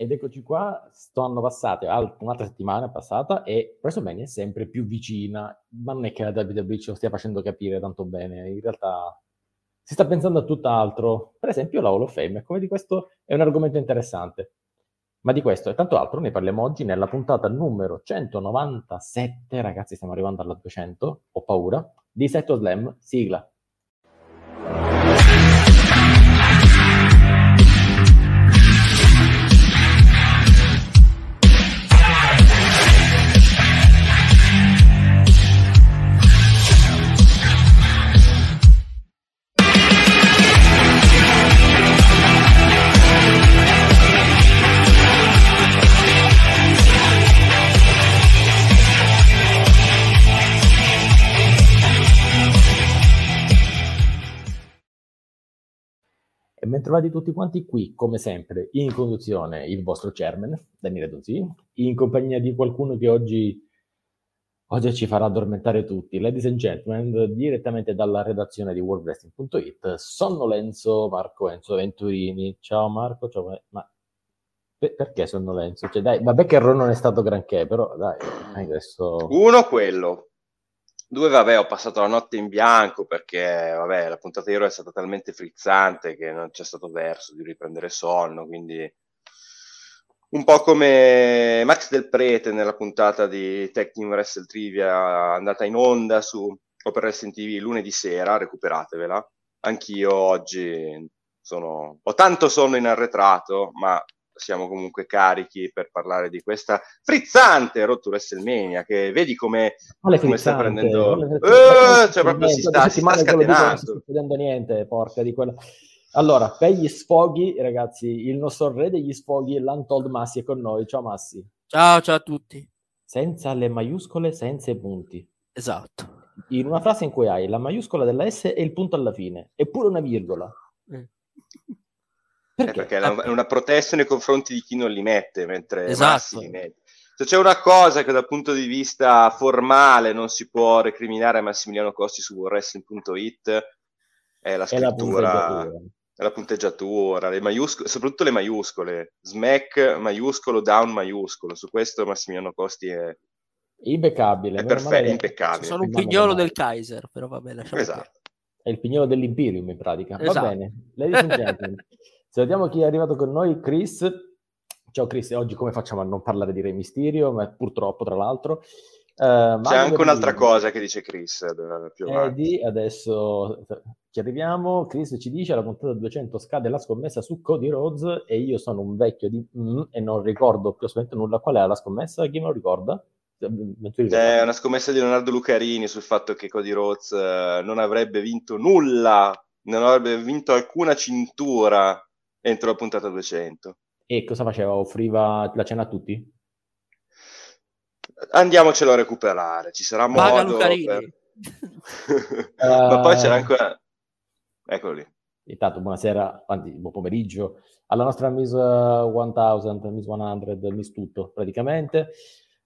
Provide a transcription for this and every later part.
Ed eccoci qua, stanno passate un'altra settimana passata e WrestleMania è sempre più vicina, ma non è che la WWE ce lo stia facendo capire tanto bene, in realtà si sta pensando a tutt'altro, per esempio la Hall of Fame, come di questo è un argomento interessante. Ma di questo e tanto altro ne parliamo oggi nella puntata numero 197, ragazzi stiamo arrivando alla 200, ho paura, di Setto Slam, sigla. Bentrovati tutti quanti qui, come sempre, in conduzione il vostro chairman, Daniele Donzi, in compagnia di qualcuno che oggi, oggi ci farà addormentare tutti. Ladies and gentlemen, direttamente dalla redazione di worldwrestling.it, sonnolenzo Marco Enzo Venturini. Ciao Marco, ciao. Ma perché sonnolenzo? Cioè, dai, vabbè che Ron non è stato granché, però dai, adesso... Uno quello, Due, vabbè, ho passato la notte in bianco perché, vabbè, la puntata di ieri è stata talmente frizzante che non c'è stato verso di riprendere sonno, quindi un po' come Max Del Prete nella puntata di Tech Team Wrestle Trivia andata in onda su Open Wrestling TV lunedì sera, recuperatevela. Anch'io oggi sono, ho tanto sonno in arretrato, ma siamo comunque carichi per parlare di questa frizzante rottura WrestleMania che vedi come, come sta prendendo uh, cioè proprio si sta, si sta scatenando non sta succedendo niente porca di quello allora per gli sfoghi ragazzi il nostro re degli sfoghi l'Untold Massi è con noi. Ciao Massi. Ciao ciao a tutti. Senza le maiuscole senza i punti. Esatto. In una frase in cui hai la maiuscola della S e il punto alla fine eppure una virgola. Perché? Eh, perché è una protesta nei confronti di chi non li mette, mentre esatto. li mette. Se c'è una cosa che dal punto di vista formale non si può recriminare a Massimiliano Costi su wrestling.it è la scrittura, è la punteggiatura, le maiuscole, soprattutto le maiuscole, smack maiuscolo, down maiuscolo, su questo Massimiliano Costi è impeccabile. È perfetto, impeccabile. Sono un pignolo del Kaiser, però vabbè, lasciamo Esatto. È il pignolo dell'Imperium in pratica. Esatto. Va bene, ladies and gentlemen. Salutiamo chi è arrivato con noi, Chris. Ciao Chris, oggi come facciamo a non parlare di Re Mysterio? Ma purtroppo, tra l'altro. Uh, C'è anche un'altra cosa che dice Chris. Eh, più Eddie, adesso ci arriviamo. Chris ci dice: la puntata 200 scade la scommessa su Cody Rhodes e io sono un vecchio di mm, e non ricordo più assolutamente nulla. Qual è la scommessa? Chi me lo ricorda? È una scommessa di Leonardo Lucarini sul fatto che Cody Rhodes non avrebbe vinto nulla, non avrebbe vinto alcuna cintura entro la puntata 200. E cosa faceva? Offriva la cena a tutti? Andiamocelo a recuperare, ci sarà Paga modo per... Ma poi c'era ancora... Eccolo lì. Intanto buonasera, anzi buon pomeriggio alla nostra Miss 1000, Miss 100, Miss tutto praticamente.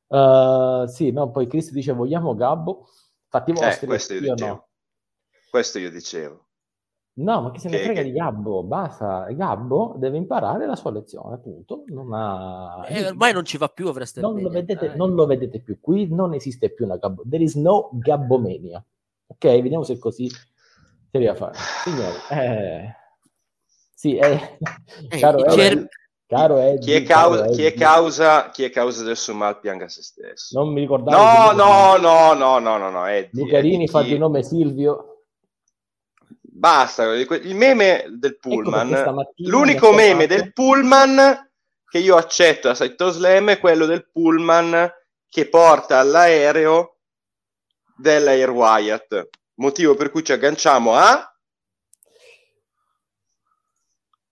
Uh, sì, no, poi Chris dice vogliamo Gabbo? Fatti vostri, eh, questo io, io dicevo. No. Questo io dicevo. No, ma chi se ne che, frega che... di Gabbo? Basta, Gabbo deve imparare la sua lezione, appunto. Non ha... eh, ormai non ci va più, avreste non lo, vedete, non lo vedete più qui, non esiste più una Gabbo. There is no Gabbomania. Ok, vediamo se così si riesce a fare. Signori, eh... Sì, eh... caro, cer- caro Eddie, chi, è causa, chi, è causa, chi è causa del suo mal pianga se stesso. Non mi ricordavo. No, no, no, no, no, no, no, Eddie. Lucarini fa di nome Silvio Basta, il meme del ecco pullman. Ecco l'unico meme del pullman che io accetto a Saito Slam è quello del pullman che porta all'aereo dell'Air Wyatt. Motivo per cui ci agganciamo a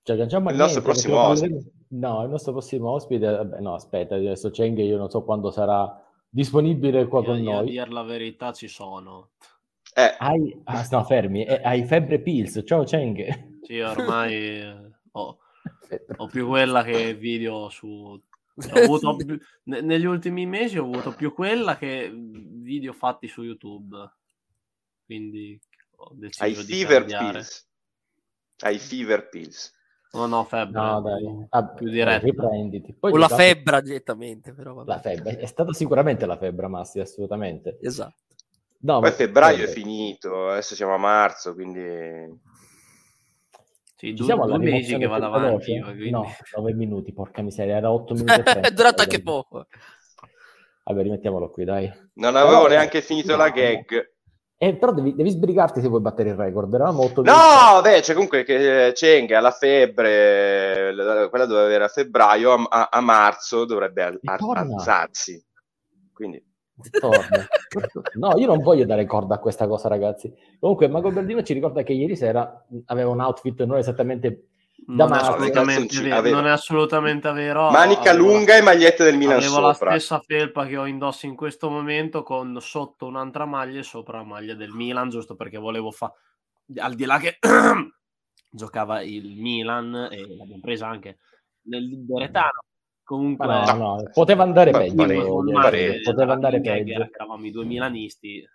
ci agganciamo il nostro prossimo ospite. No, il nostro prossimo ospite, vabbè, no, aspetta, adesso Cheng io non so quando sarà disponibile qua io, con io noi. A dire la verità ci sono. Eh. Hai, ah, no, fermi, eh, hai febbre Pills, ciao Cheng. Sì, ormai eh, ho, ho, più quella che video su... Ho avuto più, negli ultimi mesi ho avuto più quella che video fatti su YouTube. Quindi ho deciso hai di fever pills. Hai fever pills. No, no, febbre. No, dai. Ah, più diretto. Riprenditi. Poi o la febbra direttamente, però vabbè. La febbre. È stata sicuramente la febbre, Massi, assolutamente. Esatto. No, Poi ma- febbraio è finito, adesso siamo a marzo, quindi... Sì, due, siamo due mesi che vado avanti. veloce? quindi- No, 9 minuti, porca miseria, era 8 minuti 30. è durato anche poco. Vabbè, rimettiamolo qui, dai. Non avevo Però- neanche finito la no. gag. Eh, però devi, devi sbrigarti se vuoi battere il record. Eravamo 8 No, beh, c'è comunque che Cheng ha la febbre, la- quella doveva avere a febbraio, a, a- marzo dovrebbe al- alzarsi. Quindi, Torna. No, io non voglio dare corda a questa cosa, ragazzi. Comunque, Mago Berdino ci ricorda che ieri sera aveva un outfit non esattamente da Non assolutamente vero, non è assolutamente vero. manica Avevo- lunga e magliette del Milan Avevo la sopra. stessa felpa che ho indosso in questo momento con sotto un'altra maglia e sopra la maglia del Milan, giusto perché volevo fare al di là che giocava il Milan e l'abbiamo presa anche nel Liberetano. Comunque no, no, poteva andare Ma peggio. Poteva andare Gag peggio. che Eravamo i due milanisti.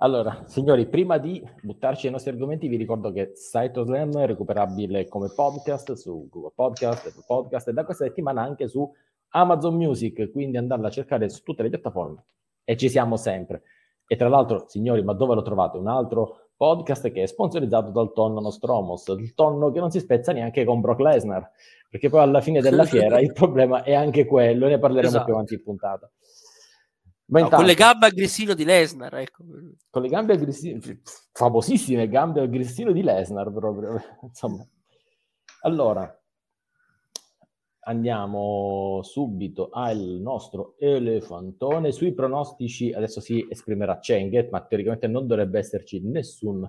Allora, signori, prima di buttarci nei nostri argomenti, vi ricordo che Slam è recuperabile come podcast su Google Podcast, Apple Podcast e da questa settimana anche su Amazon Music, quindi andarla a cercare su tutte le piattaforme e ci siamo sempre. E tra l'altro, signori, ma dove lo trovate? Un altro podcast che è sponsorizzato dal tonno Nostromos, il tonno che non si spezza neanche con Brock Lesnar, perché poi alla fine della fiera il problema è anche quello, ne parleremo Esatto. più avanti in puntata. Ma No, intanto- con le gambe a grissino di Lesnar, ecco. con le gambe aggressive, famosissime gambe aggressive di Lesnar proprio, insomma. Allora, andiamo subito al nostro elefantone. Sui pronostici adesso si esprimerà Cheng, ma teoricamente non dovrebbe esserci nessun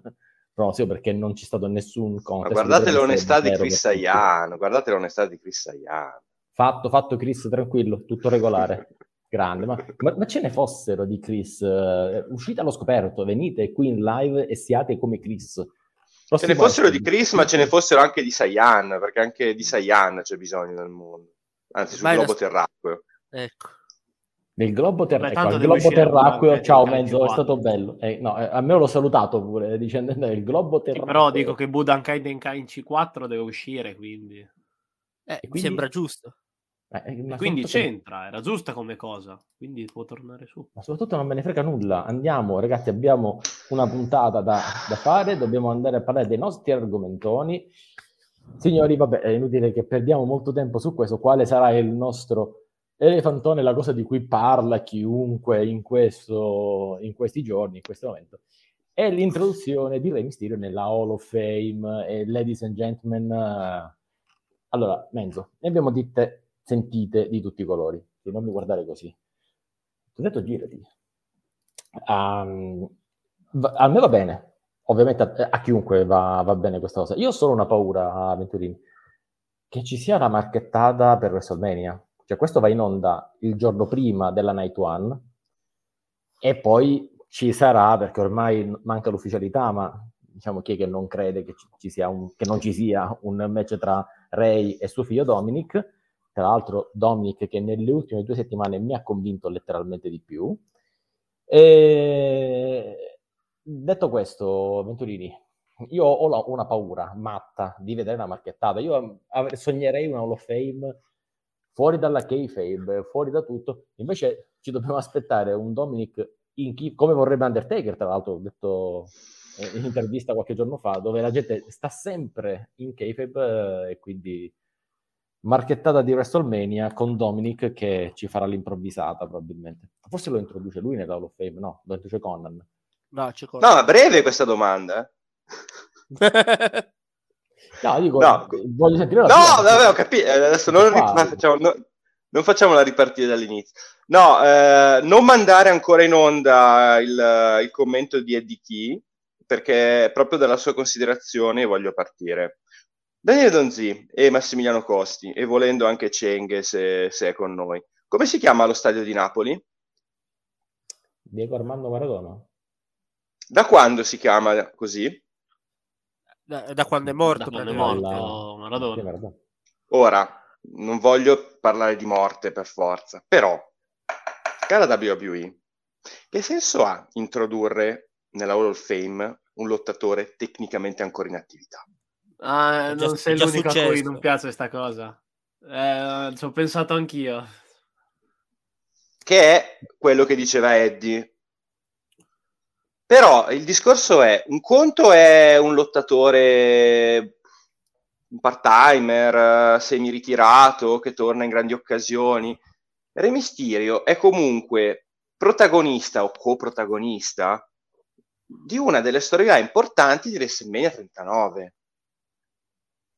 pronostico perché non c'è stato nessun Ma contest. guardate dovrebbe l'onestà di zero Chris per tutti. Saiano, guardate l'onestà di Chris Saiano. Fatto, fatto Chris, tranquillo, tutto regolare. Grande, ma, ma- ma ce ne fossero di Chris. eh, uscite allo scoperto, venite qui in live e siate come Chris. Ce ne fossero di Chris, ma ce ne fossero anche di Saiyan, perché anche di Saiyan c'è bisogno nel mondo. Anzi, sul Vai da- globo terracqueo. Ecco. Del globo, ter- Beh, ecco, globo terracqueo. anche Ciao di Menzo, è 24. stato bello. Eh, no, eh, a me l'ho salutato pure dicendo eh, il globo Sì, terracqueo. però dico che Budankai Denkai in C4 deve uscire, quindi... Eh, E mi quindi- sembra giusto. Eh, eh, quindi c'entra, era giusta come cosa, quindi può tornare su. Ma soprattutto non me ne frega nulla. Andiamo, ragazzi, abbiamo una puntata da, da fare, dobbiamo andare a parlare dei nostri argomentoni. Signori, vabbè, è inutile che perdiamo molto tempo su questo. Quale sarà il nostro elefantone, la cosa di cui parla chiunque in, questo, in questi giorni, in questo momento? È l'introduzione di Rey Mysterio nella Hall of Fame. E ladies and gentlemen, eh, allora, Menzo, ne abbiamo dette, sentite di tutti i colori. Sì, non mi guardare così. Ti ho detto girati. Va- a me va bene, ovviamente a, a chiunque va, va bene questa cosa. Io ho solo una paura, Venturini, che ci sia la marchettata per WrestleMania. Cioè questo va in onda il giorno prima della Night One e poi ci sarà, perché ormai manca l'ufficialità, ma diciamo chi è che non crede che ci, ci sia un, che non ci sia un match tra Ray e suo figlio Dominic. Tra l'altro Dominic che nelle ultime due settimane mi ha convinto letteralmente di più. E... Detto questo, Venturini, io ho una paura matta di vedere una marchettata. Io av- sognerei una Hall of Fame fuori dalla kayfabe, fuori da tutto. Invece ci dobbiamo aspettare un Dominic in chi- come vorrebbe Undertaker, tra l'altro, ho detto in intervista qualche giorno fa, dove la gente sta sempre in kayfabe eh, e quindi marchettata di WrestleMania con Dominic che ci farà l'improvvisata probabilmente. Forse lo introduce lui nella Hall of Fame, no, lo introduce Conan. No, c'è No, ma breve questa domanda. eh. No, dico, No. voglio sentire la No, tua. vabbè, ho capito. eh, Adesso non, ma facciamo, no- non facciamo la ripartita dall'inizio. No, eh, non mandare ancora in onda il, il commento di Eddie Key, perché proprio dalla sua considerazione voglio partire. Daniele Donzi e Massimiliano Costi, e volendo anche Cheng se, se è con noi. Come si chiama lo stadio di Napoli? Diego Armando Maradona. Da quando si chiama così? Da, da quando è morto. Da quando è morto Maradona. Maradona. Ora, non voglio parlare di morte per forza, però, cara WWE, che senso ha introdurre nella Hall of Fame un lottatore tecnicamente ancora in attività? Ah, già- non sei l'unico a cui non piace sta cosa. Eh, ci ho pensato anch'io. che è quello che diceva Eddie. Però il discorso è, un conto è un lottatore, un part-timer, eh, semi-ritirato, che torna in grandi occasioni. Re Mysterio è comunque protagonista o coprotagonista di una delle storyline importanti di WrestleMania 39.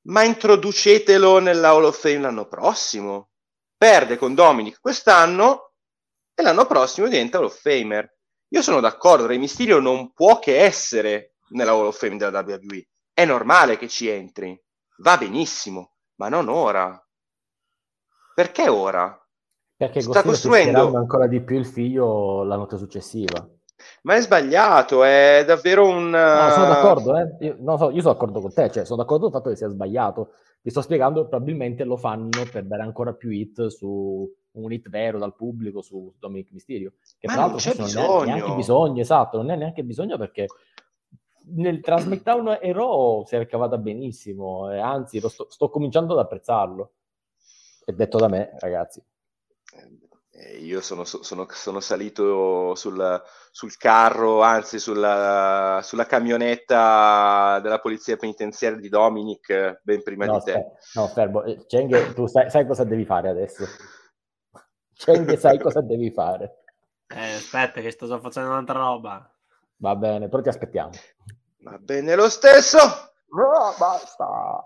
Ma introducetelo nella Hall of Fame l'anno prossimo. Perde con Dominic quest'anno e l'anno prossimo diventa Hall of Famer. Io sono d'accordo, Re Mysterio non può che essere nella Hall of Fame della WWE. È normale che ci entri, va benissimo, ma non ora. Perché ora? Perché Sta costruendo ancora di più il figlio la notte successiva. Ma è sbagliato, è davvero un... No, sono eh, d'accordo, eh. Io, no, so- io sono d'accordo con te, cioè sono d'accordo sul fatto che sia sbagliato. Ti sto spiegando, probabilmente lo fanno per dare ancora più hit su un hit vero dal pubblico su Dominic Mysterio. Che Ma tra non l'altro c'è non è neanche bisogno, esatto, non è neanche bisogno perché nel tra SmackDown e Raw si è cavata benissimo, e anzi lo sto, sto cominciando ad apprezzarlo. È detto da me, ragazzi. Eh, Io sono, sono- sono salito sul, sul carro, anzi sulla, sulla camionetta della polizia penitenziaria di Dominic eh, ben prima No, di te. aspetta, no, fermo. Eh, Cheng, tu sai, sai cosa devi fare adesso. Cheng, sai cosa devi fare. Eh, aspetta, che sto già facendo un'altra roba. Va bene, però ti aspettiamo. Va bene lo stesso, No, basta.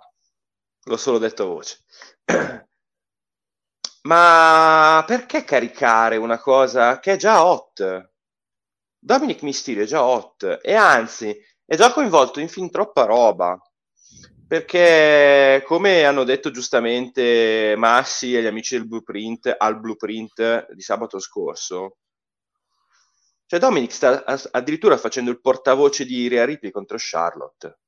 l'ho solo detto a voce. Ma perché caricare una cosa che è già hot? Dominic Mysterio è già hot e anzi è già coinvolto in fin troppa roba. Perché, come hanno detto giustamente Massi e gli amici del Blueprint al Blueprint di sabato scorso, cioè Dominic sta addirittura facendo il portavoce di Rhea Ripley contro Charlotte.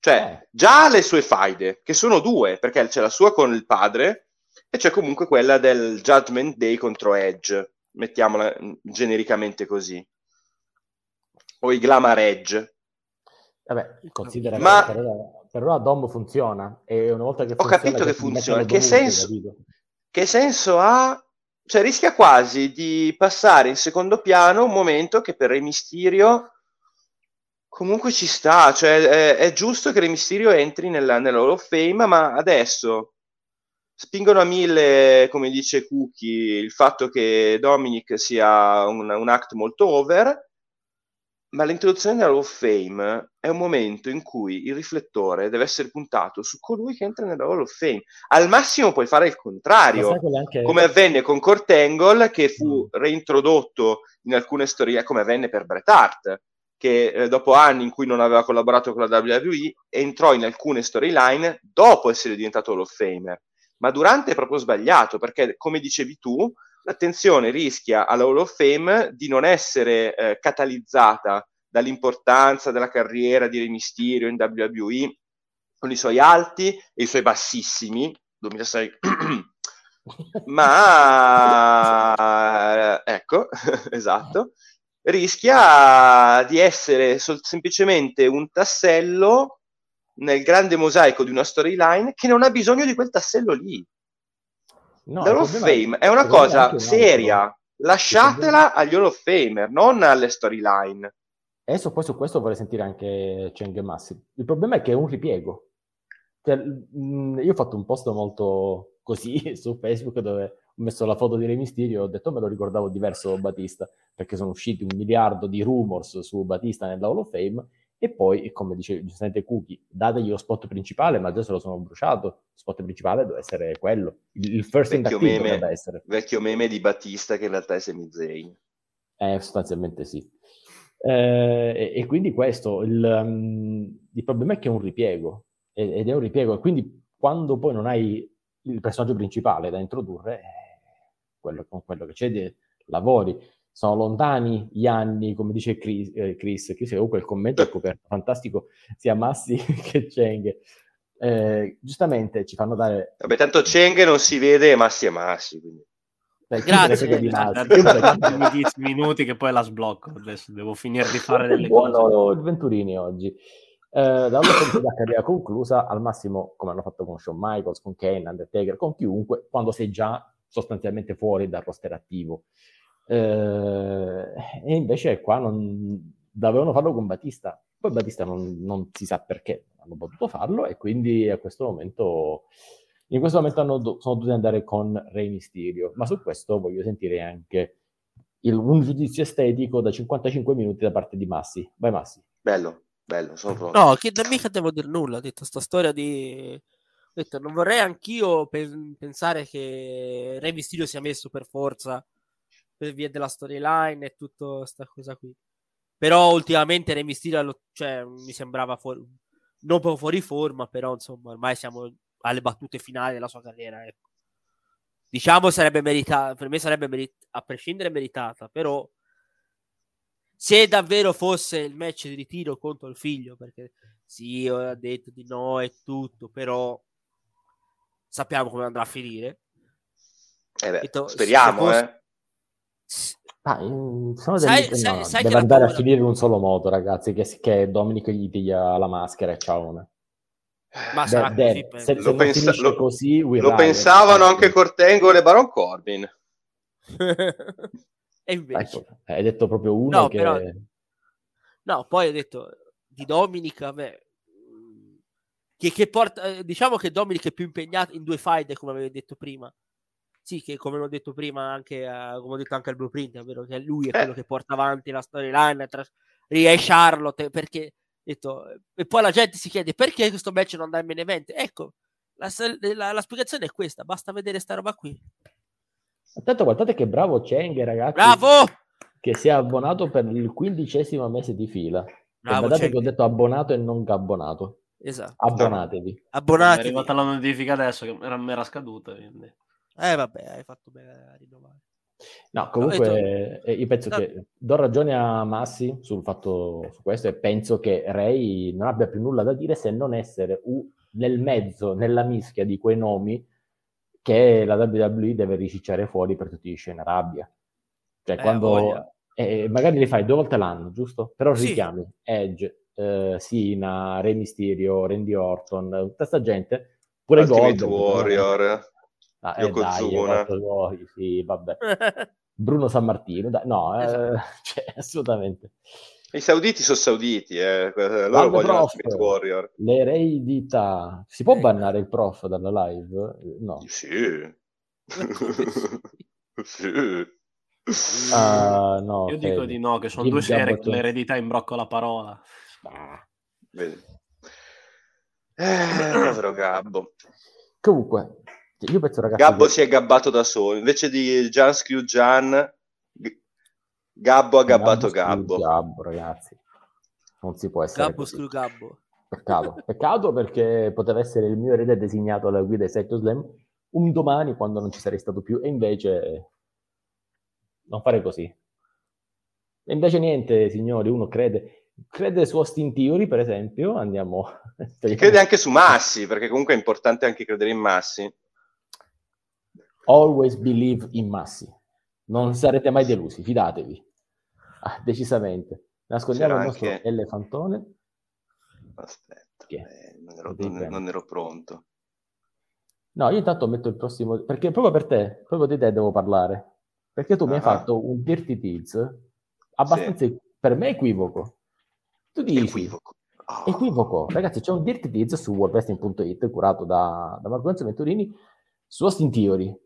Cioè, Eh. già le sue faide, che sono due, perché c'è la sua con il padre e c'è comunque quella del Judgment Day contro Edge, mettiamola genericamente così. O i Glamour Edge. Vabbè, considera Ma- che per ora, per ora Dom funziona e una volta che Ho funziona... capito che funziona. Che senso-? Che senso ha? Cioè, rischia quasi di passare in secondo piano un momento che per Re Mysterio comunque ci sta. Cioè, è, è giusto che Re Mysterio entri nella, nella Hall of Fame, ma adesso spingono a mille, come dice Cookie, il fatto che Dominic sia un, un act molto over, ma l'introduzione della Hall of Fame è un momento in cui il riflettore deve essere puntato su colui che entra nella Hall of Fame. Al massimo puoi fare il contrario, anche... come avvenne con Kurt Angle, che fu Mm. reintrodotto in alcune storie, come avvenne per Bret Hart, che eh, dopo anni in cui non aveva collaborato con la WWE, entrò in alcune storyline dopo essere diventato Hall of Famer. Ma durante è proprio sbagliato, perché come dicevi tu, l'attenzione rischia alla Hall of Fame di non essere eh, catalizzata dall'importanza della carriera di Re Mysterio in WWE, con i suoi alti e i suoi bassissimi, 2006 ma ecco, esatto, rischia di essere sol- semplicemente un tassello nel grande mosaico di una storyline che non ha bisogno di quel tassello lì. No, La Hall il of Fame è una cosa seria, lasciatela agli Hall of Famer, non alle storyline. Adesso poi su questo vorrei sentire anche Cheng e Massi. Il problema è che è un ripiego. Cioè, mh, io ho fatto un post molto così su Facebook dove ho messo la foto di Re Mysterio e ho detto me lo ricordavo diverso Batista perché sono usciti un miliardo di rumors su Batista nella Hall of Fame e poi, come dice giustamente Cookie, dategli lo spot principale, ma già se lo sono bruciato. Lo spot principale deve essere quello. Il, il first Vecchio meme. dovrebbe essere. Vecchio meme di Battista che in realtà è Sami Zayn. Eh, sostanzialmente sì. Eh, e, e quindi questo, il, um, il problema è che è un ripiego, ed ed è un ripiego, e quindi quando poi non hai il personaggio principale da introdurre, eh, quello, con quello che c'è, di- lavori. Sono lontani gli anni, come dice Chris, eh, Chris, Chris, comunque il commento è coperto, fantastico, sia Massi che Cheng. Eh, giustamente ci fanno dare... Vabbè, tanto Cheng non si vede, Massi è Massi. Quindi. Beh, Grazie. di Massi? Aspetta, Chi se ne frega di Dammi 10 minuti che poi la sblocco. Adesso devo finire di fare delle Buono cose. il Venturini oggi. Eh, da una parte la carriera conclusa, al massimo come hanno fatto con Shawn Michaels, con Kane, Undertaker, con chiunque, quando sei già sostanzialmente fuori dal roster attivo. Eh, e invece qua non, dovevano farlo con Batista. Poi Batista non, non, si sa perché hanno potuto farlo e quindi a questo momento, in questo momento hanno, sono dovuti andare con Re Mysterio. Ma su questo voglio sentire anche il, un giudizio estetico da 55 minuti da parte di Massi. Vai Massi. Bello, bello, sono pronto. No, che non mica devo dire nulla, ho detto sta storia di... Ho detto, non vorrei anch'io pe- pensare che Re Mysterio sia messo per forza per via della storyline e tutta questa cosa qui. Però ultimamente Re Mysterio cioè, mi sembrava fuori, non proprio fuori forma, però insomma ormai siamo alle battute finali della sua carriera. Ecco. Diciamo sarebbe meritata, per me sarebbe merit- a prescindere meritata, però se davvero fosse il match di ritiro contro il figlio, perché sì, ho detto di no e tutto, però sappiamo come andrà a finire. Eh beh, detto, speriamo, fosse... eh. Ah, sono sai, delle... sai, no, sai deve andare paura... a finire in un solo modo, ragazzi, che, che Dominic gli dia la maschera e ciao una. Ma sarà de- così, se, lo, pensa- lo, così, lo pensavano anche Cortengo e Baron Corbin. e invece... Ecco, hai detto proprio uno no, che... Però... No, poi ho detto di Dominic, vabbè, che, che porta, diciamo che Dominic è più impegnato in due fight, come avevi detto prima sì, che come ho detto prima, anche, uh, come ho detto anche al blueprint, è vero che lui è eh. quello che porta avanti la storyline, tra Ria e Charlotte, perché detto, e poi la gente si chiede perché questo match non dà in event. Ecco, la, la, la, spiegazione è questa, basta vedere sta roba qui. Intanto guardate che bravo Cheng, ragazzi. Bravo! Che si è abbonato per il quindicesimo mese di fila. Bravo, guardate Cheng. che ho detto abbonato e non abbonato. Esatto. Abbonatevi. Abbonatevi. È arrivata la notifica adesso che era, era scaduta. Quindi. Eh vabbè, hai fatto bene a rinnovare. No, comunque eh, io penso no. che do ragione a Massi sul fatto su questo e penso che Ray non abbia più nulla da dire se non essere u- nel mezzo, nella mischia di quei nomi che la WWE deve ricicciare fuori per tutti gli scena rabbia. Cioè, eh, quando eh, magari li fai due volte l'anno, giusto? Però sì. richiami Edge, eh, Sina, Re Mysterio, Randy Orton, tutta questa gente, pure Ultimate Gold, Warrior. Ah, eh, dai, vuoi, sì, vabbè. Bruno San Martino, dai, no, eh, esatto. cioè, assolutamente. I sauditi sono sauditi, eh. loro vogliono prof, Warrior. L'eredità. Si può bannare il prof dalla live? No. Sì. sì. Uh, no, Io dico di no, che sono due serie che l'eredità imbrocco la parola. Ah, vedi. Eh, povero Gabbo. Comunque, io penso, ragazzi, Gabbo che... si è gabbato da solo, invece di Gian Scriu Gian, Gabbo ha gabbato Gabbo. Gabbo, ragazzi. Non si può essere Gabbo Scriu Gabbo. Peccato. Peccato perché poteva essere il mio erede designato alla guida di Sector Slam un domani quando non ci sarei stato più e invece non fare così. E invece niente, signori, uno crede, crede su Austin Theory, per esempio, andiamo... Crede anche su Massi, perché comunque è importante anche credere in Massi always believe in Massi. Non sarete mai delusi, fidatevi. Ah, decisamente. Nascondiamo il nostro anche... elefantone. Aspetta, eh, non, ero, non, non, ero, pronto. No, io intanto metto il prossimo, perché proprio per te, proprio di te devo parlare. Perché tu uh-huh. mi hai ah. fatto un Dirty Tease abbastanza, sì. per me, equivoco. Tu dici... Equivoco. Oh. Equivoco. Ragazzi, c'è un Dirty Tease su worldwrestling.it curato da, da Marco Enzo Venturini su Austin Theory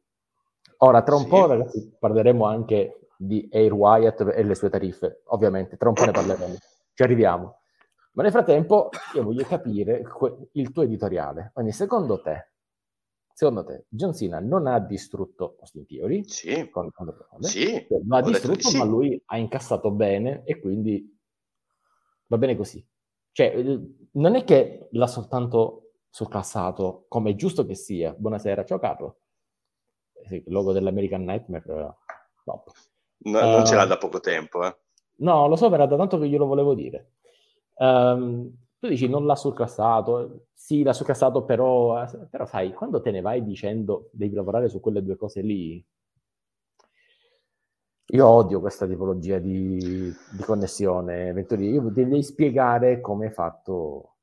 Ora, tra un sì. po', ragazzi, parleremo anche di Air Wyatt e le sue tariffe, ovviamente, tra un po' ne parleremo, ci arriviamo. Ma nel frattempo io voglio capire que- il tuo editoriale. Quindi, secondo te, secondo te, John Cena non ha distrutto Austin Theory? Sì. Con, con sì. Cioè, lo ha distrutto, sì. ma lui ha incassato bene e quindi va bene così. Cioè, non è che l'ha soltanto surclassato, come è giusto che sia. Buonasera, ciao Carlo il logo dell'American Nightmare, no. No, uh, non ce l'ha da poco tempo, eh. No, lo so, era da tanto che glielo volevo dire. Um, tu dici non l'ha surclassato, sì, l'ha surclassato, però, però sai, quando te ne vai dicendo devi lavorare su quelle due cose lì, io odio questa tipologia di, di connessione, Venturini. Io devi spiegare come hai fatto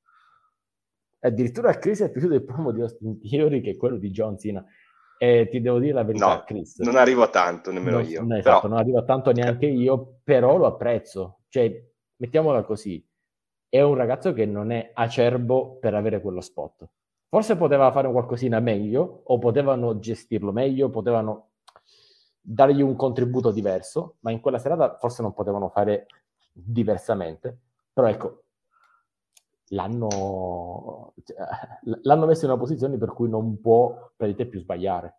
addirittura a Chris è piaciuto il promo di Austin Theory che quello di John Cena. E ti devo dire la verità, No, Chris. non arrivo a tanto nemmeno non, io. no, però- esatto, non arrivo a tanto neanche io, però lo apprezzo. Cioè, mettiamola così, è un ragazzo che non è acerbo per avere quello spot. Forse poteva fare qualcosina meglio, o potevano gestirlo meglio, potevano dargli un contributo diverso, ma in quella serata forse non potevano fare diversamente. Però ecco, l'hanno, cioè, l'hanno messo in una posizione per cui non può per te più sbagliare.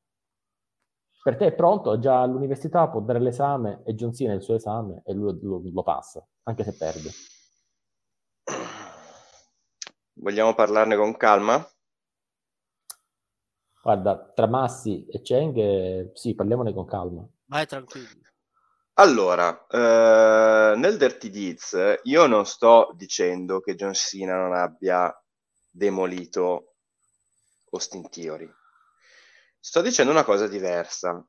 Per te è pronto, è già all'università, può dare l'esame e John Cena il suo esame e lui lo, lo passa, anche se perde. Vogliamo parlarne con calma? Guarda, tra Massi e Cheng, sì, parliamone con calma. Vai tranquillo. Allora, eh, nel Dirty Deeds io non sto dicendo che John Cena non abbia demolito Austin Theory. Sto dicendo una cosa diversa.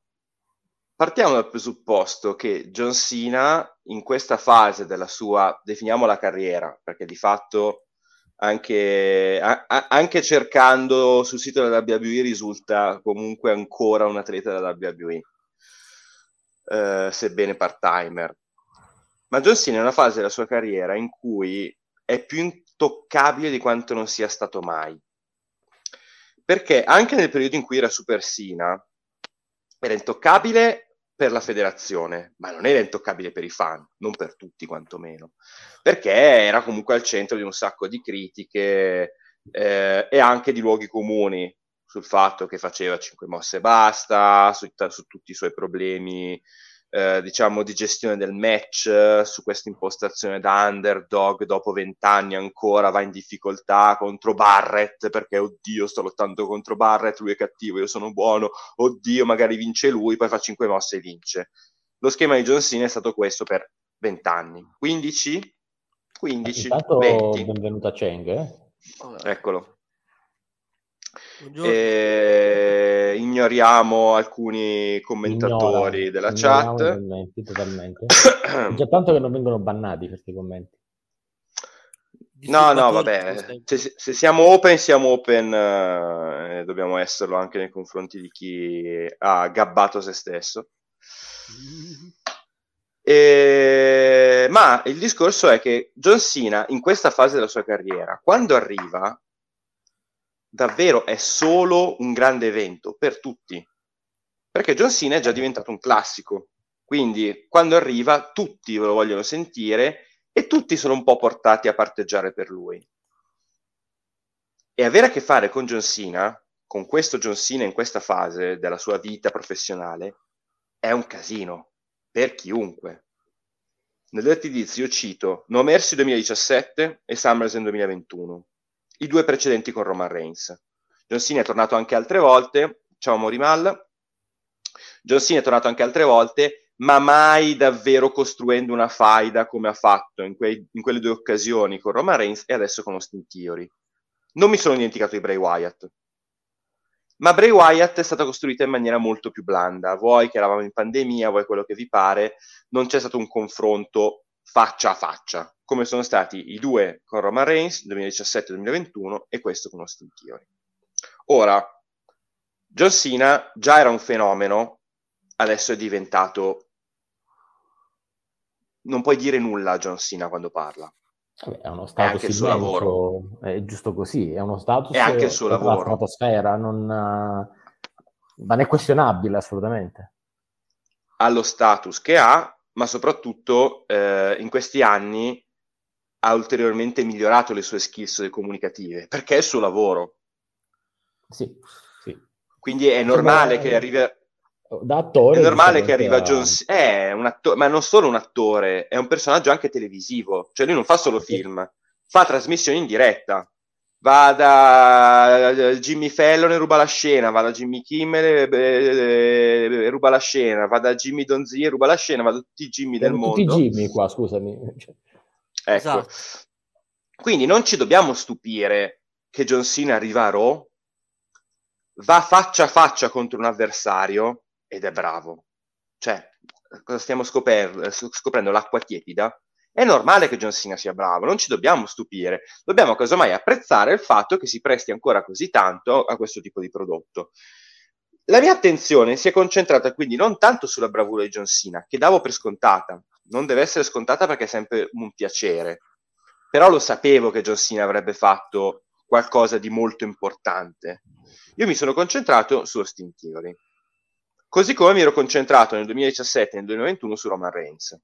Partiamo dal presupposto che John Cena in questa fase della sua, definiamola carriera, perché di fatto anche, a- anche cercando sul sito della WWE risulta comunque ancora un atleta della WWE eh, sebbene part-timer. Ma John Cena è una fase della sua carriera in cui è più intoccabile di quanto non sia stato mai. Perché anche nel periodo in cui era Super Cena era intoccabile per la federazione, ma non era intoccabile per i fan, non per tutti quantomeno, perché era comunque al centro di un sacco di critiche eh, e anche di luoghi comuni sul fatto che faceva 5 mosse e basta, su, su tutti i suoi problemi, eh, diciamo, di gestione del match, su questa impostazione da underdog, dopo vent'anni ancora va in difficoltà contro Barrett, perché oddio sto lottando contro Barrett, lui è cattivo, io sono buono, oddio magari vince lui, poi fa 5 mosse e vince. Lo schema di John Cena è stato questo per vent'anni, 15, 15, Intanto 20. benvenuto a Cheng, eh? Eccolo. E ignoriamo alcuni commentatori Ignora, della chat. commenti totalmente. Già tanto che non vengono bannati questi commenti. No, no, vabbè, se, se siamo open, siamo open, eh, dobbiamo esserlo anche nei confronti di chi ha gabbato se stesso. E- Ma il discorso è che John Cena in questa fase della sua carriera, quando arriva, davvero è solo un grande evento per tutti. Perché John Cena è già diventato un classico. Quindi quando arriva tutti lo vogliono sentire e tutti sono un po' portati a parteggiare per lui. E avere a che fare con John Cena, con questo John Cena in questa fase della sua vita professionale, è un casino per chiunque. Nel io cito No Mercy 2017 e SummerSlam 2021, i due precedenti con Roman Reigns. John Cena è tornato anche altre volte, ciao Morimal, John Cena è tornato anche altre volte, ma mai davvero costruendo una faida come ha fatto in, quei- in quelle due occasioni con Roman Reigns e adesso con Austin Theory. Non mi sono dimenticato di Bray Wyatt. Ma Bray Wyatt è stata costruita in maniera molto più blanda. Voi che eravamo in pandemia, voi quello che vi pare, non c'è stato un confronto faccia a faccia, come sono stati i due con Roman Reigns 2017-2021 e questo con Austin Theory. Ora, John Cena già era un fenomeno, adesso è diventato... Non puoi dire nulla a John Cena quando parla. Vabbè, è uno status anche il suo immenso, lavoro. è giusto così, è uno status È anche il suo per la lavoro. stratosfera, non, eh, non è questionabile assolutamente. ha lo status che ha, ma soprattutto eh, in questi anni ha ulteriormente migliorato le sue skills comunicative, perché è il suo lavoro. Sì, sì. Quindi è normale che arrivi... Da attore, È normale diciamo che arriva a- John è un attore, ma non solo un attore, è un personaggio anche televisivo, cioè lui non fa solo film, fa trasmissioni in diretta. Va da eh, Jimmy Fallon e ruba la scena, va da Jimmy Kimmel e ruba la scena, va da Jimmy Donzi e ruba la scena, va da tutti i Jimmy del tutti mondo. Jimmy qua, scusami. Ecco. Esatto. Quindi non ci dobbiamo stupire che John Cena arriva a Raw, va faccia a faccia contro un avversario ed è bravo. Cioè, cosa stiamo scoper- scoprendo? L'acqua tiepida È normale che John Cena sia bravo, non ci dobbiamo stupire, dobbiamo casomai apprezzare il fatto che si presti ancora così tanto a questo tipo di prodotto. La mia attenzione si è concentrata quindi non tanto sulla bravura di John Cena, che davo per scontata, non deve essere scontata perché è sempre un piacere, però lo sapevo che John Cena avrebbe fatto qualcosa di molto importante. Io mi sono concentrato su Austin Theory, così come mi ero concentrato nel 2017 e nel 2021 su Roman Reigns.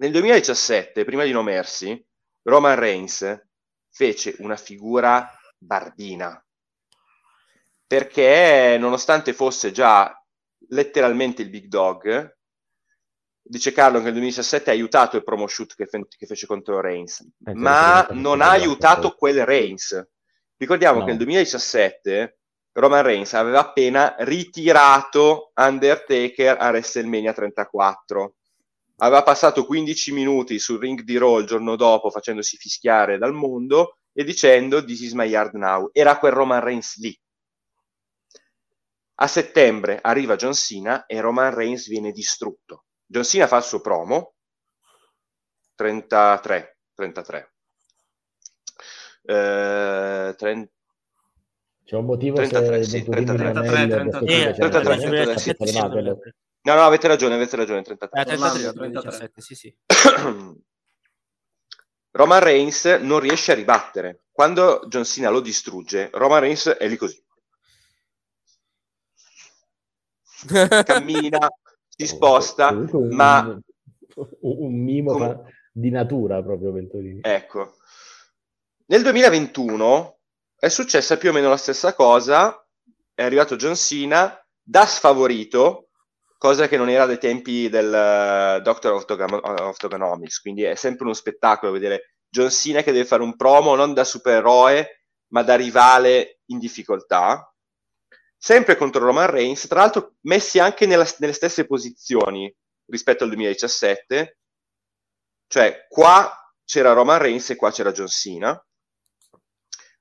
Nel 2017, prima di No Mercy, Roman Reigns fece una figura bardina, perché nonostante fosse già letteralmente il big dog, dice Carlo che nel 2017 ha aiutato il promo shoot che, fe- che fece contro Reigns, eh, ma non ha aiutato quel Reigns. Ricordiamo no. che nel 2017 Roman Reigns aveva appena ritirato Undertaker a WrestleMania 34. Aveva passato 15 minuti sul ring di Raw il giorno dopo facendosi fischiare dal mondo e dicendo This is my yard now. Era quel Roman Reigns lì. A settembre arriva John Cena e Roman Reigns viene distrutto. John Cena fa il suo promo 33 33 eh, 30 c'è un motivo 33, se sì, 33, 33, 33, 33, 33, No, no, avete ragione, avete ragione, 33. Eh, 33, 37, sì, sì. Roman Reigns non riesce a ribattere. Quando John Cena lo distrugge, Roman Reigns è lì così. Cammina, si sposta, un, ma... Un, mimo com... di natura proprio Ventolini. Ecco. Nel 2021 è successa più o meno la stessa cosa, è arrivato John Cena da sfavorito, cosa che non era dai tempi del uh, Doctor of, Toga- Togonomics, quindi è sempre uno spettacolo vedere John Cena che deve fare un promo non da supereroe, ma da rivale in difficoltà, sempre contro Roman Reigns, tra l'altro messi anche nella, nelle stesse posizioni rispetto al 2017, cioè qua c'era Roman Reigns e qua c'era John Cena,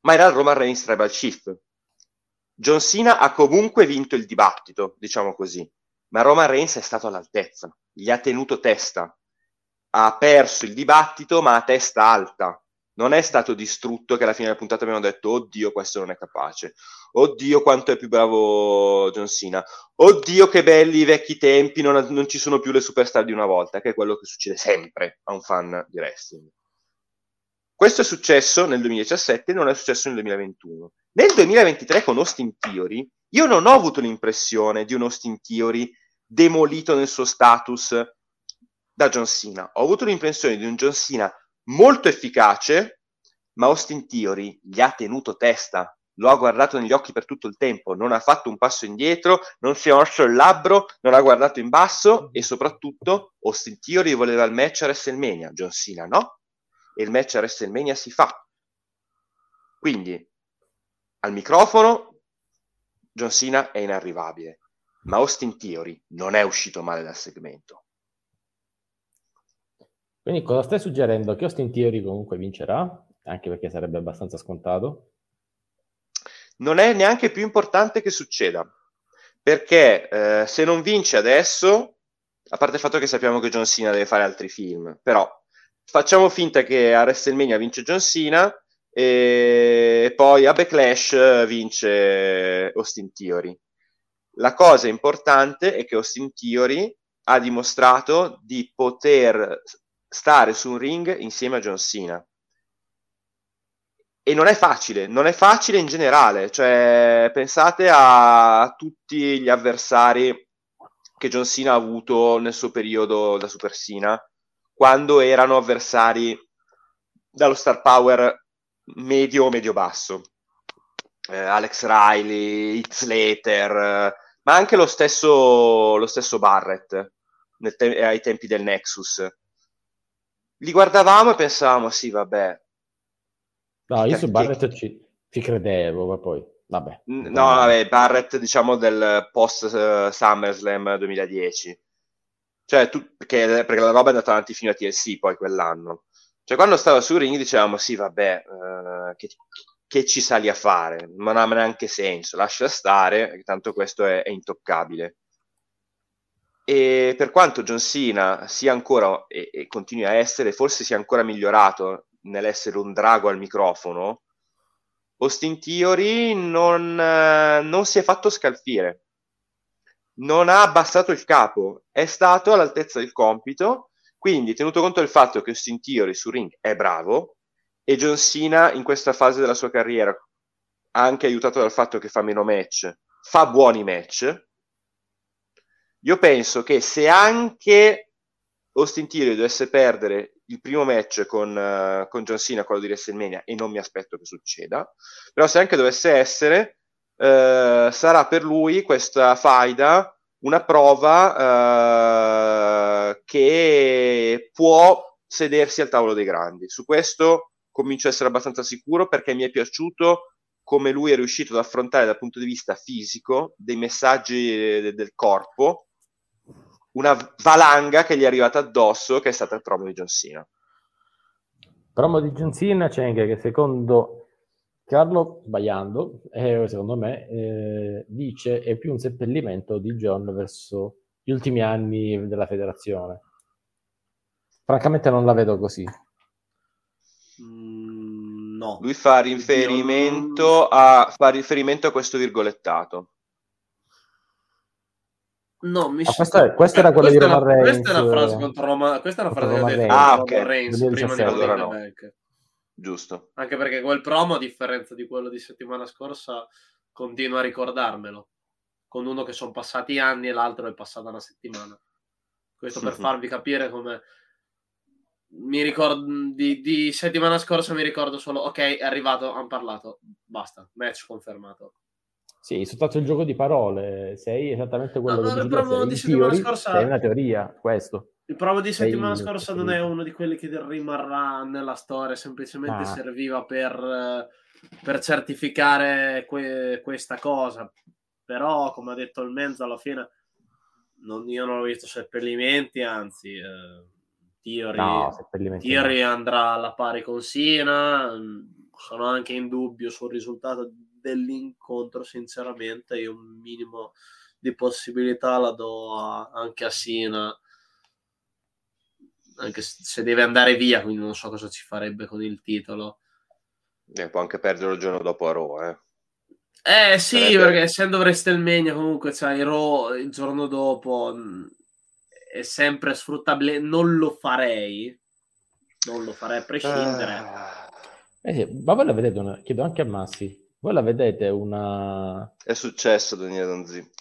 ma era Roman Reigns Tribal Chief. John Cena ha comunque vinto il dibattito, diciamo così, ma Roman Reigns è stato all'altezza, gli ha tenuto testa, ha perso il dibattito ma a testa alta, non è stato distrutto che alla fine della puntata abbiamo detto oddio questo non è capace, oddio quanto è più bravo John Cena, oddio che belli i vecchi tempi, non, non ci sono più le superstar di una volta, che è quello che succede sempre a un fan di wrestling. Questo è successo nel 2017 e non è successo nel 2021. Nel 2023 con Austin Theory, io non ho avuto l'impressione di un Austin Theory demolito nel suo status da John Cena. Ho avuto l'impressione di un John Cena molto efficace, ma Austin Theory gli ha tenuto testa, lo ha guardato negli occhi per tutto il tempo, non ha fatto un passo indietro, non si è morso il labbro, non ha guardato in basso e soprattutto Austin Theory voleva il match a WrestleMania, John Cena no, e il match a WrestleMania si fa. Quindi al microfono John Cena è inarrivabile, ma Austin Theory non è uscito male dal segmento. Quindi cosa stai suggerendo? Che Austin Theory comunque vincerà? Anche perché sarebbe abbastanza scontato. Non è neanche più importante che succeda, perché eh, se non vince adesso, a parte il fatto che sappiamo che John Cena deve fare altri film, però facciamo finta che a WrestleMania vince John Cena e poi a Backlash vince Austin Theory. La cosa importante è che Austin Theory ha dimostrato di poter stare su un ring insieme a John Cena. E non è facile, non è facile in generale, cioè pensate a tutti gli avversari che John Cena ha avuto nel suo periodo da Super Cena, quando erano avversari dallo star power medio o medio-basso. Eh, Alex Riley, Heath Slater, ma anche lo stesso, lo stesso Barrett te- ai tempi del Nexus li guardavamo e pensavamo, sì, vabbè. No, io su Barrett ci, ci credevo, ma poi, vabbè. No, vabbè, Barrett, diciamo, del post uh, SummerSlam 2010. Cioè, tu, perché, perché la roba è andata avanti fino a TLC poi quell'anno. Cioè, quando stava su ring dicevamo, sì, vabbè, uh, che, che, ci sali a fare? Non ha neanche senso, lascia stare, tanto questo è, è intoccabile. e per quanto John Cena sia ancora e, e continui a essere, forse sia ancora migliorato nell'essere un drago al microfono, Austin Theory non, eh, non si è fatto scalfire, non ha abbassato il capo, è stato all'altezza del compito, quindi tenuto conto del fatto che Austin Theory su ring è bravo e John Cena in questa fase della sua carriera, anche aiutato dal fatto che fa meno match, fa buoni match, io penso che se anche Austin Theory dovesse perdere il primo match con, uh, con John Cena, quello di WrestleMania, e non mi aspetto che succeda, però se anche dovesse essere, uh, sarà per lui questa faida una prova uh, che può sedersi al tavolo dei grandi. Su questo comincio a essere abbastanza sicuro perché mi è piaciuto come lui è riuscito ad affrontare dal punto di vista fisico dei messaggi de- del corpo una valanga che gli è arrivata addosso, che è stata il promo di John Cena. Promo di John Cena c'è anche che secondo Carlo, sbagliando, eh, secondo me, eh, dice è più un seppellimento di John verso gli ultimi anni della federazione. Francamente non la vedo così. Mm, no. Lui fa riferimento, a, fa riferimento a questo virgolettato. No, mi ah, questa, è, questa era quella questa di Roman Reigns. Questa è una frase contro Roma, questa è una frase di Reigns. Ah, ok. Reigns prima di allora no. Giusto. Anche perché quel promo, a differenza di quello di settimana scorsa, continua a ricordarmelo. Con uno che sono passati anni e l'altro è passata una settimana. Questo per farvi capire come mi ricordo di, di, settimana scorsa mi ricordo solo ok è arrivato hanno parlato basta match confermato sì, soltanto il gioco di parole, sei esattamente quello no, che no, dici, provo di settimana theory, scorsa sei una teoria, questo. Il provo di settimana sei scorsa non è uno di quelli che rimarrà nella storia, semplicemente ah. serviva per, per certificare que- questa cosa. Però, come ha detto il mezzo, alla fine non, io non ho visto seppellimenti, anzi, eh, Theory, no, andrà alla pari con Sina. Sono anche in dubbio sul risultato dell'incontro, sinceramente, io un minimo di possibilità la do a, anche a Sina, anche se deve andare via, quindi non so cosa ci farebbe con il titolo. E può anche perdere il giorno dopo a Raw, eh. Eh sì, Sarebbe... perché essendo WrestleMania comunque c'hai Raw il giorno dopo è sempre sfruttabile, non lo farei, non lo farei a prescindere. Ah. Eh sì, ma voi la vedete, una... chiedo anche a Massi, voi la vedete una... È successo Daniele Donzi.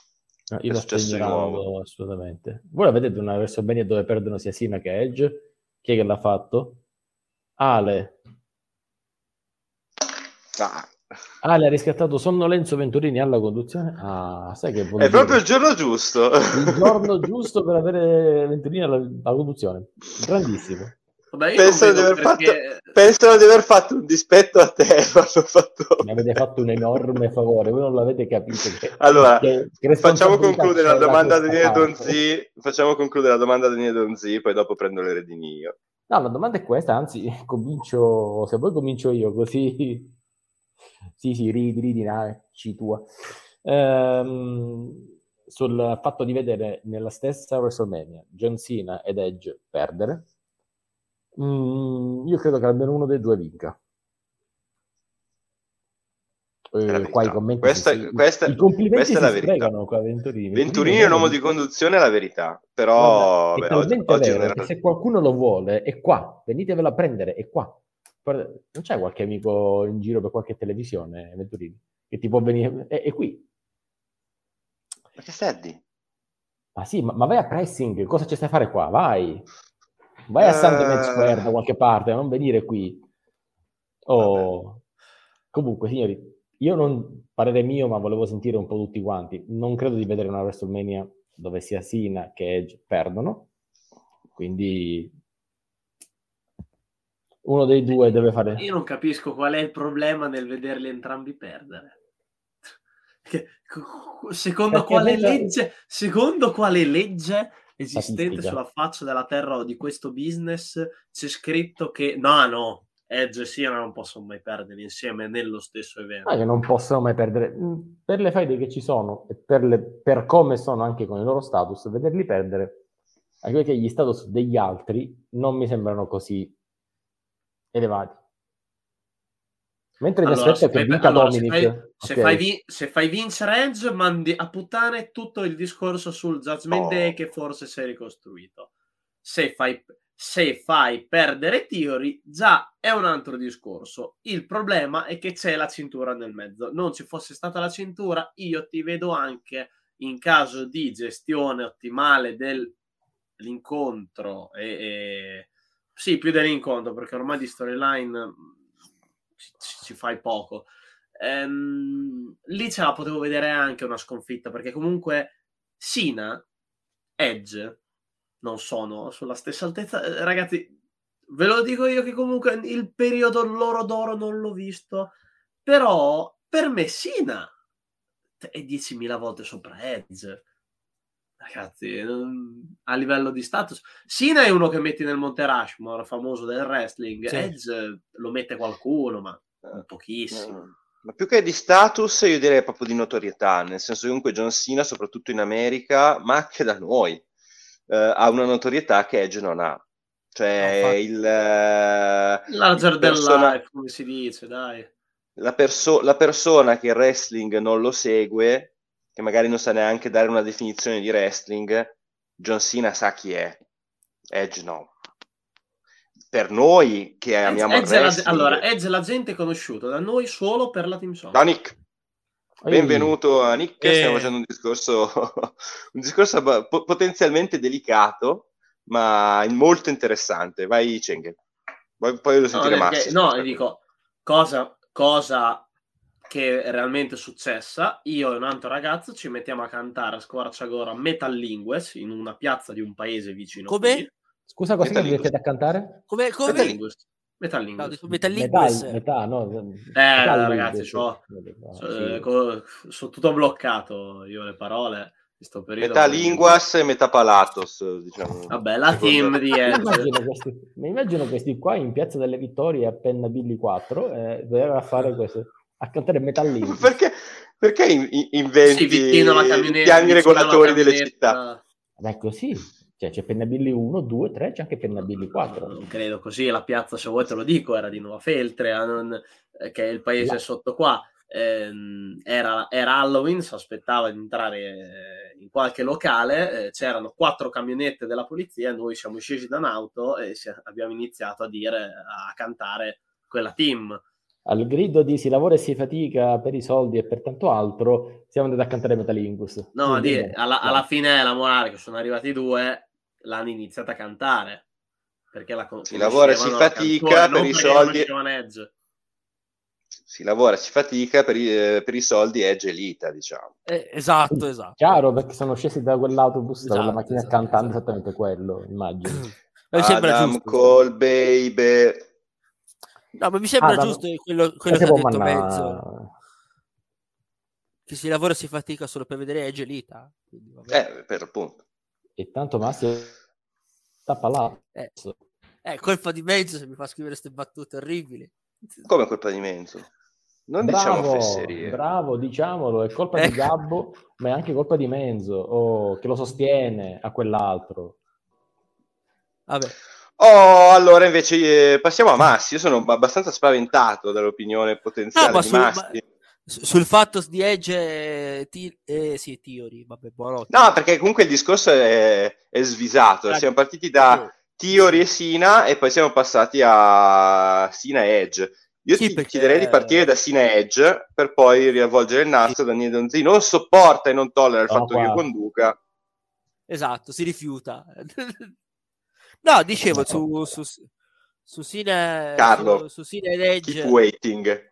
No, io è lo sto ignorando assolutamente. Voi la vedete una WrestleMania dove perdono sia Sina che Edge? Chi è che l'ha fatto? Ale. Ah. Ale ha riscattato Sonnolenzo Venturini alla conduzione. Ah, sai che È dire? proprio il giorno giusto. Il giorno giusto per avere Venturini alla, alla conduzione. Grandissimo. Vabbè, pensano, di perché... fatto, pensano, di aver fatto, un dispetto a te. Fatto... Mi avete fatto un enorme favore, voi non l'avete capito. Che, allora, che, che facciamo concludere la domanda a Daniele Donzi. Facciamo concludere la domanda a Daniele Donzi, poi dopo prendo le redini io. No, la domanda è questa, anzi, comincio, se vuoi comincio io, così... Sì, sì, ridi, ridi, ci tua. Ehm, sul fatto di vedere nella stessa WrestleMania John Cena ed Edge perdere, Mm, io credo che almeno uno dei due vinca. Eh, qua i commenti questa, si, questa, i complimenti questa è la verità. Qua, Venturini. Venturini è un uomo di conduzione, è la verità. Però Guarda, beh, oggi, oggi vero, se qualcuno lo vuole, è qua. Venitevelo a prendere, è qua. Guarda, non c'è qualche amico in giro per qualche televisione, Venturini, che ti può venire? È, è qui. Ma che stai? Ma sì, ma, ma vai a pressing, cosa ci stai a fare qua? Vai. Vai a Sandman uh... Square da qualche parte, non venire qui. Oh. Comunque, signori, io non parere mio, ma volevo sentire un po' tutti quanti. Non credo di vedere una WrestleMania dove sia Sina che Edge perdono. Quindi uno dei due deve fare. Io non capisco qual è il problema nel vederli entrambi perdere. Secondo quale, legge, secondo quale legge esistente sulla faccia della terra o di questo business c'è scritto che no, no, Edge e Cena non possono mai perdere insieme nello stesso evento. Ah, che non possono mai perdere. Mm, Per le faide che ci sono e per, le- per come sono anche con i loro status, vederli perdere, anche perché gli status degli altri non mi sembrano così elevati. Mentre mi Allora, aspetto se che fai, vinca allora, se Dominic. fai- se ok. fai vi- se fai vincere Edge, mandi a puttane tutto il discorso sul Judgment Oh. Day che forse si è ricostruito. Se fai, se fai perdere Theory, già è un altro discorso. Il problema è che c'è la cintura nel mezzo. Non ci fosse stata la cintura, io ti vedo anche in caso di gestione ottimale dell'incontro e, e- sì, più dell'incontro, perché ormai di storyline ci, ci- ci fai poco. Ehm, lì ce la potevo vedere anche una sconfitta, perché comunque Sina, Edge non sono sulla stessa altezza. Eh, Ragazzi, ve lo dico io che comunque il periodo loro d'oro non l'ho visto, però per me Sina è 10.000 volte sopra Edge. Ragazzi, a livello di status, Sina è uno che metti nel Monte Rushmore, famoso del wrestling. Sì. Edge lo mette qualcuno, ma pochissimo. Mm. Ma più che di status, io direi proprio di notorietà, nel senso che comunque John Cena, soprattutto in America, ma anche da noi, eh, ha una notorietà che Edge non ha. No, Cioè, infatti. il, eh, Larger il than persona- life, come si dice, dai. la, perso- la persona che il wrestling non lo segue, che magari non sa neanche dare una definizione di wrestling, John Cena sa chi è, Edge no. Per noi che amiamo il Edge è la- wrestling, allora, Edge è la gente conosciuta da noi solo per la Team Song. Ciao Nick. Benvenuto a Nick, Eh. stiamo facendo un discorso, un discorso po- potenzialmente delicato, ma molto interessante. Vai Cenghe. Poi, poi lo No, sentire perché- no, dico, cosa, cosa che è realmente successa, io e un altro ragazzo ci mettiamo a cantare a squarciagora Metal Lingues in una piazza di un paese vicino Come? qui. Scusa, cosa mi mettete a cantare? Come, come... Metal Lingues. Metal No, Metal Metà, no? Eh, ragazzi, So- sì. eh, sono tutto bloccato io le parole questo periodo. Metà linguas e metà palatos, diciamo. Vabbè, la team di Mi Edge. immagino, questi, mi immagino questi qua in Piazza delle Vittorie appena Billy 4 eh, doveva fare questo a cantare Metal Linguist. Perché, perché in- in- inventi Sì, piani alla regolatori delle città? Ma è così. Cioè, c'è Pennabilly 1, 2, 3, c'è anche Pennabilly 4. Non credo così, la piazza, se vuoi te lo dico, era di Nuova Feltre, non- eh, che è il paese No. sotto qua. Ehm, era, era Halloween, si aspettava di entrare eh, in qualche locale, eh, c'erano quattro camionette della polizia, noi siamo scesi da un'auto e si- abbiamo iniziato a dire, a cantare quella team. Al grido di si lavora e si fatica per i soldi e per tanto altro, siamo andati a cantare Metal Linguist. No, Quindi, di- bene. alla, alla fine la morale che sono arrivati due l'hanno iniziata a cantare perché la con- Si lavora e si fatica per i soldi. Si lavora, si fatica per i, per i soldi Edge Elita, diciamo. Eh, esatto, esatto. Chiaro, perché sono scesi da quell'autobus, da quella Esatto, macchina esatto, cantando esatto. esattamente quello, immagino. Adam giusto. Cole, baby. No, ma mi sembra Ah, da- giusto quello, quello Eh, che ha detto manna- Mezzo, che si lavora e si fatica solo per vedere Edge Elita. Quindi, vabbè. Eh, per appunto. E tanto Massi tappa là. Eh. Eh, colpa di Mezzo se mi fa scrivere queste battute orribili. Come colpa di Menzo? Non diciamo Bravo, fesserie. bravo, diciamolo, è colpa di Ecco. Gabbo, ma è anche colpa di Menzo, oh, che lo sostiene a quell'altro. Vabbè, Oh, allora invece eh, passiamo a Massi. Io sono abbastanza spaventato dall'opinione potenziale No, ma di su- ma- Massi. su- sul fatto di Edge, eh, ti- eh, sì, Theory, vabbè, buono. No, perché comunque il discorso è, è svisato. Ah, Siamo partiti da Tiori e Sina e poi siamo passati a Sina e Edge. Io Sì, ti perché- chiederei di partire da Sina Edge per poi riavvolgere il nastro. Daniele Donzi non sopporta e non tollera il Sono fatto che io conduca. Esatto, si rifiuta. No, dicevo, No. su, su, su Cine, Carlo, su, su Cine ed Edge, Keep waiting.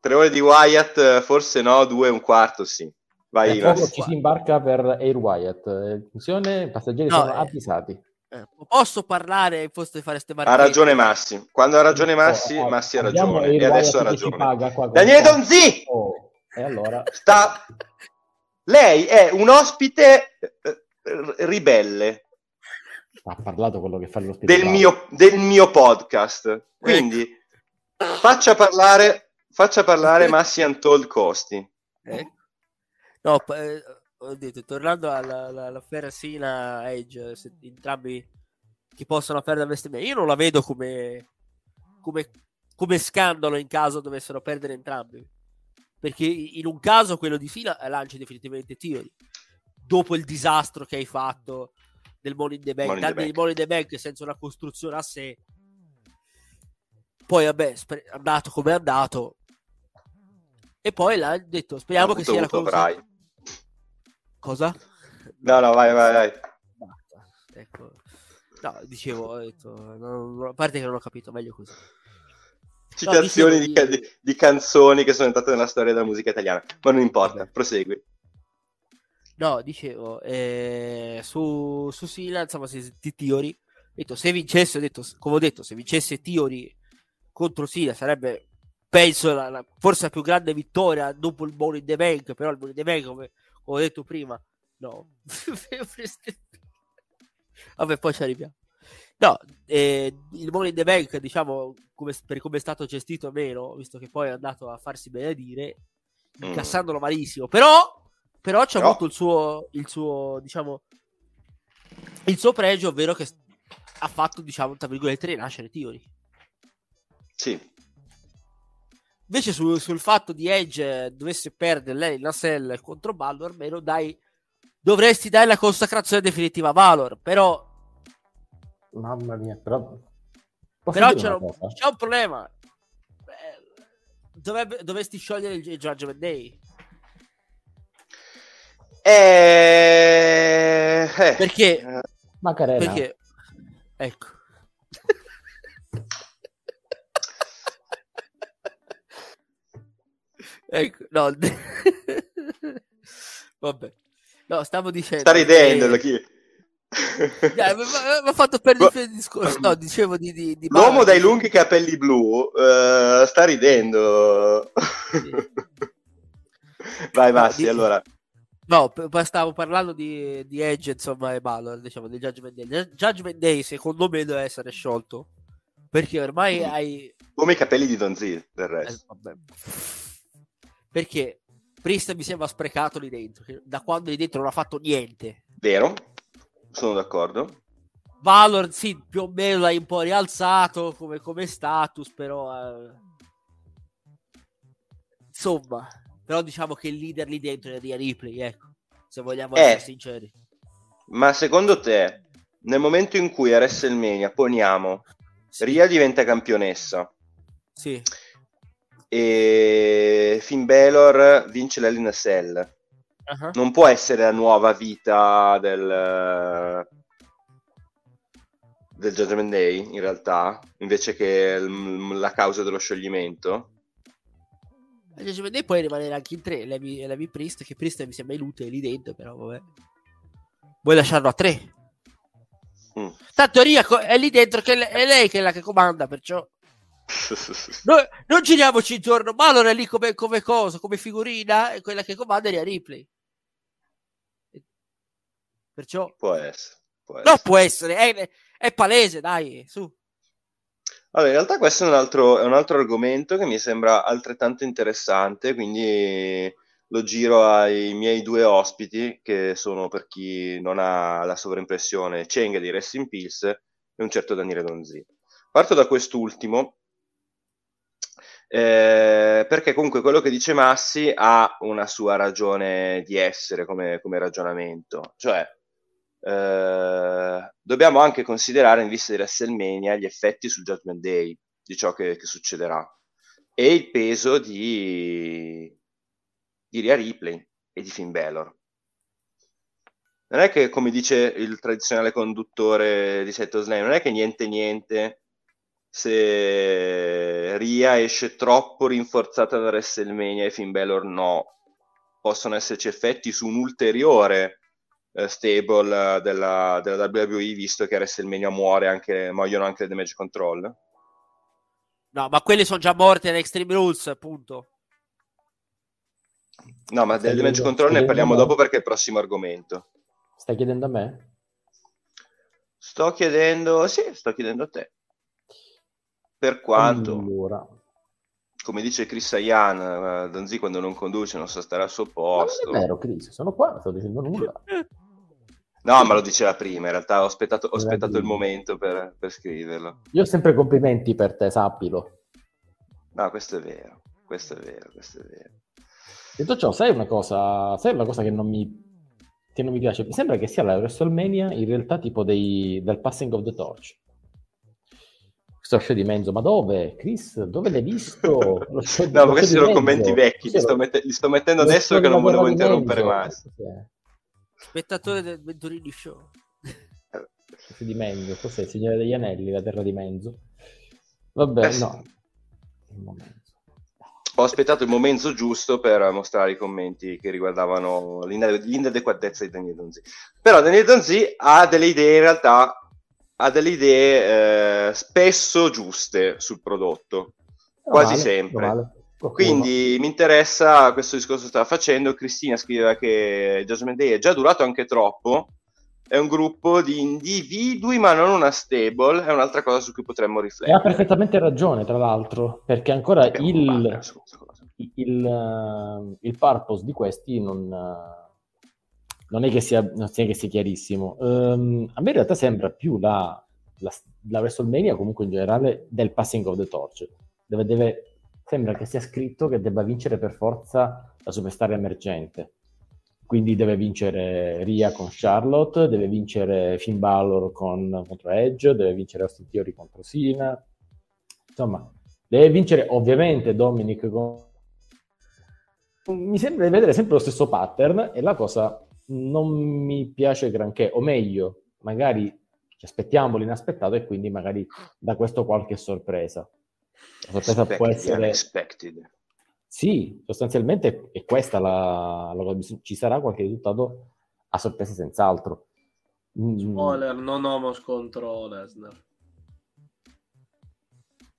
Tre ore di Wyatt, eh, forse no, due e un quarto, sì. Vai, Massi. ci si imbarca per Air Wyatt. Eh, Attenzione, i passeggeri No, sono eh. avvisati. eh, posso parlare di fare ste Ha ragione Massi. Quando ha ragione Massi, Oh, Massi ha abbiamo ragione. Air E adesso ha ragione. paga qua con- Daniele Donzi! Oh, e allora... Sta... Lei è un ospite eh, ribelle Ha parlato quello che fa lo del mio, del mio podcast. Quindi Faccia parlare, faccia parlare Massi Antol Costi. Eh? No, eh, ho detto, tornando alla, alla, alla Sina Edge, se, entrambi che possono perdere investimento, io non la vedo come, come, come scandalo in caso dovessero perdere entrambi. Perché in un caso quello di Fila lanci definitivamente Theory. Dopo il disastro che hai fatto del Money in the Bank, tanti di Money in the Bank senza una costruzione a sé. Poi vabbè, è andato come è andato. E poi l'ha detto, speriamo che sia la cosa... Brai. Cosa? No, no, vai, vai, vai. Ecco. No, dicevo, detto, non, a parte che non ho capito, meglio così. Citazioni no, di, di, di, canzoni che sono entrate nella storia della musica italiana, ma non importa, Vabbè. prosegui. No, dicevo, eh, su, su Sila, insomma, se, di Tiori, detto, se vincesse, ho detto, come ho detto, se vincesse Tiori contro Sila sarebbe, penso, la, la, forse la più grande vittoria dopo il Money in the Bank, però il Money in the Bank, come ho detto prima, no. Vabbè, poi ci arriviamo. No, eh, il Money in the Bank, diciamo, come, per come è stato gestito meno, visto che poi è andato a farsi benedire, mm. incassandolo malissimo. Però, però c'è no. avuto il suo, il suo, diciamo, il suo pregio, ovvero che ha fatto, diciamo, tra virgolette, rinascere Theory. Sì. Invece sul, sul fatto di Edge dovesse perdere lei la Cell contro Balor, almeno dai, dovresti dare la consacrazione definitiva a Valor, però... Mamma mia, però... Però c'è un, c'è un, problema. Dovrebbe, dovresti sciogliere il Judgment Day. Eh... eh. Perché? Macarena. Perché? Ecco. Ecco, no. Vabbè. No, stavo dicendo... Sta ridendo, che... chi... Dai, mi ha fatto perdere il discorso. No, dicevo di, di, di L'uomo dai lunghi capelli blu uh, sta ridendo. Sì. Vai, Massi, no, allora. No, stavo parlando di, di Edge, insomma, e Balor, diciamo, di Judgment Day. Judgment Day, secondo me, deve essere sciolto. Perché ormai mm. hai... Come i capelli di Don Z, del resto. Eh, perché Priest mi sembra sprecato lì dentro, da quando lì dentro non ha fatto niente. Vero, sono d'accordo. Valor sì, più o meno l'hai un po' rialzato come, come status, però... Eh... Insomma, però diciamo che il leader lì dentro è Ria Ripley, ecco, se vogliamo essere eh, sinceri. Ma secondo te, nel momento in cui a WrestleMania poniamo sì. Ria diventa campionessa, sì e Finn Balor vince l'Hell Cell. Uh-huh. Non può essere la nuova vita del, del Judgment Day, in realtà, invece che l- la causa dello scioglimento. Day può rimanere anche in tre, Levi, Levi Priest, che Priest mi sembra inutile lì dentro, però vabbè. Vuoi lasciarlo a tre? Mm. Tanto Ria è lì dentro, che è lei che è la che comanda, perciò... Noi, non giriamoci intorno, ma allora è lì come, come cosa, come figurina, è quella che comanda è a Ripley. Perciò... Può essere. Può essere. No, può essere, è, è, palese, dai, su. Allora, in realtà questo è un, altro, è un altro argomento che mi sembra altrettanto interessante, quindi lo giro ai miei due ospiti, che sono per chi non ha la sovraimpressione, Cheng di Rest in Peace e un certo Daniele Donzi. Parto da quest'ultimo, eh, perché comunque quello che dice Massi ha una sua ragione di essere come, come ragionamento, cioè eh, dobbiamo anche considerare in vista di WrestleMania gli effetti sul Judgment Day di ciò che, che succederà e il peso di, di Ria Ripley e di Finn Balor. Non è che, come dice il tradizionale conduttore di Seto Slam, non è che niente niente se Ria esce troppo rinforzata da WrestleMania e Finn Balor no, possono esserci effetti su un ulteriore eh, stable della, della, WWE visto che a WrestleMania muore anche, muoiono anche le Damage Control. No, ma quelli sono già morti in Extreme Rules, appunto. No, ma del Damage Control ne parliamo dopo perché è il prossimo argomento. Stai chiedendo a me? Sto chiedendo, sì, sto chiedendo a te. Per quanto... Allora, come dice Chris Ayan, eh, Donzi quando non conduce non sa stare al suo posto. Non è vero, Chris, sono qua, non sto dicendo nulla. No, ma lo diceva prima, in realtà ho aspettato, ho aspettato il momento per, per, scriverlo. Io ho sempre complimenti per te, sappilo. No, questo è vero, questo è vero, questo è vero. Detto ciò, sai una cosa, sai una cosa che non mi, che non mi piace? Mi sembra che sia la WrestleMania in realtà tipo dei, del passing of the torch questo show di mezzo, ma dove? Chris, dove l'hai visto? No, ma questi sono commenti vecchi, li sto, mette- li sto mettendo adesso che non volevo interrompere mai. Spettatore del Venturini Show. Show di Menzo, cos'è? Il Signore degli Anelli, la terra di Menzo. Vabbè, eh, no. Ho aspettato il momento giusto per mostrare i commenti che riguardavano l'inadeguatezza di Daniel Donzi. Però Daniel Donzi ha delle idee in realtà ha delle idee eh, spesso giuste sul prodotto, quasi vale, sempre. Vale. Quindi mi interessa questo discorso che stava facendo. Cristina scriveva che Judgment Day è già durato anche troppo. È un gruppo di individui, ma non una stable. È un'altra cosa su cui potremmo riflettere. E ha perfettamente ragione, tra l'altro, perché ancora il, il, il, uh, il, purpose di questi non. Uh non è che sia, non sia, che sia chiarissimo. Um, a me in realtà sembra più la, la, la, WrestleMania, comunque in generale, del passing of the torch. Dove deve, sembra che sia scritto che debba vincere per forza la superstar emergente. Quindi deve vincere Ria con Charlotte, deve vincere Finn Balor con, contro Edge, deve vincere Austin Theory contro Sina. Insomma, deve vincere ovviamente Dominic con... Mi sembra di vedere sempre lo stesso pattern e la cosa non mi piace granché, o meglio, magari ci aspettiamo l'inaspettato e quindi magari da questo qualche sorpresa. La sorpresa può essere... Unexpected. Sì, sostanzialmente è questa la, la, Ci sarà qualche risultato a sorpresa senz'altro. Mm. Spoiler, non Homos contro Lesnar.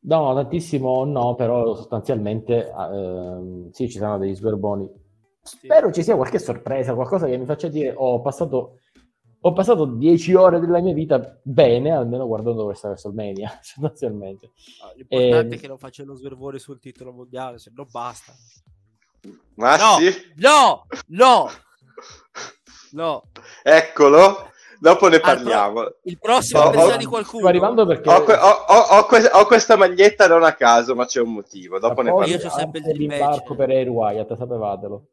No, tantissimo no, però sostanzialmente eh, sì, ci saranno degli sverboni Spero ci sia qualche sorpresa, qualcosa che mi faccia dire oh, ho passato ho passato dieci ore della mia vita bene, almeno guardando questa WrestleMania, sostanzialmente. Ah, l'importante e... Ehm, è che non faccia lo svervore sul titolo mondiale, se no basta. Ma no, sì? No, no, no. Eccolo. Dopo ne parliamo. Pro- il prossimo ho, ho, di qualcuno. Sto arrivando perché ho, ho, ho, questa maglietta non a caso, ma c'è un motivo. Dopo ne parliamo. Io ho sempre il rimbarco per Air Wyatt, sapevatelo.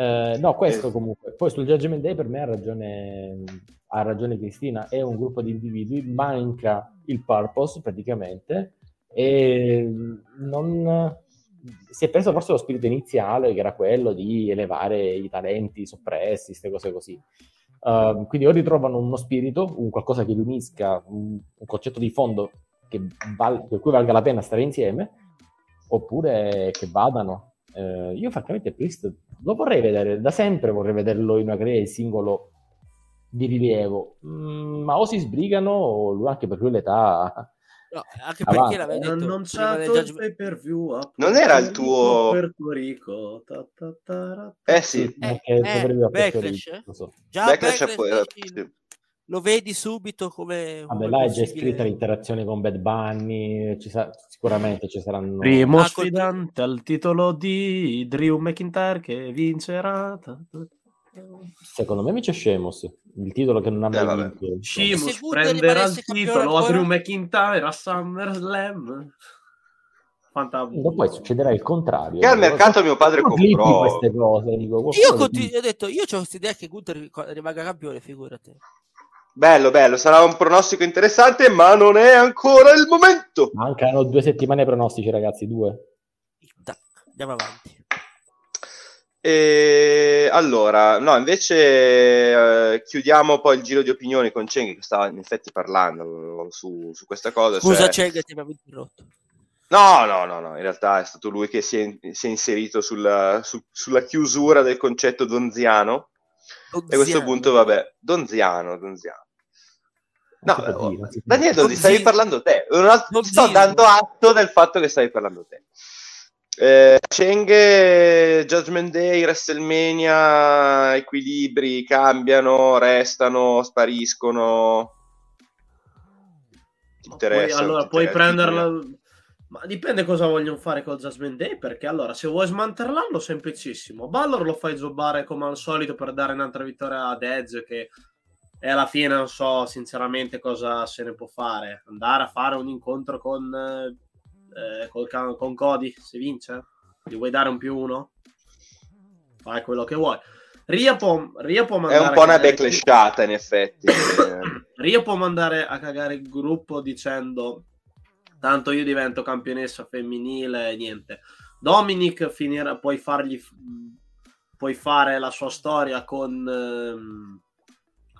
Eh, no, questo comunque. Poi sul Judgment Day per me ha ragione, ha ragione Cristina, è un gruppo di individui, manca il purpose praticamente e non, si è perso forse lo spirito iniziale che era quello di elevare i talenti soppressi, queste cose così. Uh, quindi o ritrovano uno spirito, un qualcosa che li unisca, un, un concetto di fondo che val- per cui valga la pena stare insieme, oppure che vadano eh, io francamente Priest lo vorrei vedere, da sempre vorrei vederlo in una carriera di singolo di rilievo, mm, ma o si sbrigano o lui, anche per lui l'età... No, anche perché l'avevi detto, c'è il judge... per view non era il tuo Puerto Rico? Ta, ta, ta, eh sì. eh, eh, eh, Backlash, so. già Backlash, Backlash poi, sì lo vedi subito come... Vabbè, là è già iscritta l'interazione con Bad Bunny, ci sa- sicuramente ci saranno... Primo ah, sfidante al titolo di Drew McIntyre che vincerà... Secondo me c'è Sheamus, il titolo che non ha mai eh, vinto. Sheamus prenderà il titolo a Drew McIntyre a SummerSlam. Fantastico. Poi succederà il contrario. Che al mercato mio padre comprò queste cose. Dico, io continu- ho detto, io ho questa idea che Gunther rimanga campione, figurati. Bello, bello, sarà un pronostico interessante, ma non è ancora il momento. Mancano due settimane pronostici, ragazzi, due. Andiamo avanti. E allora, no, invece eh, chiudiamo poi il giro di opinioni con Cheng che stava in effetti parlando su, su questa cosa. Scusa cioè... Cheng, ti abbiamo interrotto. No, no, no, no, in realtà è stato lui che si è, si è inserito sulla, su, sulla chiusura del concetto donziano Donziano. E a questo punto, vabbè, Donziano, Donziano. No, oh, Daniele, Donzi, stavi parlando te. Ti sto dando atto del fatto che stavi parlando te. Eh, Cheng, Judgment Day, WrestleMania, equilibri cambiano, restano, spariscono. Ti interessa? Puoi, allora, puoi prenderla. Ma dipende cosa vogliono fare con Jasmine Day, perché allora se vuoi smantellarlo semplicissimo. Ballor lo fai zobbare come al solito per dare un'altra vittoria ad Edge che e alla fine non so sinceramente cosa se ne può fare. Andare a fare un incontro con, eh, col, con Cody se vince? Gli vuoi dare un più uno? Fai quello che vuoi. Ria può, Ria può mandare. È un po' una backlashata, in effetti. Ria può mandare a cagare il gruppo dicendo: Tanto io divento campionessa femminile niente. Dominic finirà, puoi fargli. Puoi fare la sua storia con. Ehm,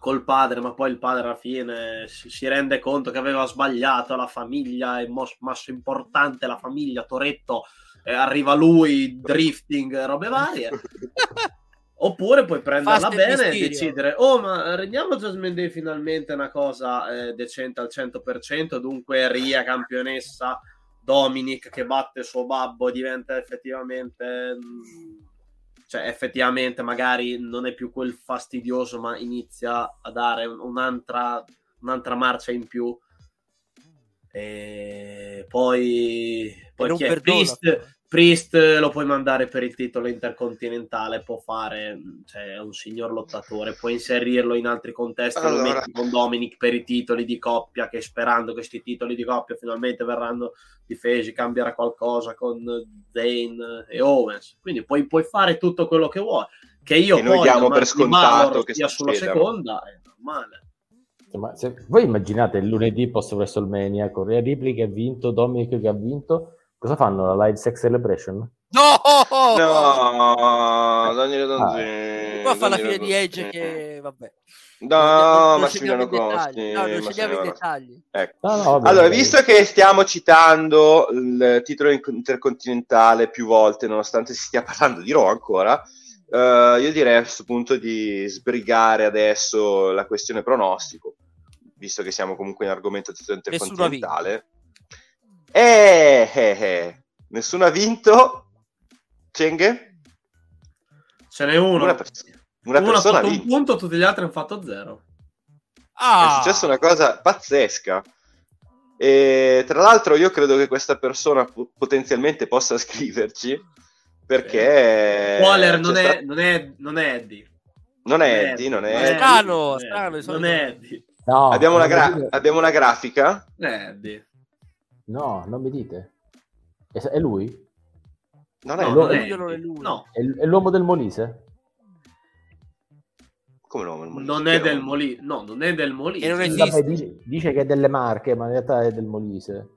col padre, ma poi il padre alla fine si, si, rende conto che aveva sbagliato la famiglia, è mos- masso importante la famiglia, Toretto, eh, arriva lui, drifting, robe varie. Oppure puoi prenderla Fast bene e decidere, oh ma rendiamo Jasmine Day finalmente una cosa eh, decente al 100%, dunque Ria campionessa, Dominic che batte il suo babbo diventa effettivamente... Mh, cioè effettivamente magari non è più quel fastidioso, ma inizia a dare un'altra, un'altra marcia in più. E poi, poi chi è? Priest, Priest lo puoi mandare per il titolo intercontinentale, può fare, cioè è un signor lottatore, puoi inserirlo in altri contesti, allora. lo metti con Dominic per i titoli di coppia, che sperando che questi titoli di coppia finalmente verranno difesi, cambierà qualcosa con Zane e Owens, quindi puoi, puoi fare tutto quello che vuoi, che io e noi diamo per scontato che sia sulla seconda, è normale. Ma se voi immaginate il lunedì post WrestleMania, Correa Ripley che ha vinto, Dominic che ha vinto, Cosa fanno? La live sex celebration? No! No, Daniele Donzini. Ah. Qua fa la fine di Edge che vabbè. No, Massimiliano Costi. No, non scegliamo i dettagli. Ecco. No, no, vabbè, allora, visto che stiamo citando il titolo intercontinentale più volte, nonostante si stia parlando di Raw ancora, uh, io direi a questo punto di sbrigare adesso la questione pronostico, visto che siamo comunque in argomento titolo intercontinentale. Eh, eh, eh. Nessuno ha vinto. Cenghe? Ce n'è uno. Una, pers- una uno persona ha fatto un punto, tutti gli altri hanno fatto zero. Ah. È successa una cosa pazzesca. E tra l'altro io credo che questa persona p- potenzialmente possa scriverci perché... Waller non, sta... non, è, non è Eddie. Non è Eddie, non è Strano, strano. Non è Eddie. No, abbiamo, una gra- abbiamo, una grafica. Eddie. No, non mi dite. È, è lui? Non è, no, non è, non è lui. No. È, è, l'uomo del Molise? Come l'uomo del Molise? Non è del Molise. No, non è del Molise. non esiste. dice, dice, che è delle Marche, ma in realtà è del Molise.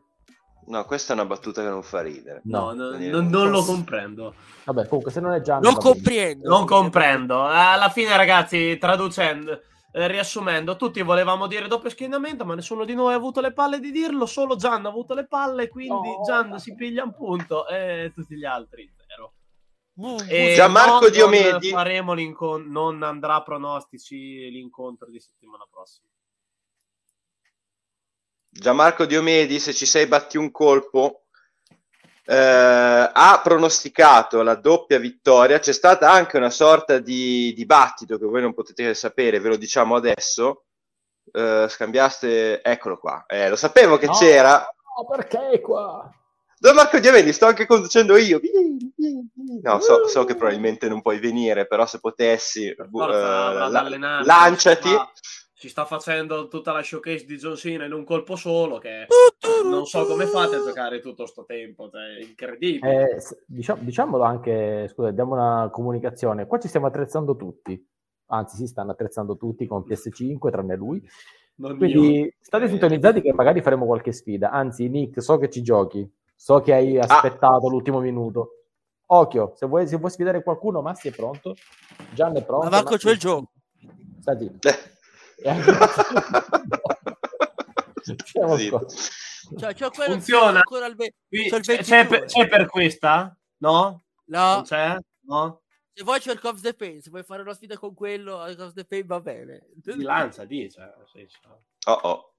No, questa è una battuta che non fa ridere. No, no non, non lo comprendo. Vabbè, comunque se non è già... Non comprendo. Non comprendo. Alla fine, ragazzi, traducendo eh, riassumendo, tutti volevamo dire doppio schienamento, ma nessuno di noi ha avuto le palle di dirlo, solo Gian ha avuto le palle, quindi oh. Gian si piglia un punto e tutti gli altri zero. E Gianmarco Diomedi faremo non andrà a pronostici l'incontro di settimana prossima. Gianmarco Diomedi, se ci sei batti un colpo, eh, ha pronosticato la doppia vittoria. C'è stata anche una sorta di dibattito che voi non potete sapere, ve lo diciamo adesso. Eh, scambiaste, eccolo qua. Eh, lo sapevo che no, c'era. No, perché è qua? Don Marco Diavelli, sto anche conducendo io. No, so, so, che probabilmente non puoi venire, però se potessi, forza, uh, la, lanciati. Ma ci sta facendo tutta la showcase di John Cena in un colpo solo che non so come fate a giocare tutto questo tempo, cioè, incredibile. Eh, diciamo, diciamolo anche, scusa, diamo una comunicazione, qua ci stiamo attrezzando tutti, anzi si stanno attrezzando tutti con PS5 tranne lui, non quindi io. state sintonizzati che magari faremo qualche sfida, anzi Nick so che ci giochi, so che hai ah. aspettato ah. l'ultimo minuto. Occhio, se vuoi, se vuoi sfidare qualcuno, Massi è pronto, Gian è pronto. Ma Marco, c'è il gioco. Stati. cioè, c'è quello, Funziona. Be- c'è, c'è, per, c'è, per, questa? No? No. Non c'è? No? Se vuoi c'è il Cops the Pain, se vuoi fare una sfida con quello, il Cops the Pain va bene. Di lancia, dice. Oh oh.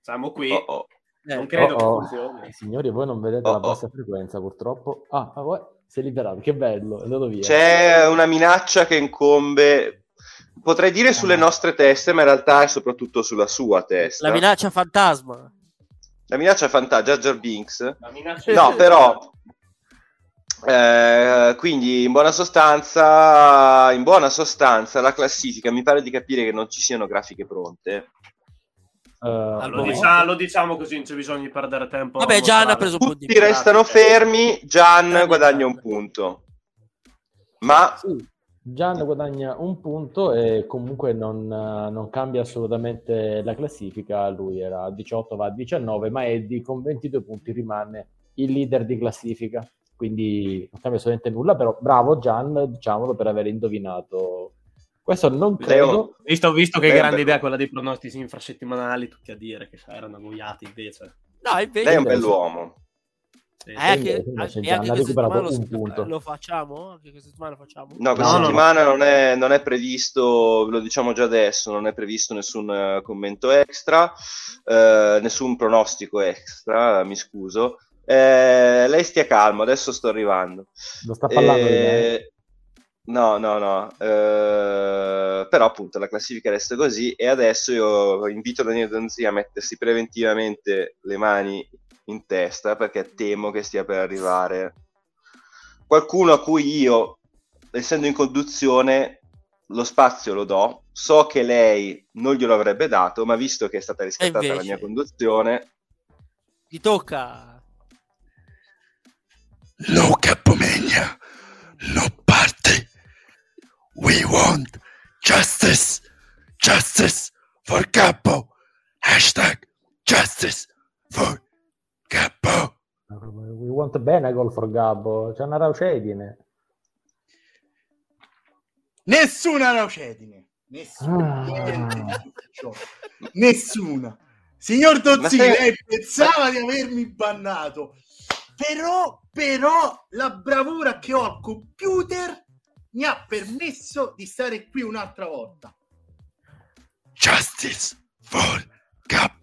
Siamo qui. Oh oh. Non credo oh, oh. che funzioni. Eh, signori, voi non vedete oh, la bassa frequenza, purtroppo. Ah, ah si è liberato, che bello, è andato via. C'è una minaccia che incombe potrei dire sulle nostre teste, ma in realtà è soprattutto sulla sua testa. La minaccia fantasma. La minaccia fantasma, Jar Jar Binks. La minaccia No, però... eh, quindi in buona sostanza in buona sostanza la classifica mi pare di capire che non ci siano grafiche pronte Eh, Allora, Lo, come- diciamo, lo diciamo così, non c'è bisogno di perdere tempo. Vabbè, Gian ha preso un tutti restano fermi Gian guadagna un punto ma Sì, Gian guadagna un punto e comunque non, eh, non cambia assolutamente la classifica. Lui era a 18, va a 19, ma Eddie con 22 punti rimane il leader di classifica. Quindi non cambia assolutamente nulla, però bravo Gian, diciamolo, per aver indovinato. Questo non credo. Leo- Visto, visto che Beh, grande beh. idea quella dei pronostici infrasettimanali, tutti a dire che erano annoiati invece. No, invece... lei è un bell'uomo Sì. Eh, anche, invece anche, recuperato settimana lo, un punto. lo facciamo? Anche questa settimana lo facciamo? No, questa No, no, settimana Non, è, non è previsto, ve lo diciamo già adesso, non è previsto nessun eh, commento extra, eh, nessun pronostico extra, mi scuso. Eh, lei stia calmo, adesso sto arrivando. Lo sta parlando di me. Eh, No, no, no, eh, però appunto la classifica resta così e adesso io invito Daniele Donzi a mettersi preventivamente le mani in testa perché temo che stia per arrivare qualcuno a cui io, essendo in conduzione, lo spazio lo do. So che lei non glielo avrebbe dato, ma visto che è stata riscattata la invece? mia conduzione, Ti tocca. Luca Pomegna, no parte. We want justice, justice for Capo. Hashtag justice for Capo. We want Benagol for Gabbo. C'è una raucedine. Nessuna raucedine. Nessuna. Ah. Nessuna. Signor Dozzi, Ma se- lei pensava di avermi bannato. Però, però, la bravura che ho al computer mi ha permesso di stare qui un'altra volta. Justice for Capo.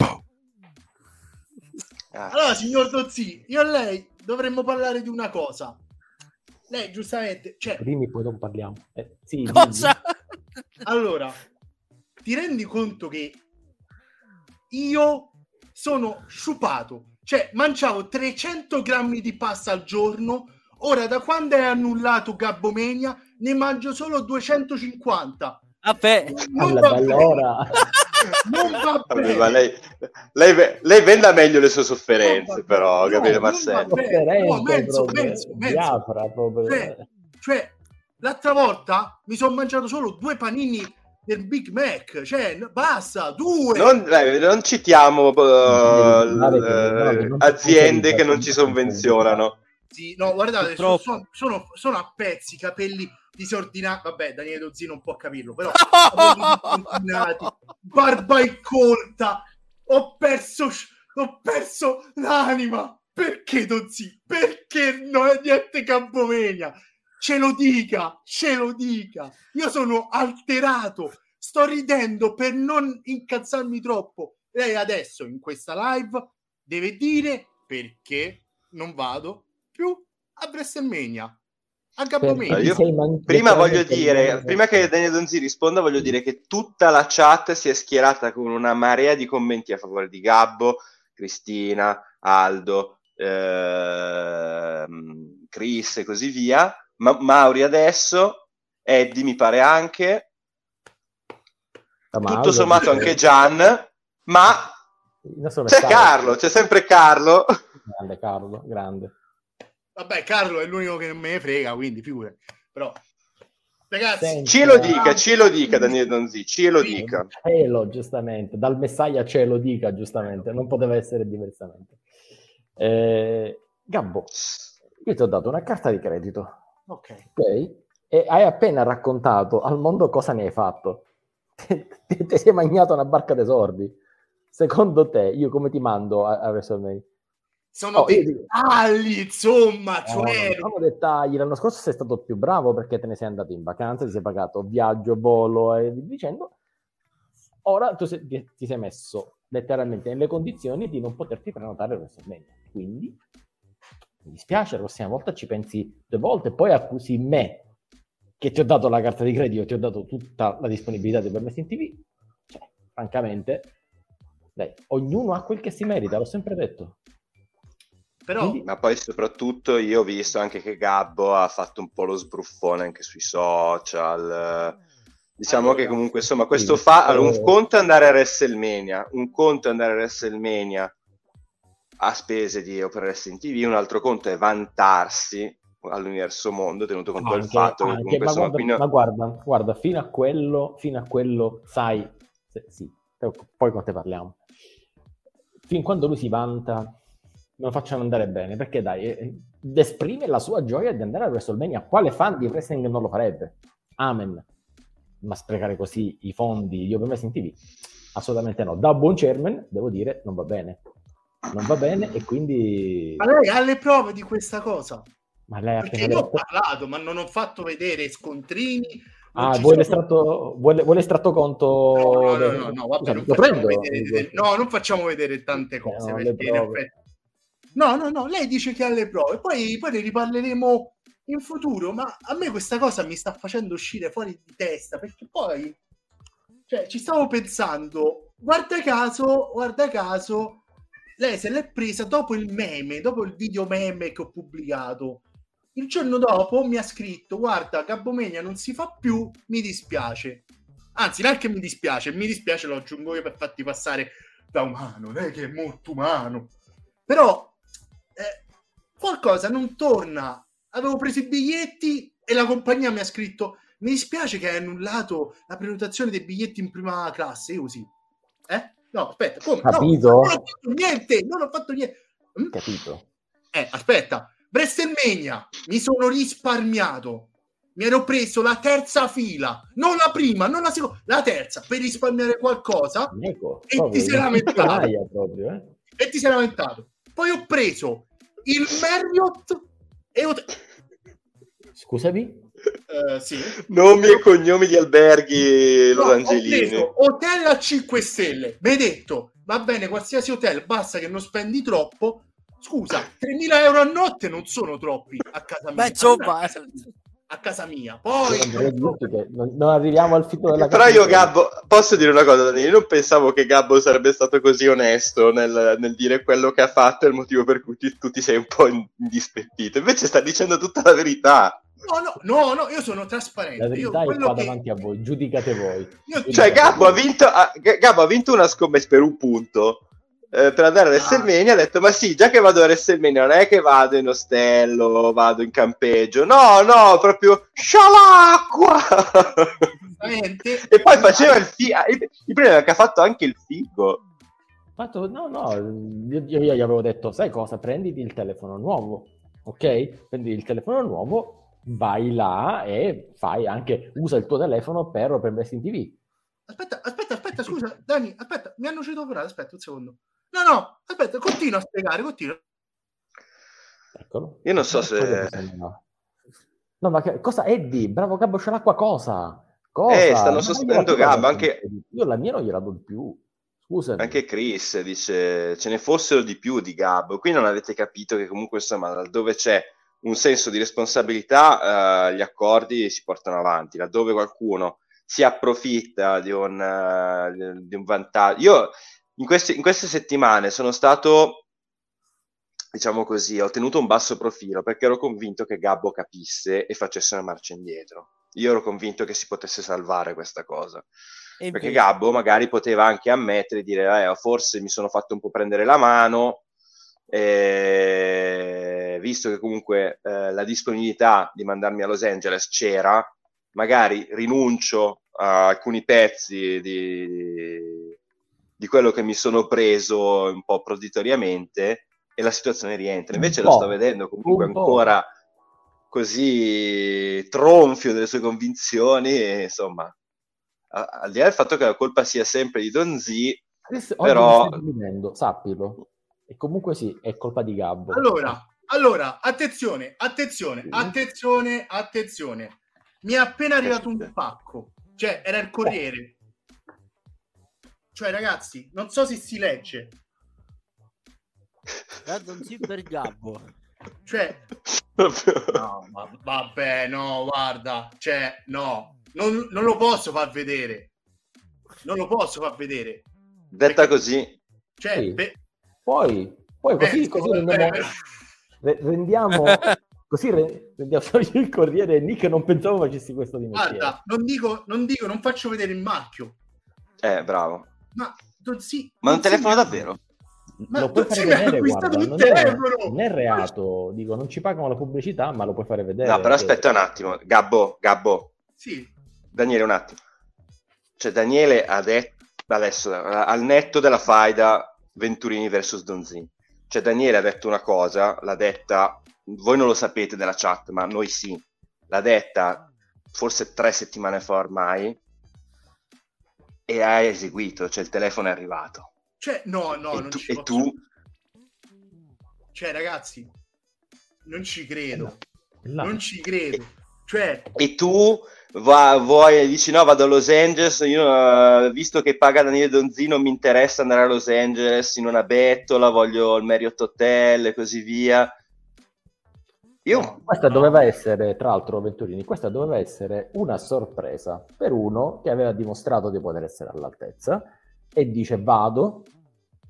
Ah, Allora, signor Dozzi, io e lei dovremmo parlare di una cosa. Lei, giustamente, cioè, Primi poi non parliamo. Eh, sì, Cosa? Allora, ti rendi conto che io sono sciupato, cioè mangiavo 300 grammi di pasta al giorno, ora da quando è annullato Gabbomenia ne mangio solo 250. Vabbè, Alla bella ora. non va vabbè, bene. ma lei, lei, lei venda meglio le sue sofferenze, però, no, va Marcello? no, mezzo, mezzo, mezzo. Proprio. Cioè, cioè, l'altra volta mi sono mangiato solo due panini del Big Mac, cioè, basta, due. Non, dai, non citiamo non si aziende che non ci sovvenzionano. Sì, no, guardate, sono, sono- sono a pezzi, capelli disordinati. Vabbè, Daniele Dozzi non può capirlo, però disordinati, barba incolta. Ho perso, ho perso l'anima. Perché Dozzi? Perché non è niente Campomenia? Ce lo dica, ce lo dica. Io sono alterato, sto ridendo per non incazzarmi troppo. Lei adesso in questa live deve dire perché non vado più a WrestleMania. A Gabbomania. Io- sei man- Prima voglio dire, prima che Daniele Donzi risponda, voglio dire che tutta la chat si è schierata con una marea di commenti a favore di Gabbo, Cristina, Aldo, ehm, Chris e così via. Ma- Mauri adesso, Eddie mi pare anche, ma tutto Aldo sommato anche Gian, ma c'è. Carlo, c'è sempre Carlo. Grande Carlo, grande. Vabbè, Carlo è l'unico che non me ne frega, quindi figure. Però, ragazzi, Senti, Ce lo dica, ce lo dica Daniele Donzi, ce lo dica. Cielo, giustamente, dal messaggio a cielo dica, giustamente, non poteva essere diversamente. Eh, Gabbo, io ti ho dato una carta di credito, ok. ok? E hai appena raccontato al mondo cosa ne hai fatto. Ti, sei magnato una barca dei sordi. Secondo te, io come ti mando a, a WrestleMania? Sono Oh, dettagli, insomma, no, cioè... diciamo dettagli. L'anno scorso sei stato più bravo perché te ne sei andato in vacanza, ti sei pagato viaggio, volo e dicendo. Ora tu sei- ti, sei messo letteralmente nelle condizioni di non poterti prenotare WrestleMania. Quindi mi dispiace, la prossima volta ci pensi due volte, poi accusi me che ti ho dato la carta di credito, ti ho dato tutta la disponibilità dei permessi in TV. Cioè, francamente, Dai, ognuno ha quel che si merita, l'ho sempre detto. Però Ma poi soprattutto io ho visto anche che Gabbo ha fatto un po' lo sbruffone anche sui social. Diciamo Allora, che comunque insomma questo sì, fa allora, un conto è andare a WrestleMania, un conto è andare a WrestleMania a spese di Wrestling TV, un altro conto è vantarsi all'universo mondo tenuto conto del Anche- fatto che anche- comunque ma, insomma guarda, quindi- ma guarda, guarda, fino a quello, fino a quello, sai, se- sì, poi con te parliamo. Fin quando lui si vanta, lo facciano andare bene, perché dai, eh, esprime la sua gioia di andare a WrestleMania. Quale fan di wrestling non lo farebbe? Amen. Ma sprecare così i fondi di Open Wrestling TV? Assolutamente no. Da buon chairman, devo dire, non va bene. Non va bene e quindi... ma lei ha le prove di questa cosa. Ma lei ha Perché io ho detto... parlato, ma non ho fatto vedere scontrini. non Ah, vuoi sono- l'estratto, vuoi, vuoi l'estratto conto? No, no, no, no, no, vabbè, Scusa, non lo facciamo prendo? vedere, no, non facciamo vedere tante cose. Eh, no, perché in effetti- No, no, no, lei dice che ha le prove, poi, poi ne riparleremo in futuro, ma a me questa cosa mi sta facendo uscire fuori di testa, perché poi, cioè, ci stavo pensando, guarda caso, guarda caso, lei se l'è presa dopo il meme, dopo il video meme che ho pubblicato. Il giorno dopo mi ha scritto: Guarda, Gabbomenia non si fa più, mi dispiace. Anzi, non è che mi dispiace, mi dispiace, lo aggiungo io per farti passare da umano. Lei che è molto umano, però qualcosa non torna. Avevo preso i biglietti e la compagnia mi ha scritto: Mi dispiace che hai annullato la prenotazione dei biglietti in prima classe. Io così, eh? No, aspetta, come? No, Capito? non ho fatto niente, non ho fatto niente. Mm? Capito? Eh, aspetta, WrestleMania, mi sono risparmiato. Mi ero preso la terza fila, non la prima, non la seconda, la terza, per risparmiare qualcosa Ecco, E proprio, ti sei lamentato. Naia proprio, eh? e ti sei lamentato. Poi ho preso il Marriott e ho... Scusami? Eh, sì. nomi e cognomi di alberghi No, Los ho Angelini. preso hotel a 5 stelle. Mi hai detto, va bene, qualsiasi hotel, basta che non spendi troppo. Scusa, 3.000 euro a notte non sono troppi a casa mia. Beh, insomma, eh. A casa mia. Poi Non arriviamo al fitto della Però io Gabbo, posso dire una cosa, Dani? Io non pensavo che Gabbo sarebbe stato così onesto nel, nel dire quello che ha fatto e il motivo per cui ti- tu ti sei un po' indispettito. Invece sta dicendo tutta la verità. No, no, no, no, io sono trasparente. La io verità è quello qua che- davanti a voi, giudicate voi. io- Cioè, Gabbo ha vinto, ha- Gabbo ha vinto una scommessa per un punto. Eh, per andare a Ah. WrestleMania ha detto ma sì già che vado a WrestleMania non è che vado in ostello vado in campeggio no no proprio scialacqua e poi faceva il figo il il problema è che ha fatto anche il figo Fatto, no, no, io, io gli avevo detto, sai cosa, prenditi il telefono nuovo, ok? Prendi il telefono nuovo, vai là e fai anche, usa il tuo telefono per Open Wrestling TV. Aspetta, aspetta, aspetta, scusa, Dani, aspetta, mi hanno citofonato, aspetta un secondo. No, no, aspetta, continua a spiegare, continua. Eccolo. io non so se No, ma che, cosa, Eddie, bravo Gabbo Scialacqua, cosa? Cosa? Eh, stanno sostenendo io la- Gabbo, anche- Io la mia non gliela do più, scusami. Anche Chris dice ce ne fossero di più di Gabbo. Qui non avete capito che comunque insomma laddove c'è un senso di responsabilità eh, gli accordi si portano avanti. Laddove qualcuno si approfitta di un, eh, di un vantaggio. Io in queste, in queste settimane sono stato, diciamo così, ho tenuto un basso profilo perché ero convinto che Gabbo capisse e facesse una marcia indietro. Io ero convinto che si potesse salvare questa cosa E perché invece- Gabbo magari poteva anche ammettere e dire eh, forse mi sono fatto un po' prendere la mano eh, visto che comunque eh, la disponibilità di mandarmi a Los Angeles c'era magari rinuncio a alcuni pezzi di, di quello che mi sono preso un po' proditoriamente e la situazione rientra invece lo sto vedendo comunque ancora così tronfio delle sue convinzioni e, insomma al di là del fatto che la colpa sia sempre di Don Z, però- dividendo, sappilo. E comunque sì, è colpa di Gabbo. Allora, allora, attenzione, attenzione, attenzione, attenzione. Mi è appena arrivato un pacco, cioè era il Corriere. Cioè, ragazzi, non so se si legge. Guarda un super gabbo. Cioè, no, ma- vabbè, no, guarda, cioè, no, non, non lo posso far vedere. Non lo posso far vedere. detta così, Cioè, Sì. pe- Poi, poi così, Eh, così rendiamo, eh. re- rendiamo, così re- rendiamo il Corriere Nick non pensavo facessi questo di mestiere. guarda, non dico, non dico, non faccio vedere il marchio, Eh, bravo. Ma sì, Ma un telefono sì- davvero? Ma lo puoi fare vedere, guarda, non è, non è reato, dico, non ci pagano la pubblicità, ma lo puoi fare vedere. No, però aspetta un attimo. Gabbo, Gabbo, Sì, Daniele, un attimo. Cioè, Daniele ha detto adesso al netto della faida Venturini versus Donzin. Cioè, Daniele ha detto una cosa, l'ha detta, voi non lo sapete nella chat, ma noi sì. L'ha detta forse tre settimane fa ormai e ha eseguito, cioè il telefono è arrivato. cioè, no, no, e non tu, ci e tu Cioè, ragazzi, non ci credo, Là. non ci credo. Cioè, e tu va- vuoi, dici no, vado a Los Angeles, io eh, visto che paga Daniele Donzino mi interessa andare a Los Angeles in una bettola, voglio il Marriott Hotel e così via. Io Questa doveva essere, tra l'altro, Venturini, questa doveva essere una sorpresa per uno che aveva dimostrato di poter essere all'altezza e dice vado,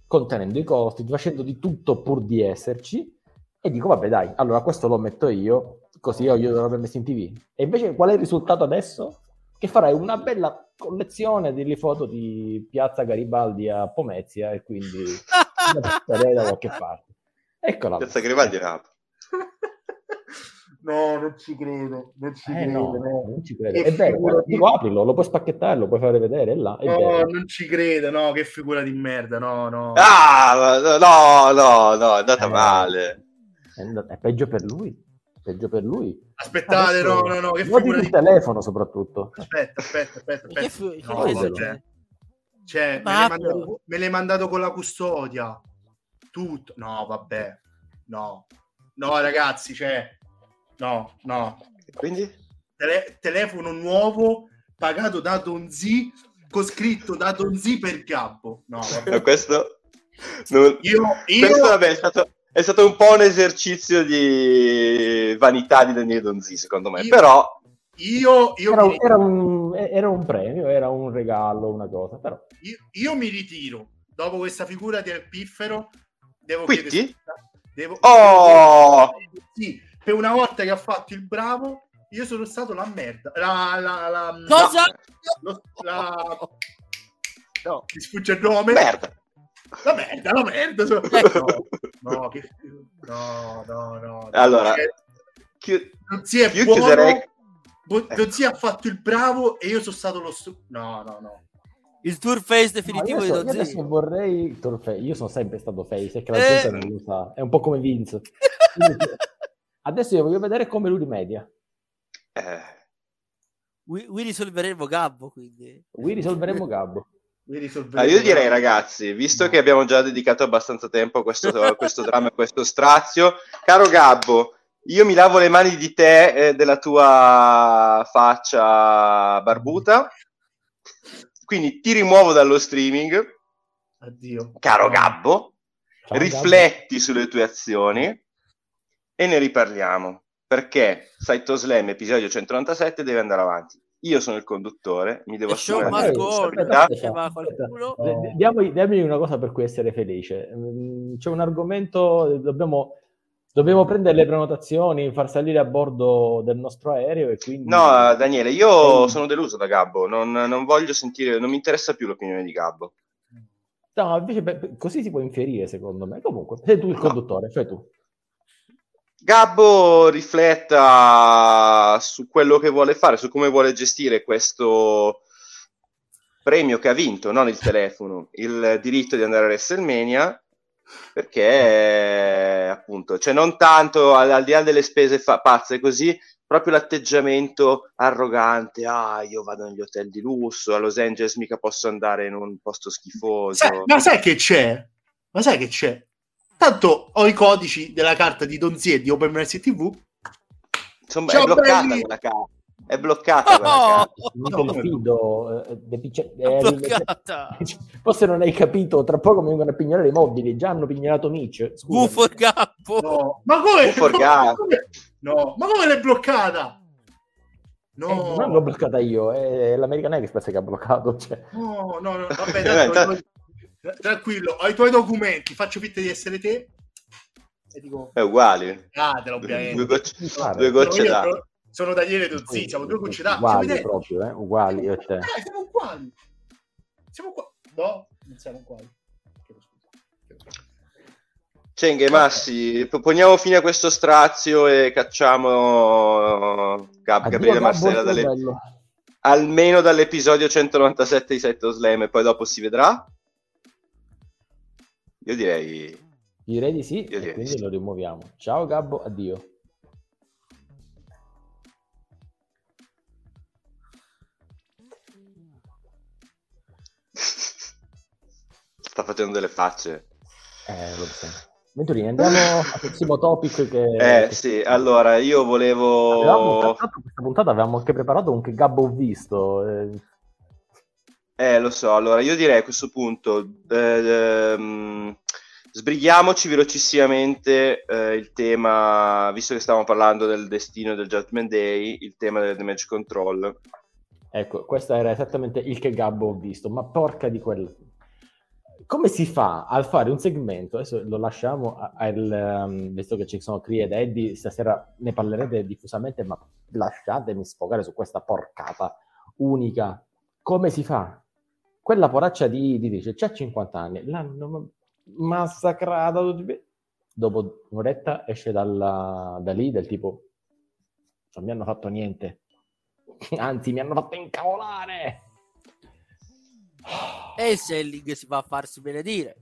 contenendo i costi, facendo di tutto pur di esserci e dico vabbè dai, allora questo lo metto io, così io io l'avrei messo in tv. E invece qual è il risultato adesso? Che farai una bella collezione delle foto di Piazza Garibaldi a Pomezia e quindi la da qualche parte. Eccola. Piazza Garibaldi era no, non ci credo, non ci Eh credo. no, no. non ci credo. Che figura guarda, di- dico, aprilo, lo puoi spacchettare, lo puoi fare vedere, è là, è No, vero. non ci credo, no, che figura di merda, no, no. Ah, no, no, no, è andata Eh. male. È, è peggio per lui, peggio per lui. Aspettate, Adesso- no, no, no, che figura il di... telefono soprattutto. Aspetta, aspetta, aspetta, Che aspetta. fu- che No, cosa? cioè, cioè, me l'hai, mandato, me l'hai mandato con la custodia. Tutto. No, vabbè. No. No, ragazzi, cioè... No, no. E Quindi? Tele- telefono nuovo pagato da Donzi con scritto da Donzi per Gabbo. No, vabbè. No, questo, non- Io, io... questo vabbè, è, stato, è stato un po' un esercizio di vanità di Daniele Donzi, secondo me. Io- Però Io, io, Era, mi, un- era un, era un premio, era un regalo, una cosa, però... io, io mi ritiro. Dopo questa figura di Alpiffero, devo Quitti? chiedere. Devo, Oh! Sì, per una volta che ha fatto il bravo, io sono stato la merda. La, la, la, Cosa? lo- la- No. mi sfugge il nome. merda. La merda, la merda. No, no, che... no, no, no. Allora, Cioè, Chi- non si è io buono, chiuderei- bo- non si è fatto il bravo e io sono stato lo stu- No, no, no. Il tour face No, definitivo io, di so- io vorrei... Io sono sempre stato face, è che la Eh. gente non lo sa. È un po' come Vince. Adesso io voglio vedere come lui rimedia. eh, We, we risolveremo Gabbo, quindi. Qui risolveremo Gabbo. Ah, io direi, ragazzi, visto che abbiamo già dedicato abbastanza tempo a questo, a questo dramma e a questo strazio, caro Gabbo, io mi lavo le mani di te e della tua faccia barbuta, quindi ti rimuovo dallo streaming, Addio. caro Gabbo, Ciao, rifletti sulle tue azioni e ne riparliamo, perché Saito Slam, episodio 197, deve andare avanti. Io sono il conduttore, mi devo show assumere la responsabilità. Diamogli, diamogli una cosa per cui essere felice. Mm, C'è un argomento, dobbiamo, dobbiamo prendere le prenotazioni, far salire a bordo del nostro aereo e quindi... No, Daniele, io sono deluso da Gabbo, non, non voglio sentire, non mi interessa più l'opinione di Gabbo. No, invece beh, così si può infierire secondo me. Comunque, sei tu il No. conduttore, cioè tu. Gabbo rifletta su quello che vuole fare, su come vuole gestire questo premio che ha vinto, non il telefono, il diritto di andare a WrestleMania, perché appunto, cioè non tanto al, al di là delle spese fa- pazze così, proprio l'atteggiamento arrogante, ah io vado negli hotel di lusso, a Los Angeles mica posso andare in un posto schifoso. Sai- ma sai che c'è? Ma sai che c'è? Tanto ho i codici della carta di Donzi e di Open Mercy TV. Insomma, Ciao, è bloccata belli! quella carta. È bloccata quella Oh, carta. Mi No, confido. eh, eh, bloccata. Forse non hai capito, tra poco mi vengono a pignolare i mobili, già hanno pignolato Mitch. Scusami. Buffo Gabbo. No, ma come? Come- No, ma come l'hai bloccata? Eh, non l'ho No, bloccata io, è l'American Express che ha bloccato. Cioè. no, no, no, vabbè, Tanto- Tranquillo, ho i tuoi documenti, faccio finta di essere te. E dico, È uguali. ah, te Due ovviamente. gocce, Guarda, due gocce Sono io, d'acqua. Sono Daniele Dozzi, siamo due gocce d'acqua. Uguali Siamo proprio, eh? Uguali io e te. Eh, siamo uguali. Siamo qua. No, non siamo uguali. Cenghe, Massi, poniamo fine a questo strazio e cacciamo Gab- Gabriele Marcella dalle- almeno dall'episodio 197 di Setto Slam e poi dopo si vedrà. Io direi Direi di sì, Io direi quindi di sì. lo rimuoviamo. Ciao Gabbo, addio. sta facendo delle facce. Eh, lo so. Venturini, andiamo al prossimo topic che... Eh che- sì, allora io Avevamo, volevo... l'altro, questa puntata avevamo anche preparato un che Gabbo ho visto. eh. Eh, lo so, allora io direi a questo punto eh, ehm, sbrighiamoci velocissimamente eh, il tema, visto che stavamo parlando del destino del Judgment Day, il tema del damage control. Ecco, questo era esattamente il che Gabbo ho visto, ma porca di quel... Come si fa a fare un segmento? Adesso lo lasciamo al, ehm, visto che ci sono Cri ed Eddie, stasera ne parlerete diffusamente, ma lasciatemi sfogare su questa porcata unica. Come si fa? Quella poraccia di, di dice, c'ha 50 anni, l'hanno massacrata. Dopo un'oretta esce dalla- da lì del tipo, non mi hanno fatto niente. Anzi, mi hanno fatto incavolare. E selling si va a farsi benedire.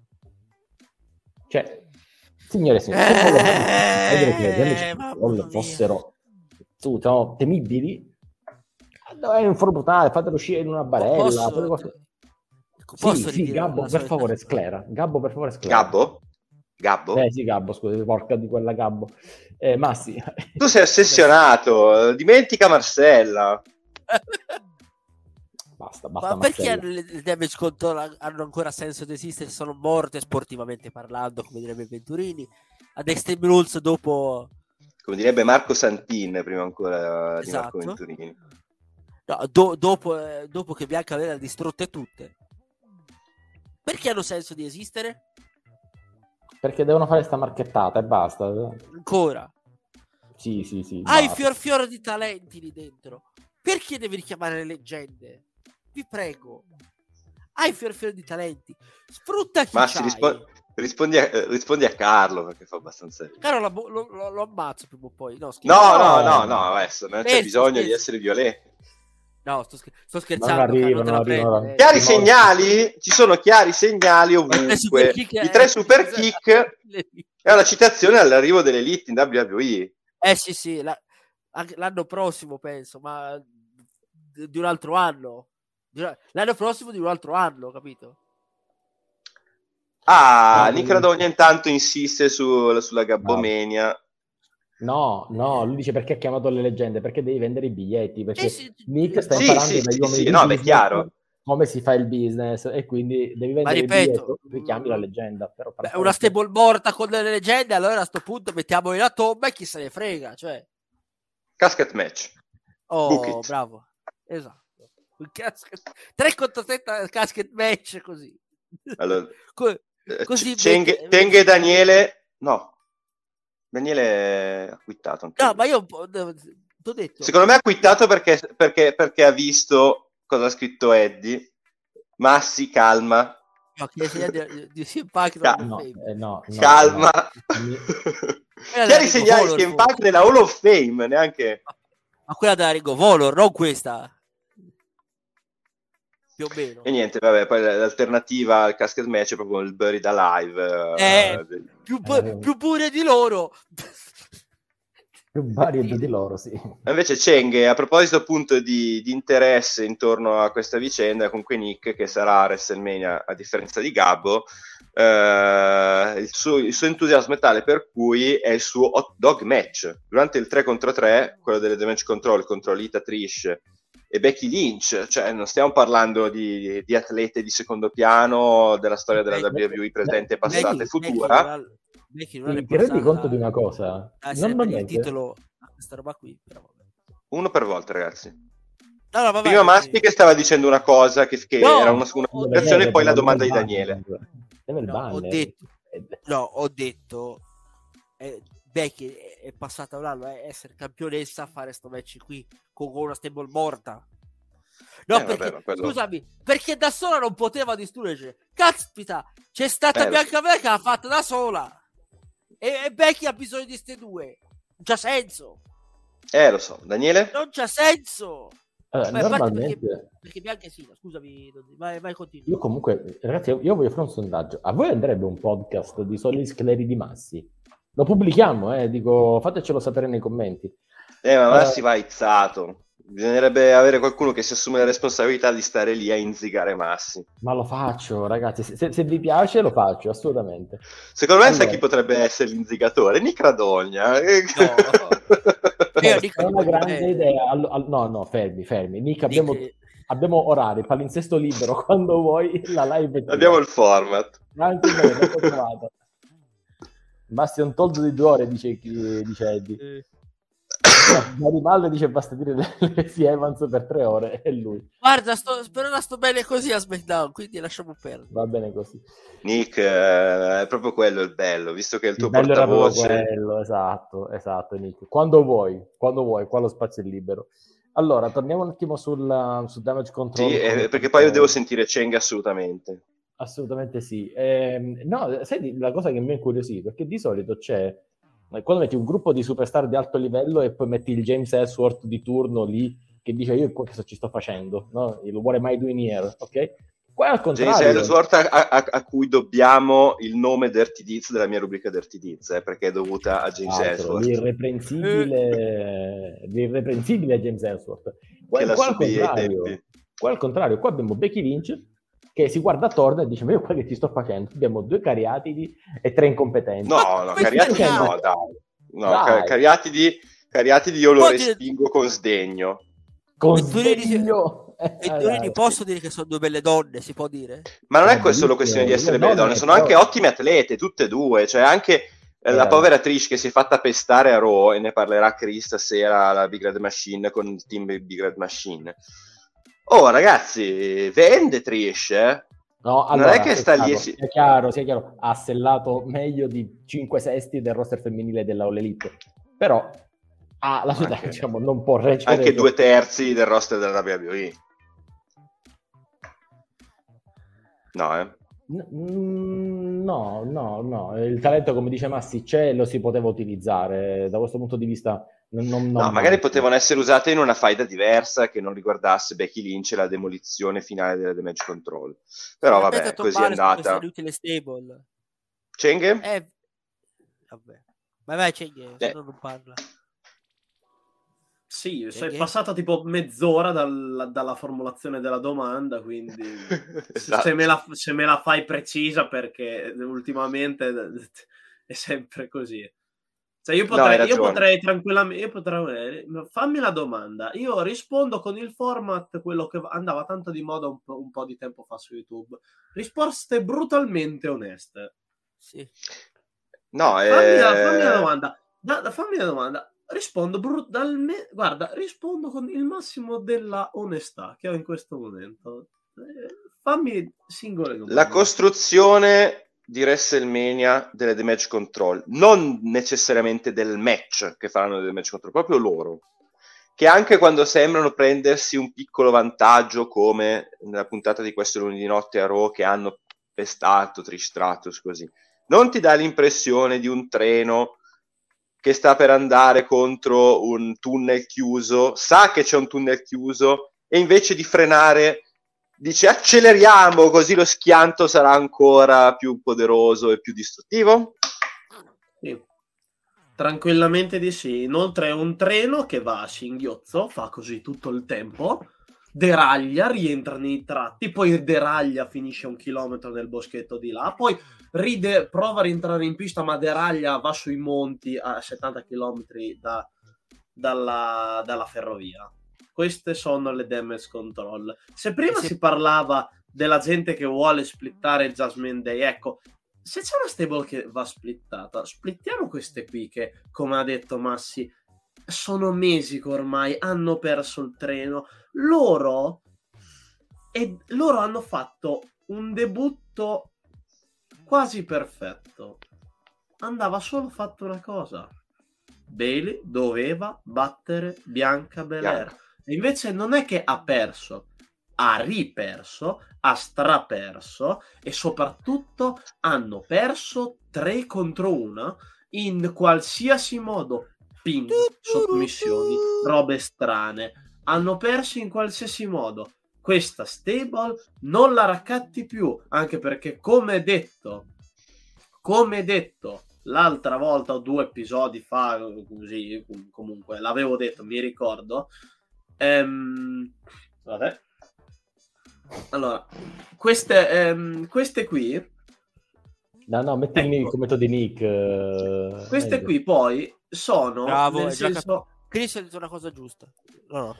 Cioè, signore e signori, Eh, se mia. fossero tu, temibili, dovete informutare, fatelo uscire in una barella. Posso- posso Sì, sì, Gabbo, per solita favore, sclera. Gabbo, per favore, sclera. Gabbo? Gabbo? Eh sì, Gabbo, scusa, porca di quella Gabbo. Eh, Massi, Tu sei ossessionato, dimentica Marcella. basta, basta. Ma perché le le damage control hanno ancora senso di esistere? Sono morte sportivamente parlando, come direbbe Venturini. Ad Extreme Rules dopo... Come direbbe Marco Santin, prima ancora di Marco Esatto. Venturini. no, do- dopo, eh, dopo che Bianca le ha distrutte tutte. Perché hanno senso di esistere? Perché devono fare sta marchettata e basta. Ancora. Sì, sì, sì. Hai basta. fior fior di talenti lì dentro. Perché devi richiamare le leggende? Vi prego. Hai fior fior di talenti. Sfrutta chi Massi, c'hai. rispo- rispondi, a, rispondi a Carlo perché fa abbastanza. Caro, lo, lo- lo- lo ammazzo prima o poi. No. No, no, No. no, adesso non c'è bisogno di essere violenti. No, sto, scher- sto scherzando. non arrivo, non arrivo, prendere. no. Chiari segnali? Ci sono chiari segnali I tre super ovunque. kick- I tre super kick è una citazione all'arrivo dell'Elite in WWE. Eh sì, sì, la- anche l'anno prossimo penso, ma di un altro anno. L'anno prossimo di un altro anno, capito? Ah, Ah, Nick intanto insiste su- sulla Gabbomania. No, no, lui dice perché ha chiamato le leggende, perché devi vendere i biglietti, perché Eh sì, Nick sta Sì, imparando sì, dagli sì, uomini sì, di no, business chiaro. come si fa il business e quindi devi vendere il ripeto, biglietto, richiami la leggenda. Però Beh, una stable morta con delle leggende, allora a sto punto mettiamo la tomba e chi se ne frega, cioè. Casket match. Oh, bravo. Esatto. Casket... 3 contro 7 casket match così. Allora, Co- eh, Così C- Cenghe vedi- Cenghe e Daniele... No. Daniele è acquittato. anche No, lui. ma io ti ho detto. Secondo me è acquittato perché, perché, perché ha visto cosa ha scritto Eddie. Massi, calma. No, che segnali di, di CM Punk Ca- non No, eh, no, no, calma. Quella Chiari segnali forse. Impact nella Hall of Fame, neanche... Ma quella della Ring of Honor, non questa. Più o meno. E niente, vabbè, poi l'alternativa al casket match è proprio il Buried Alive. Eh. del- Più, pu- Eh. più pure di loro. più vari di loro, sì. Invece Cheng, a proposito appunto di, di interesse intorno a questa vicenda, comunque Nick, che sarà a WrestleMania a differenza di Gabbo, eh, il, suo, il suo entusiasmo è tale per cui è il suo hot dog match. Durante il 3 contro 3, quello delle damage control contro Lita Trish e Becky Lynch, cioè non stiamo parlando di, di atlete di secondo piano della storia della WWE presente, passata Becky- e futura. Becky non rendi conto di una cosa? Ah, sempre il Normalmente, titolo questa roba qui. Però vabbè. Uno per volta, ragazzi. No, no, vabbè, Prima sì. Massi che stava dicendo una cosa che, che No, era una, una e poi la domanda di Daniele. No, ho detto- No, ho detto eh, Becky è, è passata un anno a essere campionessa a fare sto match qui con una stable morta. No, Eh, vabbè, perché, ma quello- scusami, perché da sola non poteva distruggere. Caspita, c'è stata Eh, lo Bianca Belair che l'ha fatta da sola. E, e Becky ha bisogno di ste due. Non c'ha senso. Eh, lo so. Daniele? Non c'ha senso. allora, Beh, normalmente Perché Bianca sì, scusami, vai, vai continua. io comunque ragazzi io, io voglio fare un sondaggio a voi andrebbe un podcast di soli scleri di massi lo pubblichiamo eh dico fatecelo sapere nei commenti Eh, ma Eh. Massi va izzato. Bisognerebbe avere qualcuno che si assume la responsabilità di stare lì a inzigare Massi. ma lo faccio ragazzi se, se- vi piace lo faccio assolutamente Secondo me, sai Allora. chi potrebbe essere l'inzigatore? Nick Radogna. Eh, Io Eh, dico è una grande potere- idea Allo- al- no no fermi fermi Nick abbiamo, Dic- abbiamo orari palinsesto libero quando vuoi la live. Abbiamo il format. Tranquillo, l'ho trovato. Basti un toldo di due ore dice, chi, dice Eddie. Eh, Marimallo dice basta dire Lacey Evans per tre ore e lui. Guarda, sto, per ora sto bene così a SmackDown, quindi lasciamo perdere. va bene così. Nick, eh, è proprio quello il bello, visto che è il tuo il bello era portavoce. quello esatto esatto Nick. Quando vuoi quando vuoi qua lo spazio è libero. Allora torniamo un attimo sul, sul damage control. Sì, eh, perché poi io devo sentire Cheng assolutamente. Assolutamente sì Ehm, no sai la cosa che mi ha incuriosito è che di solito c'è eh, quando metti un gruppo di superstar di alto livello e poi metti il James Ellsworth di turno lì che dice io cosa ci sto facendo no? il what am I doing here ok qua al James contrario Ellsworth a, a- a cui dobbiamo il nome Dirty Deeds della mia rubrica Dirty Deeds, eh, perché è dovuta a James Altro, Ellsworth. l'irreprensibile, l'irreprensibile James Ellsworth. Qua, qua al contrario, qua al contrario, qua abbiamo Becky Lynch che si guarda attorno e dice: Ma io qua che ti sto facendo? Abbiamo due cariatidi e tre incompetenti. No, no, Cariatidi no, dai. No, Dai. Ca- Cariatidi, Cariatidi io lo Poi ti- respingo con sdegno. Con E sdegno. Eh, E dai. Turini posso dire che sono due belle donne, si può dire? Ma non è solo questione di essere belle donne, sono anche ottime atlete, tutte e due. Cioè, anche eh, la Eh. povera Trish che si è fatta pestare a Raw, e ne parlerà Chris stasera alla Big Red Machine con il team Big Red Machine. Oh, ragazzi, vende Trish, eh? No, Non allora, è che sta lì chiaro, si- sia chiaro, sia chiaro, ha sellato meglio di 5 sesti del roster femminile della All Elite. Però ha la sua età, Anche- diciamo, non può reggere Anche due terzi del roster della WWE. No, eh? Mm, No, no, no, il talento come dice Massi c'è e lo si poteva utilizzare, da questo punto di vista non, non- No, non magari potevano essere usate in una faida diversa che non riguardasse Becky Lynch e la demolizione finale delle Damage Control. Però Aspetta, vabbè, così è andata. inutile stable. Cenghe? Eh, vabbè. Vai, vai, c'è se Eh. no non parla. Sì, sei passata tipo mezz'ora dal- dalla formulazione della domanda, quindi Esatto. se, me la, se me la fai precisa perché ultimamente è sempre così. Cioè io No, potrei, io ragione. potrei tranquillamente, io potrei, fammi la domanda, io rispondo con il format, quello che andava tanto di moda un po', un po' di tempo fa su YouTube. Risposte brutalmente oneste. Sì. No, Fammi, la, eh, fammi la domanda. Da- da- fammi la domanda. Rispondo brutalmente. Guarda, rispondo con il massimo della onestà che ho in questo momento. Eh, fammi singole domande. La costruzione di WrestleMania delle damage control, non necessariamente del match che faranno delle damage control, proprio loro. Che anche quando sembrano prendersi un piccolo vantaggio, come nella puntata di questo lunedì notte a Raw, che hanno pestato Trish Stratus così, non ti dà l'impressione di un treno che sta per andare contro un tunnel chiuso, sa che c'è un tunnel chiuso e invece di frenare dice acceleriamo così lo schianto sarà ancora più poderoso e più distruttivo? Sì. Tranquillamente di sì. Inoltre è un treno che va a singhiozzo, fa così tutto il tempo, deraglia, rientra nei tratti, poi deraglia, finisce un chilometro nel boschetto di là, poi ride, prova a rientrare in pista, ma deraglia, va sui monti a 70 km da- dalla, dalla ferrovia. Queste sono le damage control. Se prima Sì. si parlava della gente che vuole splittare Jasmine Day, ecco, se c'è una stable che va splittata, splittiamo queste qui che, come ha detto Massi, sono mesi che ormai hanno perso il treno, loro, e loro hanno fatto un debutto quasi perfetto. Andava solo fatto una cosa. Bailey doveva battere Bianca Belair. Bianca. Invece non è che ha perso, ha riperso, ha straperso e soprattutto hanno perso 3 contro 1 in qualsiasi modo. Pin, sottomissioni, robe strane. Hanno perso in qualsiasi modo. Questa stable non la raccatti più, anche perché come detto, come detto l'altra volta o due episodi fa, così comunque l'avevo detto, mi ricordo. Ehm, vabbè. Allora, queste, ehm, queste qui, No, no, metti il Ecco. il commento di Nick. eh, queste meglio. qui poi sono Bravo, nel senso Chris ha detto una cosa giusta. No, no.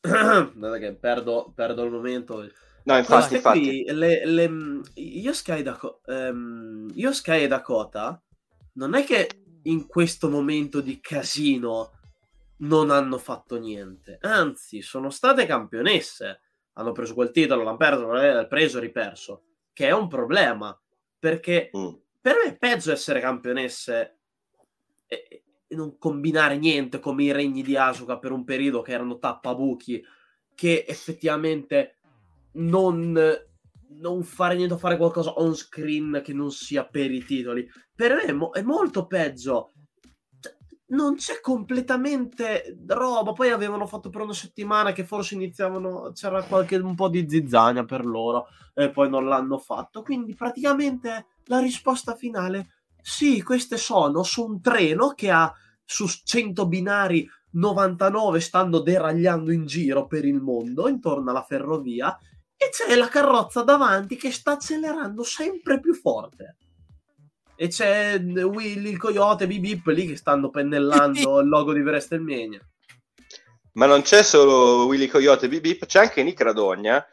Guarda che perdo, perdo il momento. No, infatti, Queste infatti. qui, le, le, io, Sky Daco- ehm, io Sky e Dakota non è che in questo momento di casino non hanno fatto niente, anzi, sono state campionesse. Hanno preso quel titolo, l'hanno perso, l'hanno preso e riperso, che è un problema perché Mm. per me è peggio essere campionesse e, e non combinare niente come i regni di Asuka per un periodo che erano tappabuchi che effettivamente non, non fare niente o fare qualcosa on screen che non sia per i titoli per me è, mo- è molto peggio non c'è completamente roba poi avevano fatto per una settimana che forse iniziavano c'era qualche un po' di zizzania per loro e poi non l'hanno fatto quindi praticamente la risposta finale sì queste sono su un treno che ha su 100 binari 99 stanno deragliando in giro per il mondo intorno alla ferrovia e c'è la carrozza davanti che sta accelerando sempre più forte. E c'è Willy, il coyote, Bip Bip lì che stanno pennellando il logo di WrestleMania. Ma non c'è solo Willy Coyote e Bip Bip, c'è anche Nick Radogna,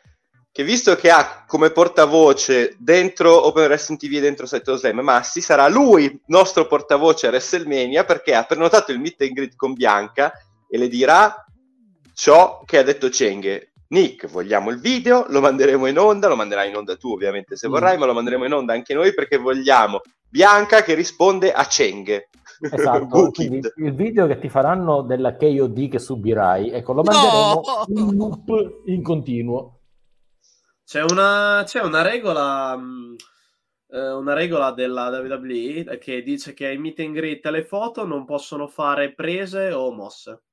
che visto che ha come portavoce dentro Open Wrestling TV e dentro Saito Slam Massi, sarà lui nostro portavoce a WrestleMania perché ha prenotato il meet and greet con Bianca e le dirà ciò che ha detto Cenghe. Nick, vogliamo il video, lo manderemo in onda, lo manderai in onda tu ovviamente se Mm. vorrai, ma lo manderemo in onda anche noi perché vogliamo Bianca che risponde a Cenghe. Esatto, il video che ti faranno della KOD che subirai, ecco, lo manderemo No! in loop in continuo. C'è una, c'è una regola. mh, eh, una regola della WWE che dice che ai meet and greet e le foto non possono fare prese o mosse.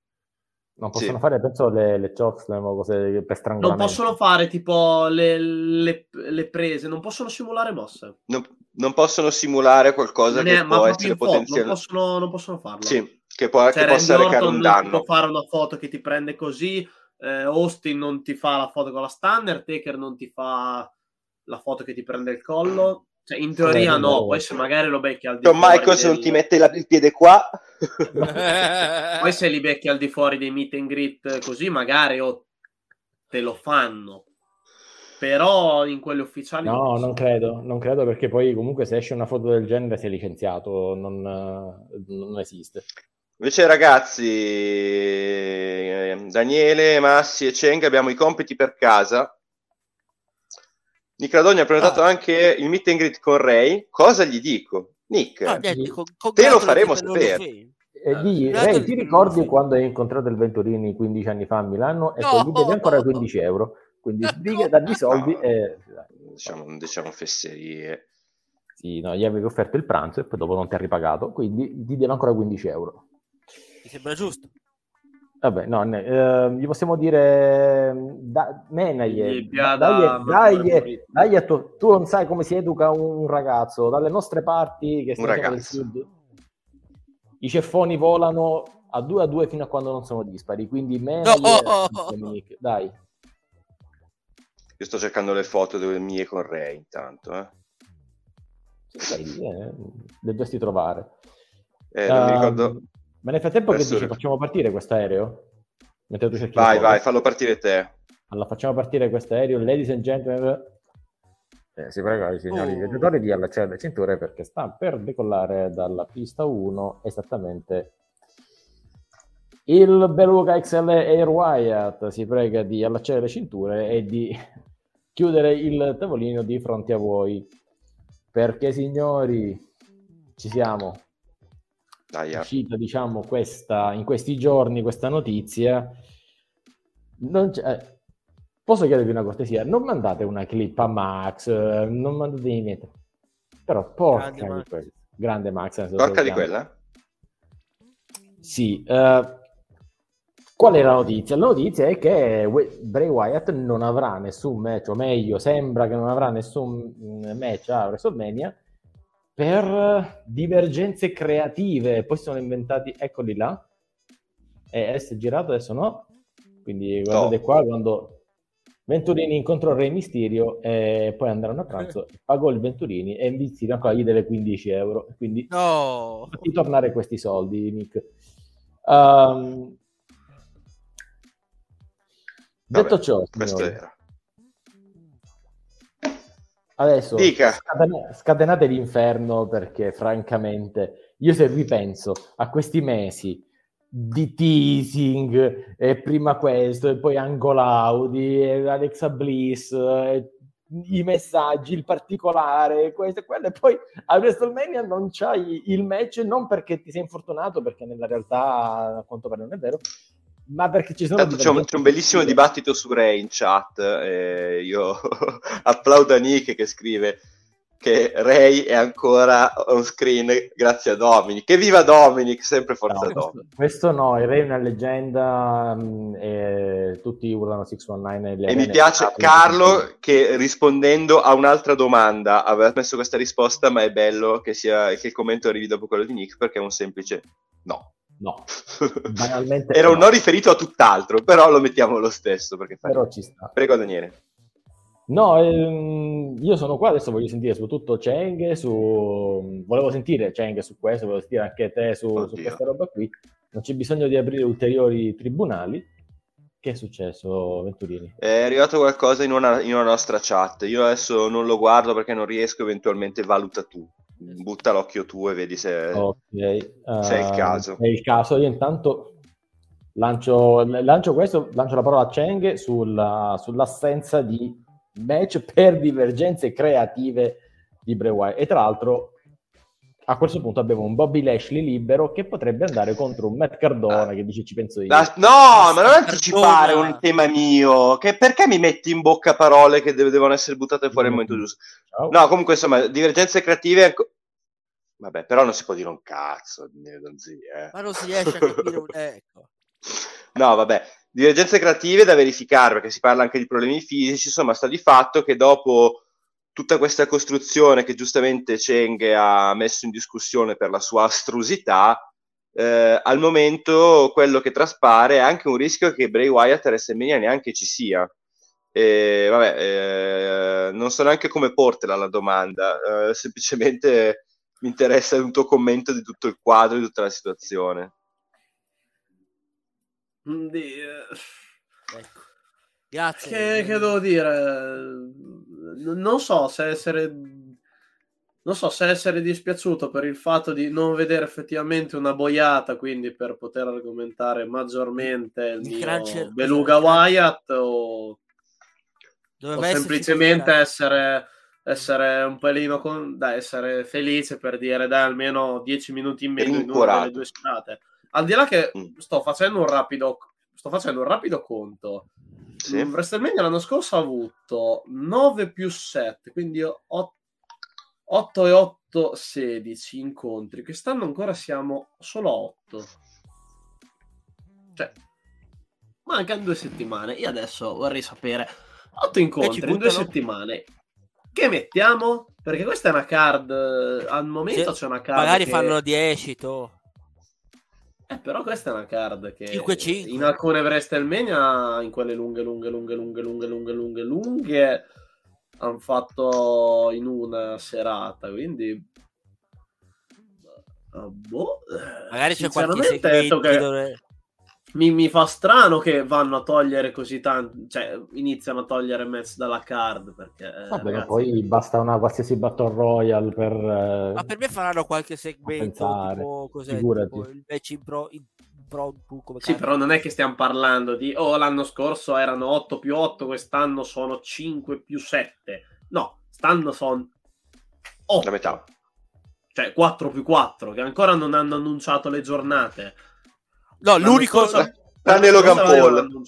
Non possono Sì. fare, penso, le, le chokeslam o cose per Non strangolamento. possono fare tipo le, le- le prese, non possono simulare mosse. Non, non possono simulare qualcosa Non è- che ma può essere foto, non potenziale. possono, non possono farlo. Sì, che, può, Cioè, che possa recare un non danno. può fare una foto che ti prende così, eh, Austin non ti fa la foto con la Stunner, Taker non ti fa la foto che ti prende il collo. Cioè, in teoria no, vabbè. poi se magari lo becchi al di fuori Michaels non del- ti mette la- il piede qua. Poi se li becchi al di fuori dei meet and greet così, magari o te lo fanno. Però in quelli ufficiali No, non credo, non credo perché poi comunque se esce una foto del genere sei licenziato, non, non esiste. Invece, ragazzi, eh, Daniele, Massi e Cheng abbiamo i compiti per casa. Nick Radogna ha prenotato Ah. anche il meet and greet con Ray. Cosa gli dico? Nick, No, niente, Sì. con- Te lo faremo sapere. E Eh, digli, Ray, ti ricordi quando hai incontrato il Venturini 15 anni fa a Milano? E No! poi gli devi ancora 15 euro. Quindi sbriga, dagli soldi No. e... diciamo, non diciamo fesserie. Sì, no, gli avevi offerto il pranzo e poi dopo non ti ha ripagato, quindi ti deve ancora 15 euro. Mi sembra giusto. Vabbè, no, ne- eh, gli possiamo dire, da, menaglie, dai, da- dai, tu, tu non sai come si educa un ragazzo, dalle nostre parti, che del ragazzo. sud, i ceffoni volano a due a due fino a quando non sono dispari, quindi menaglie, No! Dai. Io sto cercando le foto delle mie con Ray intanto. Eh. Sì, dai, eh, le dovresti trovare. Eh, non mi Ehm, ricordo. Ma nel frattempo che Adesso- dici, facciamo partire questo aereo? Mentre tu cerchi Vai, vai, fallo partire te. Allora, facciamo partire questo aereo, ladies and gentlemen. Eh, si prega i signori Oh. viaggiatori di allacciare le cinture perché sta per decollare dalla pista 1 esattamente Il Beluga XL Air Wyatt si prega di allacciare le cinture e di chiudere il tavolino di fronte a voi. Perché, signori, ci siamo. Dai, È eh. uscita, diciamo, questa, in questi giorni questa notizia. Non c'è- eh, posso chiedervi una cortesia? Non mandate una clip a Max, non mandate niente. Però, porca Grande di Max. quella. Grande Max. Porca di quella? Sì. eh, qual è la notizia? La notizia è che Bray Wyatt non avrà nessun match, o meglio, sembra che non avrà nessun mm, match a WrestleMania per divergenze creative. Poi sono inventati, eccoli là. E adesso è girato, adesso no. Quindi guardate No. qua quando Venturini incontrò Re Mysterio e poi andarono a pranzo, pagò il Venturini e Mysterio ancora gli deve 15 euro. Quindi No, fatti tornare questi soldi, Nick. Ehm, detto Vabbè, ciò, Questo signori, era. adesso Dica. scatena- scatenate l'inferno perché francamente io se ripenso a questi mesi di teasing e prima questo e poi Angolaudi e Alexa Bliss i messaggi, il particolare, questo e quello, e poi a WrestleMania non c'hai il match non perché ti sei infortunato, perché nella realtà a quanto pare non è vero, ma perché ci sono Tanto c'è un, c'è un bellissimo dibattito su Ray in chat. e io applaudo a Nick che scrive che Ray è ancora on screen grazie a Dominic. Che viva Dominic, sempre forza No, Dominic. questo, questo no, il Re è una leggenda mh, e tutti urlano 619 nelle E mi piace Carlo che rispondendo a un'altra domanda aveva messo questa risposta, ma è bello che, sia, che il commento arrivi dopo quello di Nick perché è un semplice no. No, banalmente Era un no. riferito a tutt'altro, però lo mettiamo lo stesso. Perché però ci sta. Prego Daniele. No, ehm, io sono qua, adesso voglio sentire su tutto Cheng, su... volevo sentire Cheng su questo, volevo sentire anche te su, su questa roba qui. Non c'è bisogno di aprire ulteriori tribunali. Che è successo, Venturini? È arrivato qualcosa in una, in una nostra chat. Io adesso non lo guardo perché non riesco, eventualmente valuta tu. Butta l'occhio tu e vedi se... Ok, se è il eh, caso. È il caso. Io intanto lancio, lancio questo, lancio la parola a Cheng sulla- sull'assenza di match per divergenze creative di Bray Wyatt. E tra l'altro, a questo punto abbiamo un Bobby Lashley libero che potrebbe andare contro un Matt Cardona che dice ci penso io. La- no, ma non anticipare Perdona. un tema mio. Che perché mi metti in bocca parole che deve- devono essere buttate fuori al momento giusto? Ciao. No, comunque insomma, divergenze creative. anco- Vabbè, però non si può dire un cazzo. Eh. ma non si riesce a capire un ecco. No, vabbè, divergenze creative da verificare perché si parla anche di problemi fisici. Insomma, sta di fatto che dopo tutta questa costruzione che giustamente Cheng ha messo in discussione per la sua astrusità, eh, al momento quello che traspare è anche un rischio che Bray Wyatt a WrestleMania neanche ci sia. E, vabbè, eh, non so neanche come portela la domanda, eh, semplicemente mi interessa un tuo commento di tutto il quadro, di tutta la situazione. Eh, Ecco. Grazie. Che, che devo dire? Non so se essere. Non so se essere dispiaciuto per il fatto di non vedere effettivamente una boiata, quindi per poter argomentare maggiormente il Il mio Beluga Wyatt, o, o semplicemente essere, essere un pelino con, da essere felice per dire dai almeno 10 minuti in meno in una delle due serate. Al di là che Mm. sto facendo un rapido, sto facendo un rapido conto. Sì. Mm, WrestleMania l'anno scorso ha avuto 9 più 7, quindi 8 e 8, 16 incontri. Quest'anno ancora siamo solo a 8. Cioè, mancano due settimane. Io adesso vorrei sapere 8 incontri in due settimane. Che mettiamo? Perché questa è una card. eh, Al momento Sì, c'è una card. Magari che- fanno 10, to. Eh, però questa è una card che 5-5. in alcune WrestleMania, in quelle lunghe, lunghe, lunghe, lunghe, lunghe, lunghe, lunghe, lunghe, hanno fatto in una serata, quindi... Ah, boh. Magari c'è qualche segmento che dove- mi, mi fa strano che vanno a togliere così tanto, cioè iniziano a togliere match dalla card, perché... eh, Vabbè, ragazzi, poi basta una qualsiasi Battle Royale per... eh, Ma per me faranno qualche segmento pensare, tipo, cos'è, figurati. tipo il match in pro, in come Sì, però non è che stiamo parlando di oh, l'anno scorso erano 8 più 8, quest'anno sono 5 più 7. No, quest'anno sono 8. La metà. Cioè 4 più 4, che ancora non hanno annunciato le giornate. No, l'unico... scorso- Tranne Logan Paul.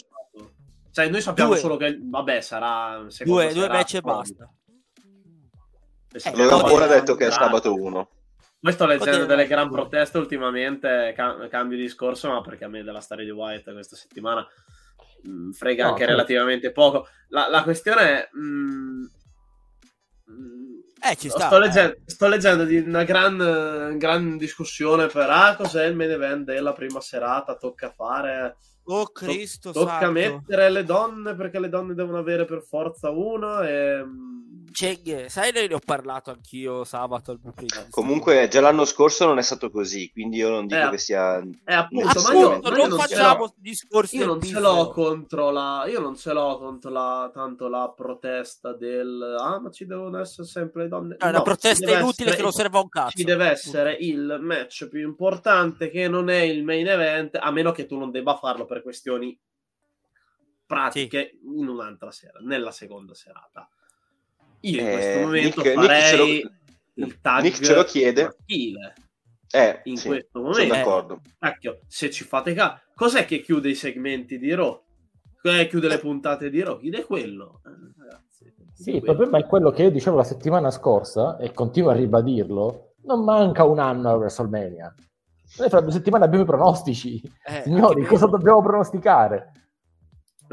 Cioè, noi sappiamo Due. solo che vabbè, sarà Due, due match e basta. Eh, sappiamo Logan no, Paul ha detto che è sabato 1. Poi sto leggendo delle no. gran proteste ultimamente, ca- cambio discorso, ma perché a me della storia di White questa settimana mh, frega No, anche sì. relativamente poco. La, la questione è... mh, mh, Eh, ci sta. sto, leggendo, sto leggendo di una gran, gran discussione per ah, cos'è il main event della prima serata, tocca fare... Oh, Cristo Tocca santo. mettere le donne perché le donne devono avere per forza uno e... mh, Cenghe, sai, ne ho parlato anch'io sabato al di sta Comunque, già l'anno scorso non è stato così, quindi io non dico Eh, che sia. Eh, appunto, ma io, Appunto, ma io non facciamo discorsi Io non ce l'ho contro la. Io non ce l'ho contro la tanto la protesta del ah, ma ci devono essere sempre le donne. È una No, ci protesta inutile essere- che non serve a un cazzo. Ci deve essere il match più importante che non è il main event, a meno che tu non debba farlo per questioni pratiche in un'altra sera, nella seconda serata. Io in Eh, questo momento Nick- Nick farei ce lo- il tag Nick ce lo chiede. maschile. Eh, In sì, questo sono momento. d'accordo. Cacchio, se ci fate caso, cos'è che chiude i segmenti di Raw? Cos'è che chiude le puntate di Raw? Chiude quello. Eh, ragazzi, Sì, il quello. problema è quello che io dicevo la settimana scorsa e continuo a ribadirlo. Non manca un anno a WrestleMania. Noi fra due settimane abbiamo i pronostici. Eh, Signori, cosa dobbiamo pronosticare?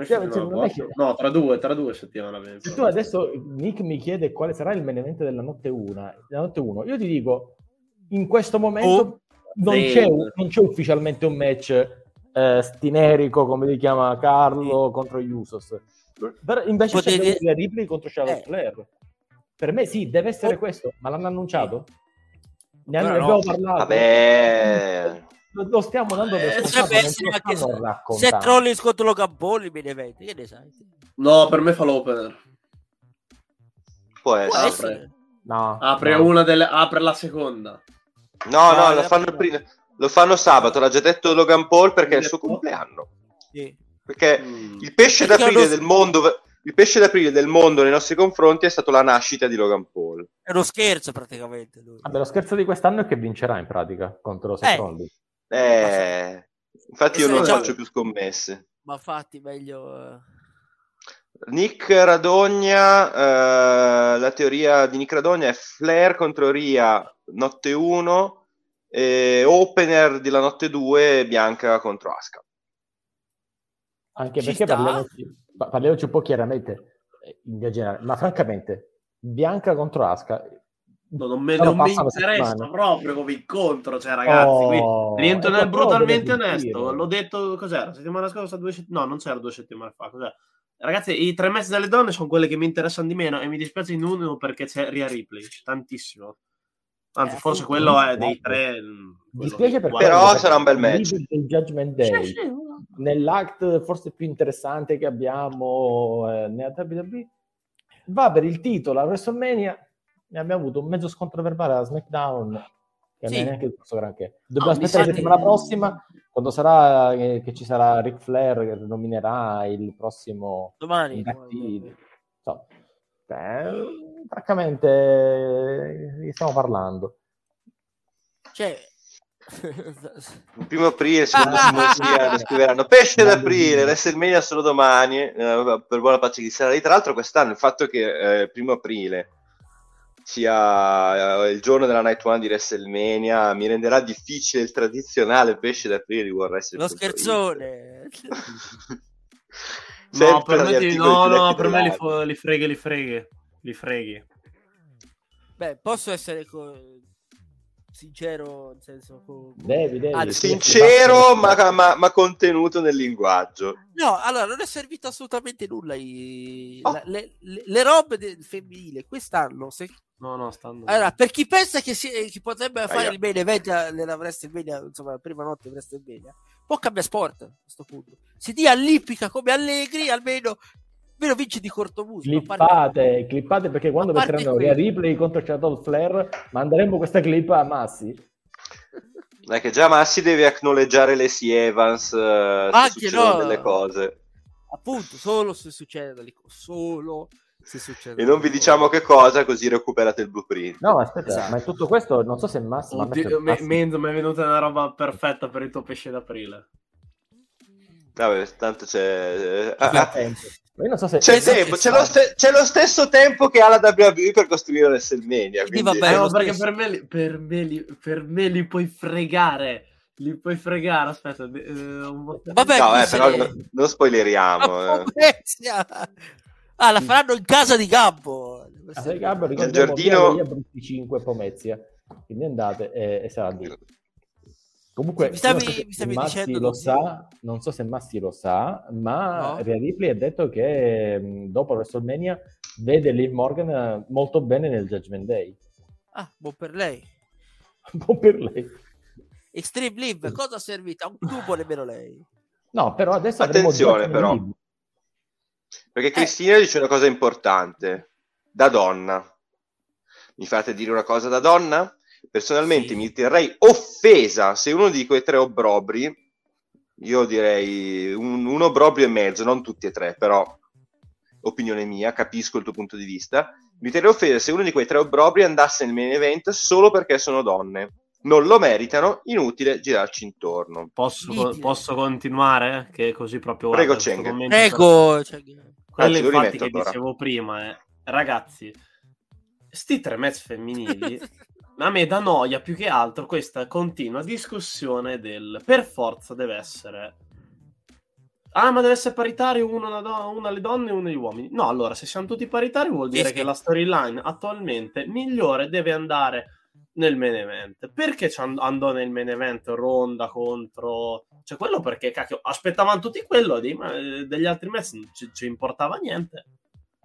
Che- No, tra due, tra due settimane. Se tu adesso Nick mi chiede quale sarà il main event della notte 1, della notte 1 io ti dico, in questo momento Oh, non, c'è, non c'è ufficialmente un match eh, stinerico, come li chiama Carlo, contro gli Usos. Però invece c'è Potete- Rhea Ripley contro Charlotte Eh. Flair. Per me sì, deve essere Oh. questo, ma l'hanno annunciato? Ne ne no. abbiamo parlato? Vabbè, Lo, lo stiamo dando per Eh, essere se raccontando. Seth Rollins contro Logan Paul in main event, che ne sai? No, per me fa l'opener. può Può essere. essere. No, Apre no. una delle. apre la seconda. No, No, no, lo fanno, prima. prima- lo fanno sabato. L'ha già detto Logan Paul perché è il suo compleanno. Sì. Perché Mm. il pesce Perché d'aprile del mondo. Il pesce d'aprile del mondo nei nostri confronti è stato la nascita di Logan Paul. È uno scherzo praticamente. lui. Vabbè, lo scherzo di quest'anno è che vincerà in pratica contro Seth Eh. Eh, infatti io non già- faccio più scommesse. Ma infatti meglio... eh, Nick Radogna, eh, la teoria di Nick Radogna è Flair contro Ria notte 1, e opener della notte 2 Bianca contro Asuka. Anche Ci perché parliamoci, pa- parliamoci un po' chiaramente, eh, in generale, ma francamente, Bianca contro No, non me- non mi interessa settimane. proprio come incontro, cioè ragazzi, Oh, qui rientro nel brutalmente onesto, l'ho detto, cos'era, settimana scorsa, due sett- no, non c'era due settimane fa, cos'era? Ragazzi, i tre mezzi delle donne sono quelle che mi interessano di meno e mi dispiace in uno perché c'è Ria Ripley, tantissimo. Anzi, Eh, forse appunto. quello è dei Esatto. tre... mm, dispiace che per guarda- Però sarà un bel perché match. il Judgment Day, Sì, sì, nell'act forse più interessante che abbiamo eh, nella WWE, va per il titolo a WrestleMania, ne abbiamo avuto un mezzo scontro verbale a SmackDown, che Sì. non è neanche il grosso granché. Dobbiamo No, aspettare la che- settimana prossima, quando sarà eh, che ci sarà Ric Flair che nominerà il prossimo Domani. inductee. Insomma, beh, francamente, eh, di che stiamo parlando? Cioè... Il primo aprile, secondo Simone Sia, scriveranno pesce d'aprile, WrestleMania solo domani, eh, per buona pace chi sarà lì. Tra l'altro quest'anno il fatto che eh, il primo aprile sia eh, il giorno della Night One di WrestleMania mi renderà difficile il tradizionale pesce d'aprile di World Wrestling. Lo scherzone. No, per me, ti- no, no, per me li, fo- li freghi, li freghi, li freghi. Beh, posso essere co- sincero, nel senso... co- Devi, devi. Ah, Sincero ma, ma- ma contenuto nel linguaggio. No, allora non è servito assolutamente nulla. i- Oh. la- le, le- le robe del femminile quest'anno. Se... No, no, stanno... Allora, per chi pensa che, si, che potrebbe fare Aia. il main event eh, nella WrestleMania, insomma, la prima notte di WrestleMania, può cambiare sport a questo punto. Si dia all'ippica come Allegri, almeno, almeno vince di cortomuso. a parte- Clippate, clippate perché quando metteranno quello. Ripley contro Charlotte Flair manderemo questa clip a Massi. Dai, che già Massi deve acknowledgeare le C. Evans eh, se Anche succedono no. delle cose. Appunto, solo se succede cose. Solo se. E non vi diciamo che cosa, così recuperate il blueprint. No, aspetta, Esatto. ma tutto questo non so se Massimo Oddio, il me- Massimo- Menzo, mi è venuta una roba perfetta per il tuo pesce d'aprile. Vabbè, tanto c'è... c'è ah, ah, tempo. Ma io non so se c'è tempo, c'è lo, ste- c'è lo stesso tempo che ha la WWE per costruire WrestleMania. Quindi Quindi... vabbè, Eh, ma perché per me, li, per, me li, per me li puoi fregare. Li puoi fregare. Aspetta, eh, un... Vabbè, No, eh, però no- non spoileriamo. Ma eh. Ah, la faranno in casa di Gabbo. Ah, sai, Gabbo, Nel ricordiamo giardino- Brutti 5 Pomezia. Quindi andate e, e sarà lì. Comunque, Mi stavi- so mi stavi Massi dicendo lo sa, non so se Massi lo sa, ma No. Rhea Ripley ha detto che mh, dopo WrestleMania vede Liv Morgan eh, molto bene nel Judgment Day. Ah, buon per lei. Buon per lei. Extreme Live, cosa ha servito? A un tubo nemmeno lei. No, però adesso avremo Attenzione, però. Liv. Perché Cristina dice una cosa importante. Da donna. Mi fate dire una cosa da donna? Personalmente Sì. mi riterrei offesa se uno di quei tre obbrobri, io direi un, un obbrobrio e mezzo, non tutti e tre, però opinione mia, capisco il tuo punto di vista. Mi riterei offesa se uno di quei tre obbrobri andasse nel main event solo perché sono donne. Non lo meritano, inutile girarci intorno. Posso, posso continuare? Che così proprio... Prego, guarda, questo Cheng. commento- Prego. Quello Anzi, infatti che allora. dicevo prima è, ragazzi, sti tre match femminili, a me dà noia più che altro questa continua discussione del per forza deve essere... Ah, ma deve essere paritario uno, una, do- una alle donne e uno agli uomini. No, allora, se siamo tutti paritari vuol dire Sì, che sì. la storyline attualmente migliore deve andare nel main event. Perché andò nel main event Ronda contro... Cioè, quello perché, cacchio, aspettavano tutti quello, di- ma, eh, degli altri match non ci, ci importava niente.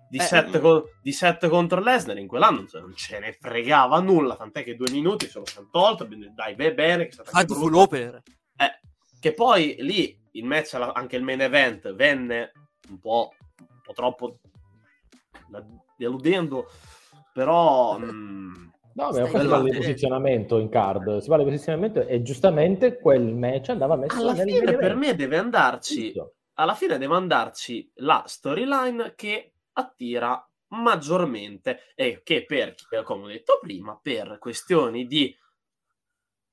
Di, Eh, Seth mm. co- di Seth contro Lesnar in quell'anno cioè, non ce ne fregava nulla, tant'è che due minuti se lo sono tolto, dai, beh, bene, che brutto. l'opera. Eh, che poi lì il match, anche il main event, venne un po', un po' troppo deludendo, però mm, No, ma si parla di posizionamento in card, si parla di posizionamento e giustamente quel match andava messo alla nel fine per me deve andarci, alla fine deve andarci la storyline che attira maggiormente e che per, come ho detto prima, per questioni di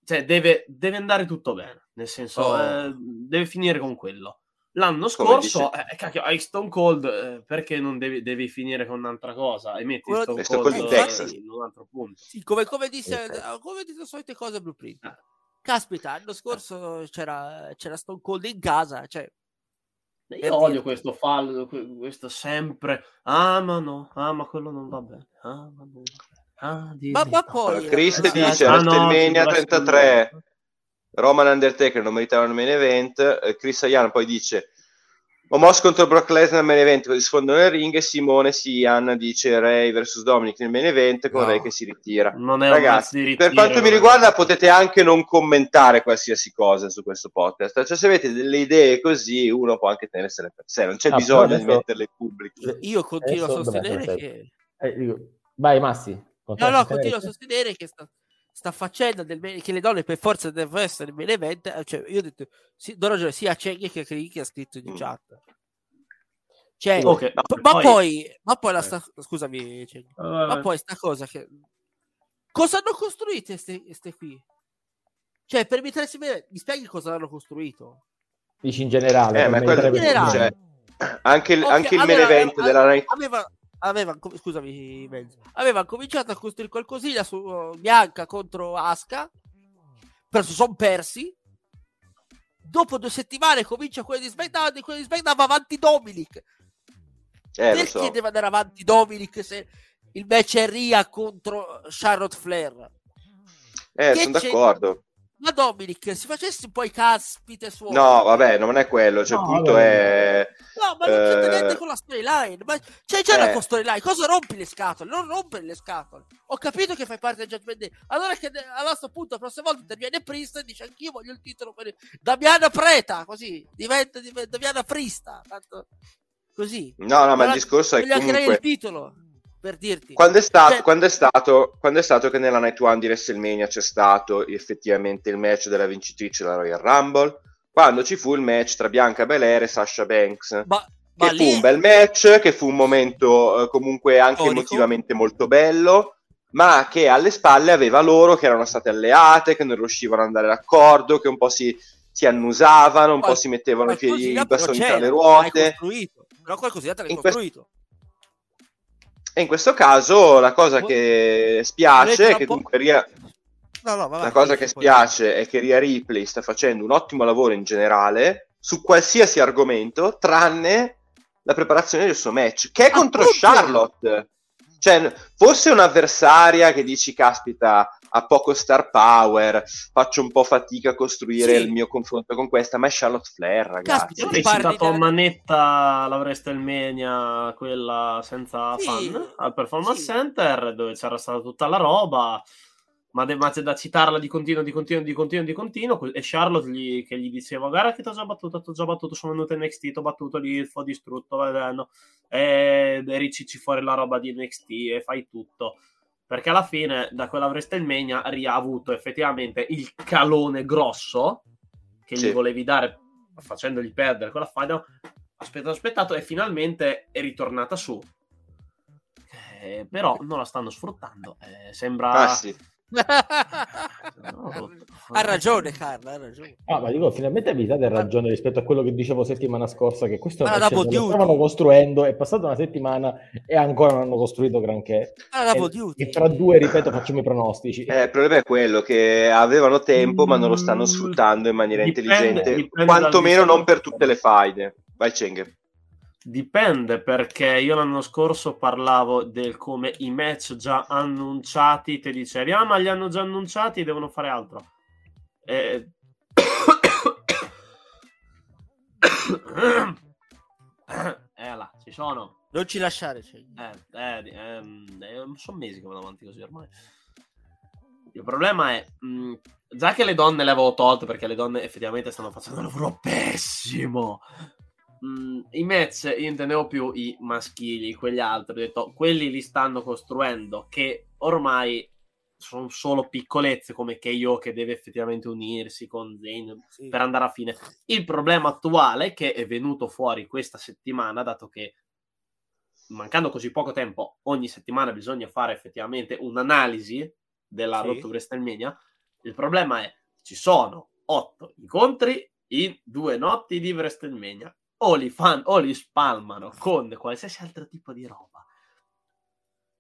cioè deve, deve andare tutto bene, nel senso Oh. eh, deve finire con quello. L'anno Come scorso, dice- eh, cacchio, hai Stone Cold, eh, perché non devi, devi finire con un'altra cosa e metti Quello- Stone Stone Cold, Cold in eh, Texas. in un altro punto. Sì, come, come disse, Ok. come disse le solite cose Blueprint. Eh. Caspita, l'anno scorso c'era, c'era Stone Cold in casa, cioè, Io Per odio dire. questo fallo, que- questo sempre. Ah, ma no, ah, ma quello non va bene. Ah, ma no. Ah, di- Ma- di- ma poi- Chris Eh, dice ah, no, WrestleMania ci 33 Roman Undertaker non meritavano il main event eh, Chris Ayan poi dice Omos contro Brock Lesnar nel main event così sfondano nel ring e Simone Sian dice Ray vs Dominic nel main event con No. Ray che si ritira Non è un ragazzi di per ritiro, quanto mi è- riguarda potete anche non commentare qualsiasi cosa su questo podcast cioè se avete delle idee così uno può anche tenersele per sé non c'è Ah, bisogno di metterle in pubblico io continuo a Adesso dov'è? sostenere che... Eh, dico, vai Massi. No, no, a continuo a sostenere che sta, sta faccenda del che le donne per forza devono essere main event, eh, cioè, io ho detto, sì, do ragione sia a Cheng che a che ha scritto in Mm. chat. Cioè, Ok, no, ma, poi- poi, ma poi la Eh. sta, scusami, Cheng, Eh, ma poi sta cosa che... Cosa hanno costruito queste qui? Cioè, per mi mi spieghi cosa hanno costruito? Dici in generale. Eh, ma sarebbe- generale. cioè, anche il, Ok, anche il main aveva- event aveva- della Night aveva, aveva scusami Menzo, aveva cominciato a costruire qualcosina su uh, Bianca contro Aska però si sono persi. Dopo due settimane comincia quello di SmackDown e quello di SmackDown va avanti Dominic. Eh, perché so. deve andare avanti Dominic se il match è Ria contro Charlotte Flair? Eh, sono d'accordo. Ma Dominic si facesse un po' i caspite suoi No, vabbè, non è quello. Cioè, No, il punto vabbè. è. No, ma non c'entra Eh, niente con la storyline. Ma c'è già la eh. tua storyline. Cosa rompi le scatole? Non rompere le scatole. Ho capito che fai parte del Judgment Day. Allora, che a questo punto, la prossima volta interviene Priest e dice anch'io voglio il titolo per Damiana Preta. Così diventa, diventa Damiana Prista. Tanto così. No, no, ma Allora, il discorso è lei il comunque. titolo. Per dirti. Quando è, stato, Cioè- quando, è stato, quando è stato che nella Night One di WrestleMania c'è stato effettivamente il match della vincitrice della Royal Rumble? Quando ci fu il match tra Bianca Belair e Sasha Banks. Ma, Che ma fu lì un bel match, che fu un momento eh, comunque anche Storico. emotivamente molto bello, ma che alle spalle aveva loro che erano state alleate, che non riuscivano ad andare d'accordo, che un po' si, si annusavano, un po' si mettevano i, piedi, i bastoni tra le ruote. Però l'hai In questo- costruito. E in questo caso la cosa che spiace è che comunque Ria- No, no, vabbè, la cosa che poi- spiace è che Ria Ripley sta facendo un ottimo lavoro in generale su qualsiasi argomento, tranne la preparazione del suo match, che è contro Appunto! Charlotte. Cioè, fosse un'avversaria che dici, caspita, ha poco star power, faccio un po' fatica a costruire Sì. il mio confronto con questa, ma è Charlotte Flair, ragazzi. Caspita, Parli citato di- Manetta la WrestleMania, quella senza Sì, fan, al Performance sì. Center, dove c'era stata tutta la roba, ma, de- ma c'è da citarla di continuo, di continuo, di continuo, di continuo, e Charlotte gli- che gli diceva, guarda che ti ho già battuto, ti ho già battuto, sono venuto in NXT, ti ho battuto lì, ho distrutto, vedendo, e ricicci fuori la roba di NXT e fai tutto. Perché alla fine, da quella WrestleMania, Ria ha avuto effettivamente il calone grosso che Sì. gli volevi dare facendogli perdere quella faida. Aspettato, aspettato e finalmente è ritornata su. Eh, però non la stanno sfruttando. Eh, sembra. Ah, sì. Ha ragione, Carla, ha ragione. Ah, ma dico, finalmente avete ragione rispetto a quello che dicevo settimana scorsa, che questo è Ma Duty. stavano costruendo, è passata una settimana e ancora non hanno costruito granché. Ah, E-. E tra due, ripeto, facciamo i pronostici. Eh, il problema è quello che avevano tempo, ma non lo stanno Mm, sfruttando in maniera dipende- intelligente, dipende quantomeno non per tutte le faide. Vai, Cenghe. Dipende perché io l'anno scorso parlavo del come i match già annunciati ti dicevi ah ma li hanno già annunciati devono fare altro Eh, eh là ci sono Non ci lasciare. Cioè. eh, eh, ehm, eh, sono mesi che vado avanti così ormai il problema è mh, già che le donne le avevo tolte perché le donne effettivamente stanno facendo un lavoro pessimo Mm, i match io intendevo più i maschili, quegli altri, ho detto quelli li stanno costruendo che ormai sono solo piccolezze come Keio che deve effettivamente unirsi con Zayn Sì. per andare a fine. Il problema attuale che è venuto fuori questa settimana, dato che mancando così poco tempo, ogni settimana bisogna fare effettivamente un'analisi della Sì. rotta di WrestleMania. Il problema è ci sono otto incontri in due notti di WrestleMania. O li, fan, o li spalmano con qualsiasi altro tipo di roba.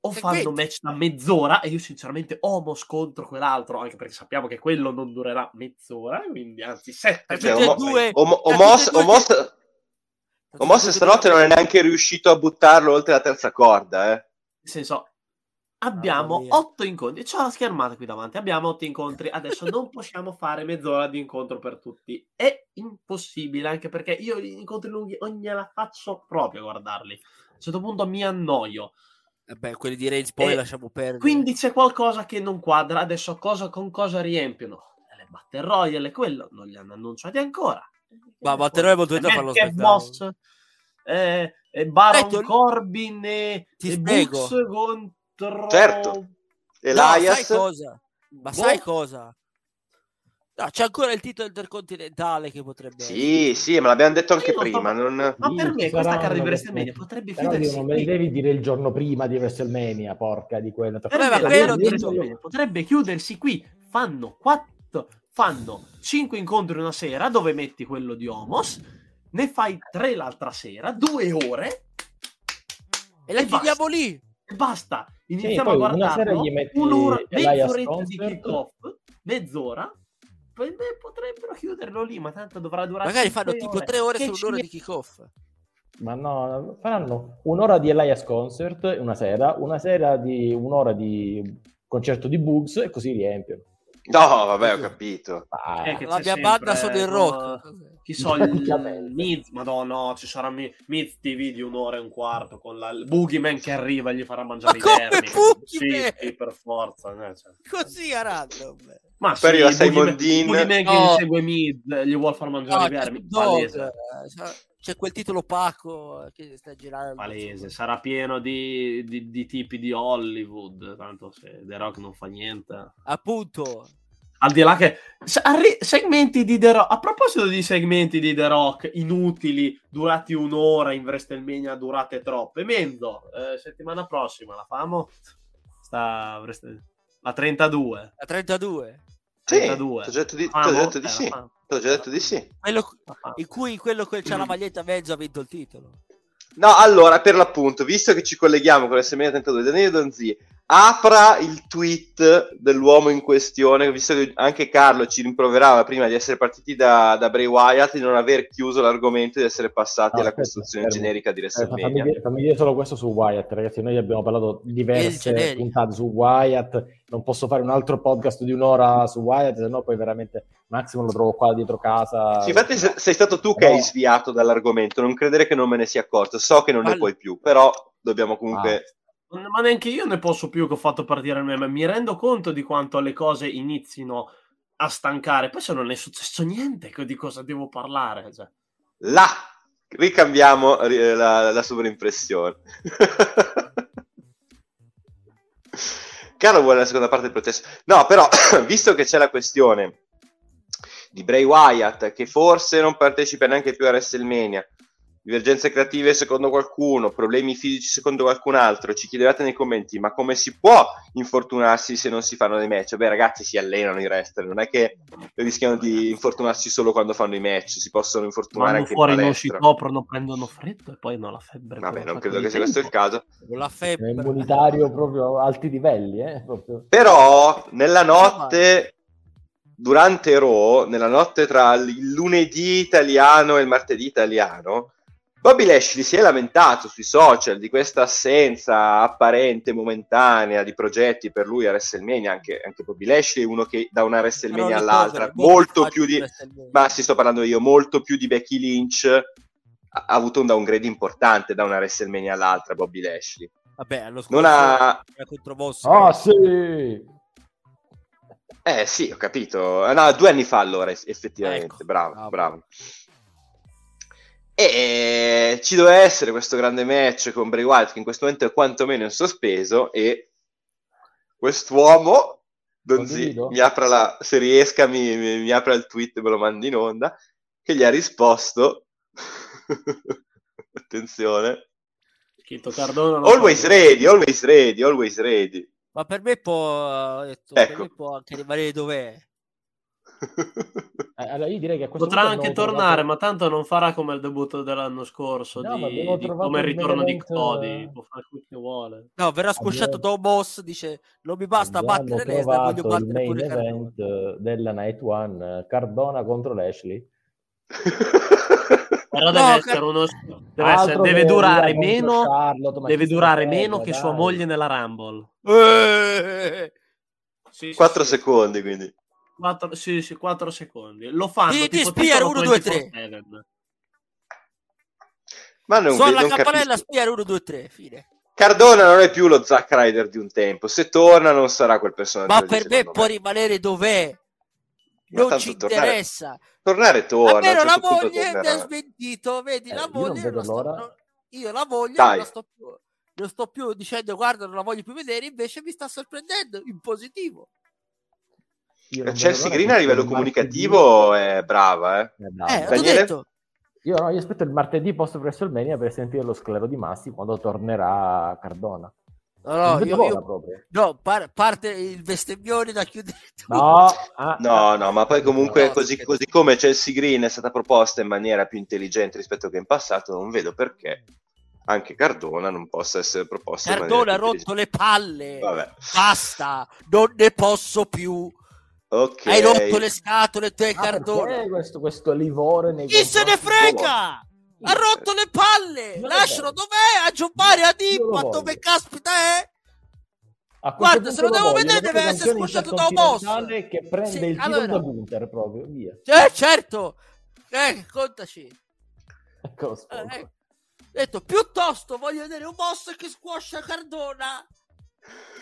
O E fanno quindi- match da mezz'ora e io sinceramente omo scontro quell'altro, anche perché sappiamo che quello non durerà mezz'ora, quindi anzi sette Cioè, Omo- due- Omo- Omos, due- Omos, Omos due- stanotte non è neanche riuscito a buttarlo oltre la terza corda, eh. Nel senso, abbiamo otto incontri. C'ho la schermata qui davanti. Abbiamo otto incontri. Adesso non possiamo fare mezz'ora di incontro per tutti. È impossibile, anche perché io gli incontri lunghi ogni la faccio proprio a guardarli. A un certo punto mi annoio. Eh beh, quelli di Reigns poi Eh, lasciamo perdere. Quindi c'è qualcosa che non quadra. Adesso cosa, con cosa riempiono? Le Battle Royale, quello non li hanno annunciati ancora. Ma Battle Royale dovete Eh, farlo boss, eh, e Baron Corbin e, e. Books contro Certo. No, Elias, sai cosa? Ma Boh. sai cosa? No, c'è ancora il titolo intercontinentale che potrebbe sì, sì, ma l'abbiamo detto anche so- prima. Non... Ma Sì, per me questa carta di WrestleMania potrebbe chiudersi non me devi dire il giorno prima di WrestleMania, porca di quella. Per Vabbè, la quello WrestleMania potrebbe chiudersi qui. Fanno quattro, fanno cinque incontri una sera dove metti quello di Homos, ne fai tre l'altra sera, due ore E la e chiudiamo basta. lì. E basta. Iniziamo poi a guardarlo. Un'ora, mezz'oretta di kick-off, mezz'ora. Me potrebbero chiuderlo lì, ma tanto dovrà durare. Magari fanno tipo tre ore Che su ci un'ora di kick-off. Ma no, faranno un'ora di Elias Concert una sera, una sera di un'ora di concerto di Bugs e così riempiono. No, vabbè, ho capito. Ah, Eh, La mia banda sono il no, rock. Chi so, il. Miz, madonna, no, ci sarà Mi- Miz TV di un'ora e un quarto con la, il Boogeyman che arriva e gli farà mangiare Ma i come vermi. Boogeyman? Sì, sì, per forza. eh, cioè. Così a random. Ma Poi arriva Simon Dean. Boogeyman che No. gli segue Mid, gli vuol far mangiare No, i vermi. Dog, c'è quel titolo opaco che sta girando. Palese, sarà pieno di, di- di tipi di Hollywood, tanto se The Rock non fa niente. Appunto. Al di là che segmenti di The Rock, a proposito di segmenti di The Rock inutili, durati un'ora in WrestleMania, durate troppe. Mendo, eh, settimana prossima la famo? Sta la 32. A 32. Sì, 32. ti ho già detto di, Famo? già detto di Eh, sì. la. T'ho già detto di sì. Quello, La in cui quello che c'ha la maglietta a mezzo ha vinto il titolo. No, allora, per l'appunto, visto che ci colleghiamo con l'SMA 32, Daniele Donzi apra il tweet dell'uomo in questione, visto che anche Carlo ci rimproverava prima di essere partiti da, da Bray Wyatt di non aver chiuso l'argomento e di essere passati No, alla aspetta, costruzione fermo. generica di Eh, fammi, WrestleMania. dire, fammi dire solo questo su Wyatt, ragazzi. Noi abbiamo parlato diverse puntate su Wyatt. Non posso fare un altro podcast di un'ora su Wyatt, se no poi veramente Maximo lo trovo qua dietro casa. Sì, infatti se- sei stato tu che No. hai sviato dall'argomento, non credere che non me ne sia accorto, so che non ne Vale. puoi più, però dobbiamo comunque... Ma neanche io ne posso più che ho fatto partire il meme. Mi rendo conto di quanto le cose inizino a stancare. Poi se non è successo niente, di cosa devo parlare? Cioè. Là! Ricambiamo eh, la, la sovraimpressione. Carlo vuole la seconda parte del processo. No, però, visto che c'è la questione di Bray Wyatt, che forse non partecipa neanche più a WrestleMania, divergenze creative secondo qualcuno, problemi fisici secondo qualcun altro, ci chiedevate nei commenti, ma come si può infortunarsi se non si fanno dei match? Beh, ragazzi, si allenano i wrestler, non è che rischiano di infortunarsi solo quando fanno i match, si possono infortunare Vanno anche fuori, in non si coprono, prendono freddo e poi hanno la febbre. Vabbè, non credo che sia questo il caso. Con la È febbre. immunitario proprio a alti livelli, eh, proprio. Però nella notte durante Raw, nella notte tra il lunedì italiano e il martedì italiano, Bobby Lashley si è lamentato sui social di questa assenza apparente, momentanea di progetti per lui a WrestleMania. Anche, anche Bobby Lashley è uno che da una WrestleMania Però all'altra, molto più di, ma si sto parlando io, molto più di Becky Lynch, ha, ha avuto un downgrade importante da una WrestleMania all'altra. Bobby Lashley Vabbè, allo scorso non ha, era contro Boss. Ah, sì! Eh sì, ho capito. No, due anni fa allora, eff- effettivamente. Ecco, bravo, bravo. bravo. E ci doveva essere questo grande match con Bray Wyatt che in questo momento è quantomeno in sospeso e quest'uomo, Donzi, mi apra la, se riesca mi, mi, mi apra il tweet e me lo mandi in onda, che gli ha risposto, attenzione, Chito Cardona always fa- ready, always ready, always ready. Ma per me può, ho detto, Ecco. per me può anche rimanere dov'è. Eh, allora io direi che Potrà anche tornare, trovato- ma tanto non farà come il debutto dell'anno scorso, No, di, di- come il il ritorno di main event, Cody. eh. Può fare quel che vuole. No, verrà squasciato Abbiamo- da boss, dice non mi basta abbiamo battere Lesnar, voglio il battere main pure Cardona. event eh, della Night One, Cardona contro Lashley. Però deve No, essere uno. Deve, essere- deve durare meno. Charlotte, Deve durare meno che sua moglie nella Rumble. Eh, Sì, sì, 4 sì. secondi quindi. Quattro, sì, sì, 4 secondi. Lo fanno Di- di tipo Spear, titolo uno, due, tre. 24/7. Ma non, Suona non la campanella, capisco. spiare 1, 2, 3, fine. Cardona non è più lo Zack Ryder di un tempo. Se torna, non sarà quel personaggio. Ma per me secondo può rimanere dov'è. Ma Non ci tornare- interessa. Tornare torna. Almeno la certo punto moglie mi ha smentito, vedi, Eh, la io non moglie non sto- non- io la moglie Dai. non la sto più non sto più dicendo guarda non la voglio più vedere invece mi sta sorprendendo in positivo Chelsea l'ora Green a livello comunicativo è brava, eh. è bravo. eh Daniele? detto Io, no, io aspetto il martedì post WrestleMania per sentire lo sclero di Massi quando tornerà Cardona. no, no, io, io- no, par- parte il bestemmione da chiudere. No, ah, No, no, ma poi comunque No, così, perché- così come Chelsea Green è stata proposta in maniera più intelligente rispetto che in passato, non vedo perché anche Cardona non possa essere proposta in Cardone ha rotto le palle. Vabbè, basta non ne posso più ok. hai rotto le scatole te ah, Cardona perché questo, questo livore nei chi se ne frega ha rotto le palle lo lascialo dov'è a giocare a voglio. dove caspita è A Guarda, se lo devo voglio, vedere deve essere squasciato da un boss. che prende Sì, il allora. da Gunther proprio, via. Eh, certo. Eh, contaci. Ecco, Eh. Ho detto, piuttosto voglio vedere un boss che squascia Cardona.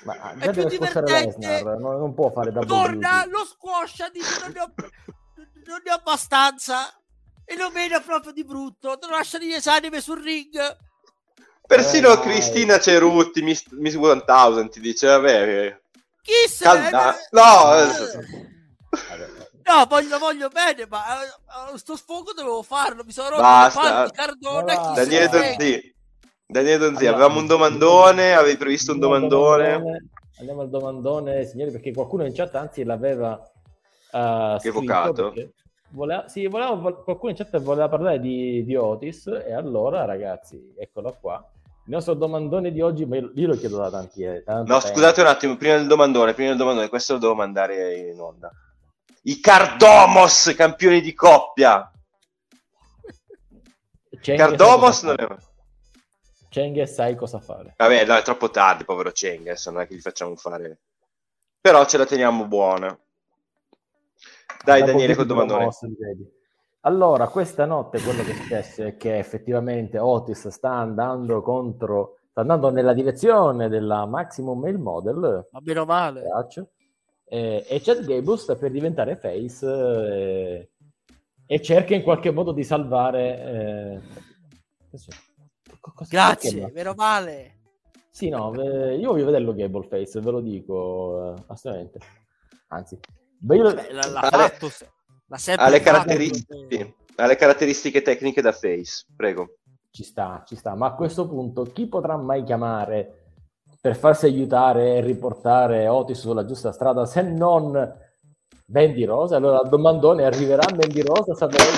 Ma è più divertente. Lesnar, non, non può fare double Torna, lo squascia, dice non ne ho, non ne ho abbastanza. E lo mena proprio di brutto. Non lascia di esanime sul ring. Persino Eh, Cristina Cerutti, Miss, Miss 1000, ti dice, vabbè, Chi se calma. ne- No, eh, Vabbè, No, voglio, voglio bene, ma eh, eh, sto sfogo dovevo farlo. Mi sono rotto Basta. le palle di Cardona. Daniele? Donzi, Daniele Donzi, Allora, avevamo un domandone, avevi previsto un al domandone. Andiamo al domandone, signori, perché qualcuno in chat anzi l'aveva scritto Evocato. Voleva, sì, voleva, qualcuno in chat voleva parlare di, di Otis e allora ragazzi, eccolo qua. Il nostro domandone di oggi, ma io, io lo chiedo da tanti eh, tanto No, scusate un attimo, prima del domandone, prima del domandone, questo lo devo mandare in onda. I Cardomos, campioni di coppia. Cengiz Cardomos non è... Cengiz sai cosa fare. Vabbè, no, è troppo tardi, povero Cengiz, non è che gli facciamo fare... Però ce la teniamo buona. Dai Dopo Daniele col domandone. Allora, questa notte quello che è successo è che effettivamente Otis sta andando contro, sta andando nella direzione della Maximum Male Model, Ma meno male. Eh, e Chad Gable sta per diventare face eh, e cerca in qualche modo di salvare... eh, cosa- Grazie, meno male. Sì, no, eh, io voglio vederlo Gable face, ve lo dico eh, assolutamente. Anzi, beh, io- Vabbè, l'ha, l'ha Ale- fatto. L'ha sempre Ha le, caratteristiche, ha le caratteristiche tecniche da face, prego. Ci sta, ci sta, ma a questo punto chi potrà mai chiamare per farsi aiutare e riportare Otis sulla giusta strada se non Bendy Rosa? Allora il domandone arriverà Bendy Rosa, sapremo.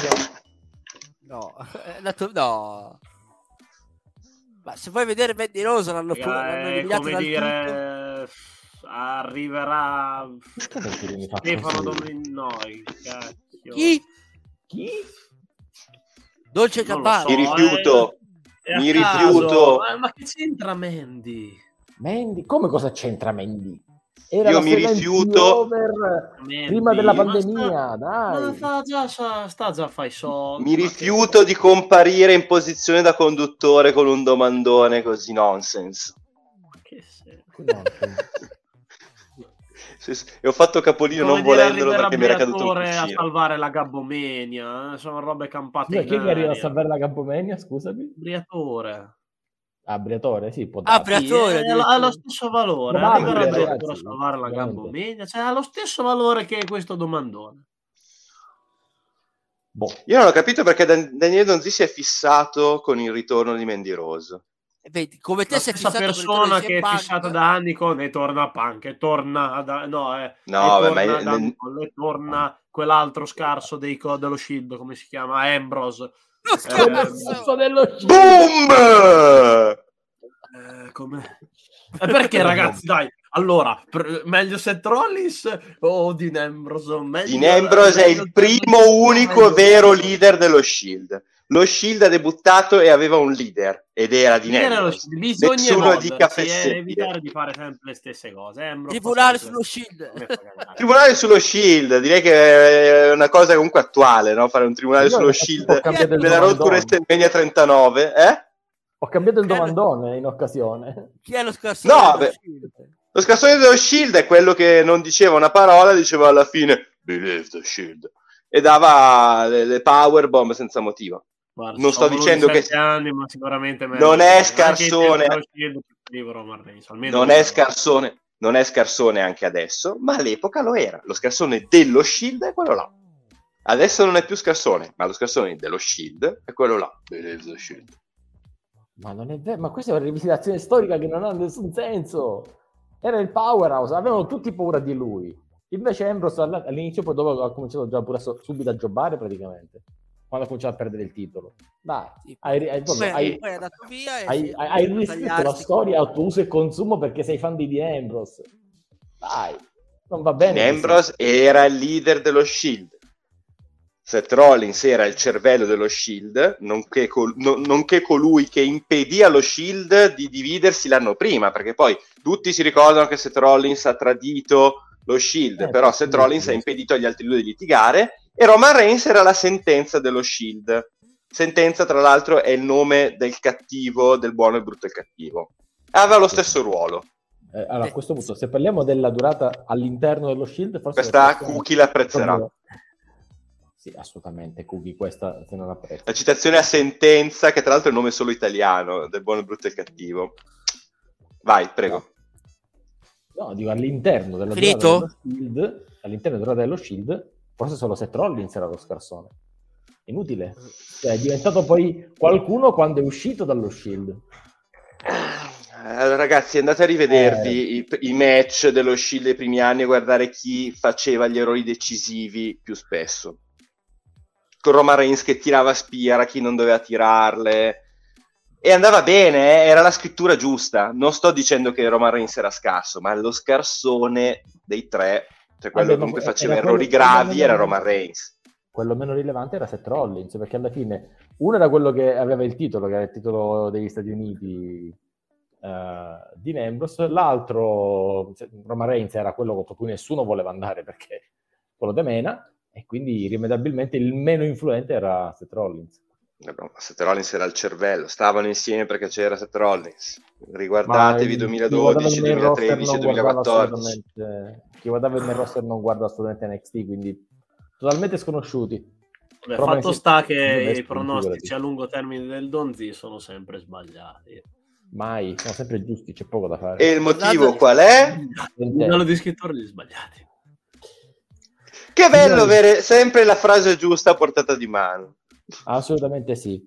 No, andato- no. Ma se vuoi vedere Bendy Rosa l'hanno, Raga, l'hanno eliminato come dal tutto. dire arriverà Stefano così? Domin... no il cacchio. Chi? Chi? Dolce Gabbana. so, Mi rifiuto. È a Mi caso. rifiuto. Ma, ma che c'entra Mandy? Mandy? Come cosa c'entra Mandy? Era Io mi rifiuto. prima della ma pandemia, sta- dai. Ma sta già, sta, sta già a fare i soldi. Mi ma che- rifiuto di comparire in posizione da conduttore con un domandone così nonsense. che se- No, Sì, sì. E ho fatto capolino Come non volendolo perché mi era caduto un Briatore a salvare la Gabbomenia. eh, Sono robe campate in chi è che arriva a salvare la Campomenia? Scusami. Briatore. Ah, Briatore, sì, può darsi. Sì, Briatore, è- addirittura. ha lo stesso valore. Probabile, ragazzi, salvare la veramente. Gabbomenia. Cioè, ha lo stesso valore che questo domandone. Boh. Io non ho capito perché Dan- Daniele Donzi si è fissato con il ritorno di Mandy Rose. Vedi, come te La sei fissato persona che è Punk. fissata da anni con e torna a Punk e torna ad, no, eh, No, e vabbè, torna ma io- ad Angle, e torna quell'altro scarso dei co- dello Shield come si chiama Ambrose Eh, dello Boom! Eh, come... E perché ragazzi dai allora per- meglio Seth Rollins o Dean Ambrose meglio, Dean Ambrose è il primo unico meglio- vero leader dello Shield. Lo Shield ha debuttato e aveva un leader ed era Ambrose. Shield, bisogna Nessuno evolversi dica e fesserie. evitare di fare sempre le stesse cose Ambrose Tribunale sullo shield. Tribunale sullo Shield, direi che è una cosa comunque attuale, no? Fare un tribunale Io sullo Shield per la domandone. WrestleMania 39, eh? Ho cambiato il domandone in occasione. Chi è lo scarso? No, beh. Lo scassone dello Shield è quello che non diceva una parola, diceva alla fine Believe the Shield e dava le, le power bomb senza motivo. Guarda, Non sto dicendo che- anni, ma sicuramente meglio. Non è scarsone. Non è scarsone, non è scarsone anche adesso, ma all'epoca lo era. Lo scarsone dello Shield è quello là. Adesso non è più scarsone, ma lo scarsone dello Shield è quello là. Shield. Ma non è vero, ma questa è una rivisitazione storica che non ha nessun senso. Era il powerhouse, avevano tutti paura di lui. Invece Ambrose all- all'inizio, poi dopo ha cominciato già pure a so- subito a giocare praticamente. Quando ha cominciato a perdere il titolo. Dai, hai, hai, Poi, hai- poi è andato via e hai- si è hai- hai riscritto la storia a tuo uso e consumo perché sei fan di Dean Ambrose. Dai, non va bene. Dean. Ambrose era il leader dello Shield. Seth Rollins era il cervello dello Shield, nonché, col- no- nonché colui che impedì allo Shield di dividersi l'anno prima, perché poi tutti si ricordano che Seth Rollins ha tradito lo Shield, Eh, però sì, Seth Rollins sì. ha impedito agli altri due di litigare e Roman Reigns era la sentenza dello Shield. Sentenza, tra l'altro, è il nome del cattivo, del buono, il brutto e il cattivo. Aveva lo stesso ruolo. Eh, allora, a questo punto, se parliamo della durata all'interno dello Shield, forse Questa persone Cookie l'apprezzerà. proprio- Sì, assolutamente, Cookie, questa se non apprezzo. La citazione a sentenza, che tra l'altro è il nome solo italiano, del buono, il brutto e il cattivo. Vai, prego. No, dico all'interno della Finito? durata dello Shield, all'interno della durata dello Shield, forse solo Seth Rollins era lo scarsone. Inutile. Cioè, è diventato poi qualcuno quando è uscito dallo Shield. Allora, ragazzi, andate a rivedervi Eh. i, i match dello Shield dei primi anni e guardare chi faceva gli errori decisivi più spesso. Con Roman Reigns che tirava spira, chi non doveva tirarle. E andava bene, eh, era la scrittura giusta. Non sto dicendo che Roman Reigns era scarso, ma lo scarsone dei tre, cioè quello che ma comunque que- faceva errori gravi, era Roman Reigns. Quello meno rilevante era Seth Rollins, perché alla fine uno era quello che aveva il titolo, che era il titolo degli Stati Uniti eh, di Ambrose, l'altro, Roman Reigns, era quello contro cui nessuno voleva andare perché quello de Mena, e quindi irrimediabilmente il meno influente era Seth Rollins. Eh, bro, ma Seth Rollins era il cervello, stavano insieme perché c'era Seth Rollins. Riguardatevi il- 2012, chi guardava il main roster 2013, non guardava 2014. assolutamente- Chi guardava il main roster non guarda assolutamente NXT, quindi totalmente sconosciuti. Però fatto sta che i pronostici a lungo termine del Donzi sono sempre sbagliati. Mai, sono sempre giusti, c'è poco da fare. E il motivo Guardate- qual è? Livello di scrittori sbagliati. Che bello avere sempre la frase giusta a portata di mano. Assolutamente sì.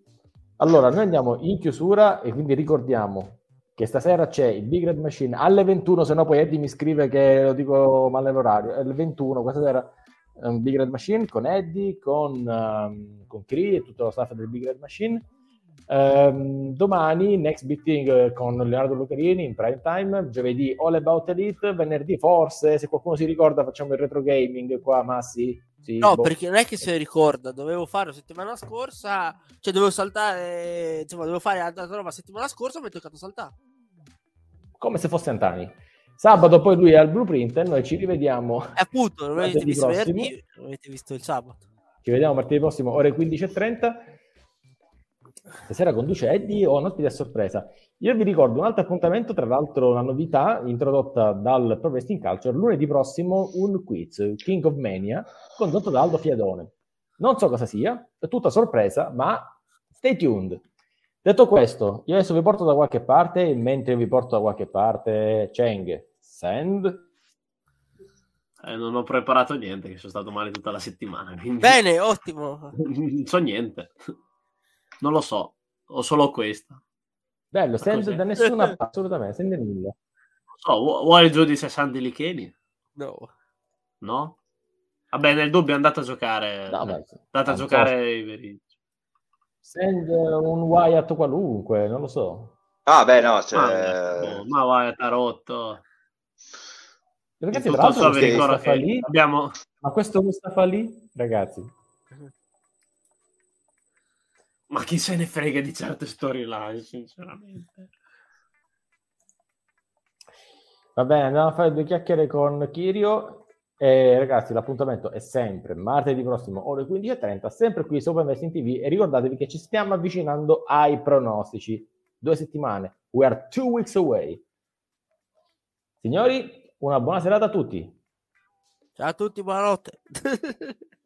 Allora, noi andiamo in chiusura e quindi ricordiamo che stasera c'è il Big Red Machine alle 21, se no poi Eddie mi scrive che lo dico male l'orario, alle 21, questa sera un Big Red Machine con Eddie, con, um, con Cree e tutto lo staff del Big Red Machine. Ehm, domani Next Big Thing eh, con Leonardo Lucarini in prime time, giovedì All About Elite, venerdì forse, se qualcuno si ricorda facciamo il retro gaming qua, ma sì. sì No, boh. perché non è che se ricorda, dovevo farlo settimana scorsa, cioè dovevo saltare, insomma, dovevo fare altra roba settimana scorsa, mi è toccato saltare. Come se fosse Antani. Sabato poi lui è al blueprint e noi ci rivediamo. E appunto, non avete visto venerdì, avete visto il sabato. Ci vediamo martedì prossimo, ore 15.30. Stasera conduce Eddie o un ospite a sorpresa. Io vi ricordo un altro appuntamento, tra l'altro una novità introdotta dal Pro Wrestling Culture, lunedì prossimo un quiz, King of Mania, condotto da Aldo Fiadone. Non so cosa sia, è tutta sorpresa, ma stay tuned. Detto questo, io adesso vi porto da qualche parte, e mentre vi porto da qualche parte, Cheng, send... Eh, non ho preparato niente, che sono stato male tutta la settimana. Quindi... Bene, ottimo. non so niente. Non lo so, ho solo questa. Bello, send cos'è? da nessuna parte, assolutamente, send nulla. Non so, vu- vuoi giù di 60 licheni? No. No? Vabbè, nel dubbio andate a giocare. No, beh, andate a non so. giocare i veri. Send un Wyatt qualunque, non lo so. Ah, beh, no, cioè... Ah, ma vai, tarotto. Ragazzi, In tra l'altro, vi ricordo che lì, abbiamo ma questo Mustafa lì, ragazzi, Ma chi se ne frega di certe storyline, sinceramente. va bene, andiamo a fare due chiacchiere con Kirio. E ragazzi, l'appuntamento è sempre martedì prossimo, ore 15.30, sempre qui su Open Wrestling TV. E ricordatevi che ci stiamo avvicinando ai pronostici. Due settimane. We are two weeks away. Signori, una buona serata a tutti. Ciao a tutti, buonanotte.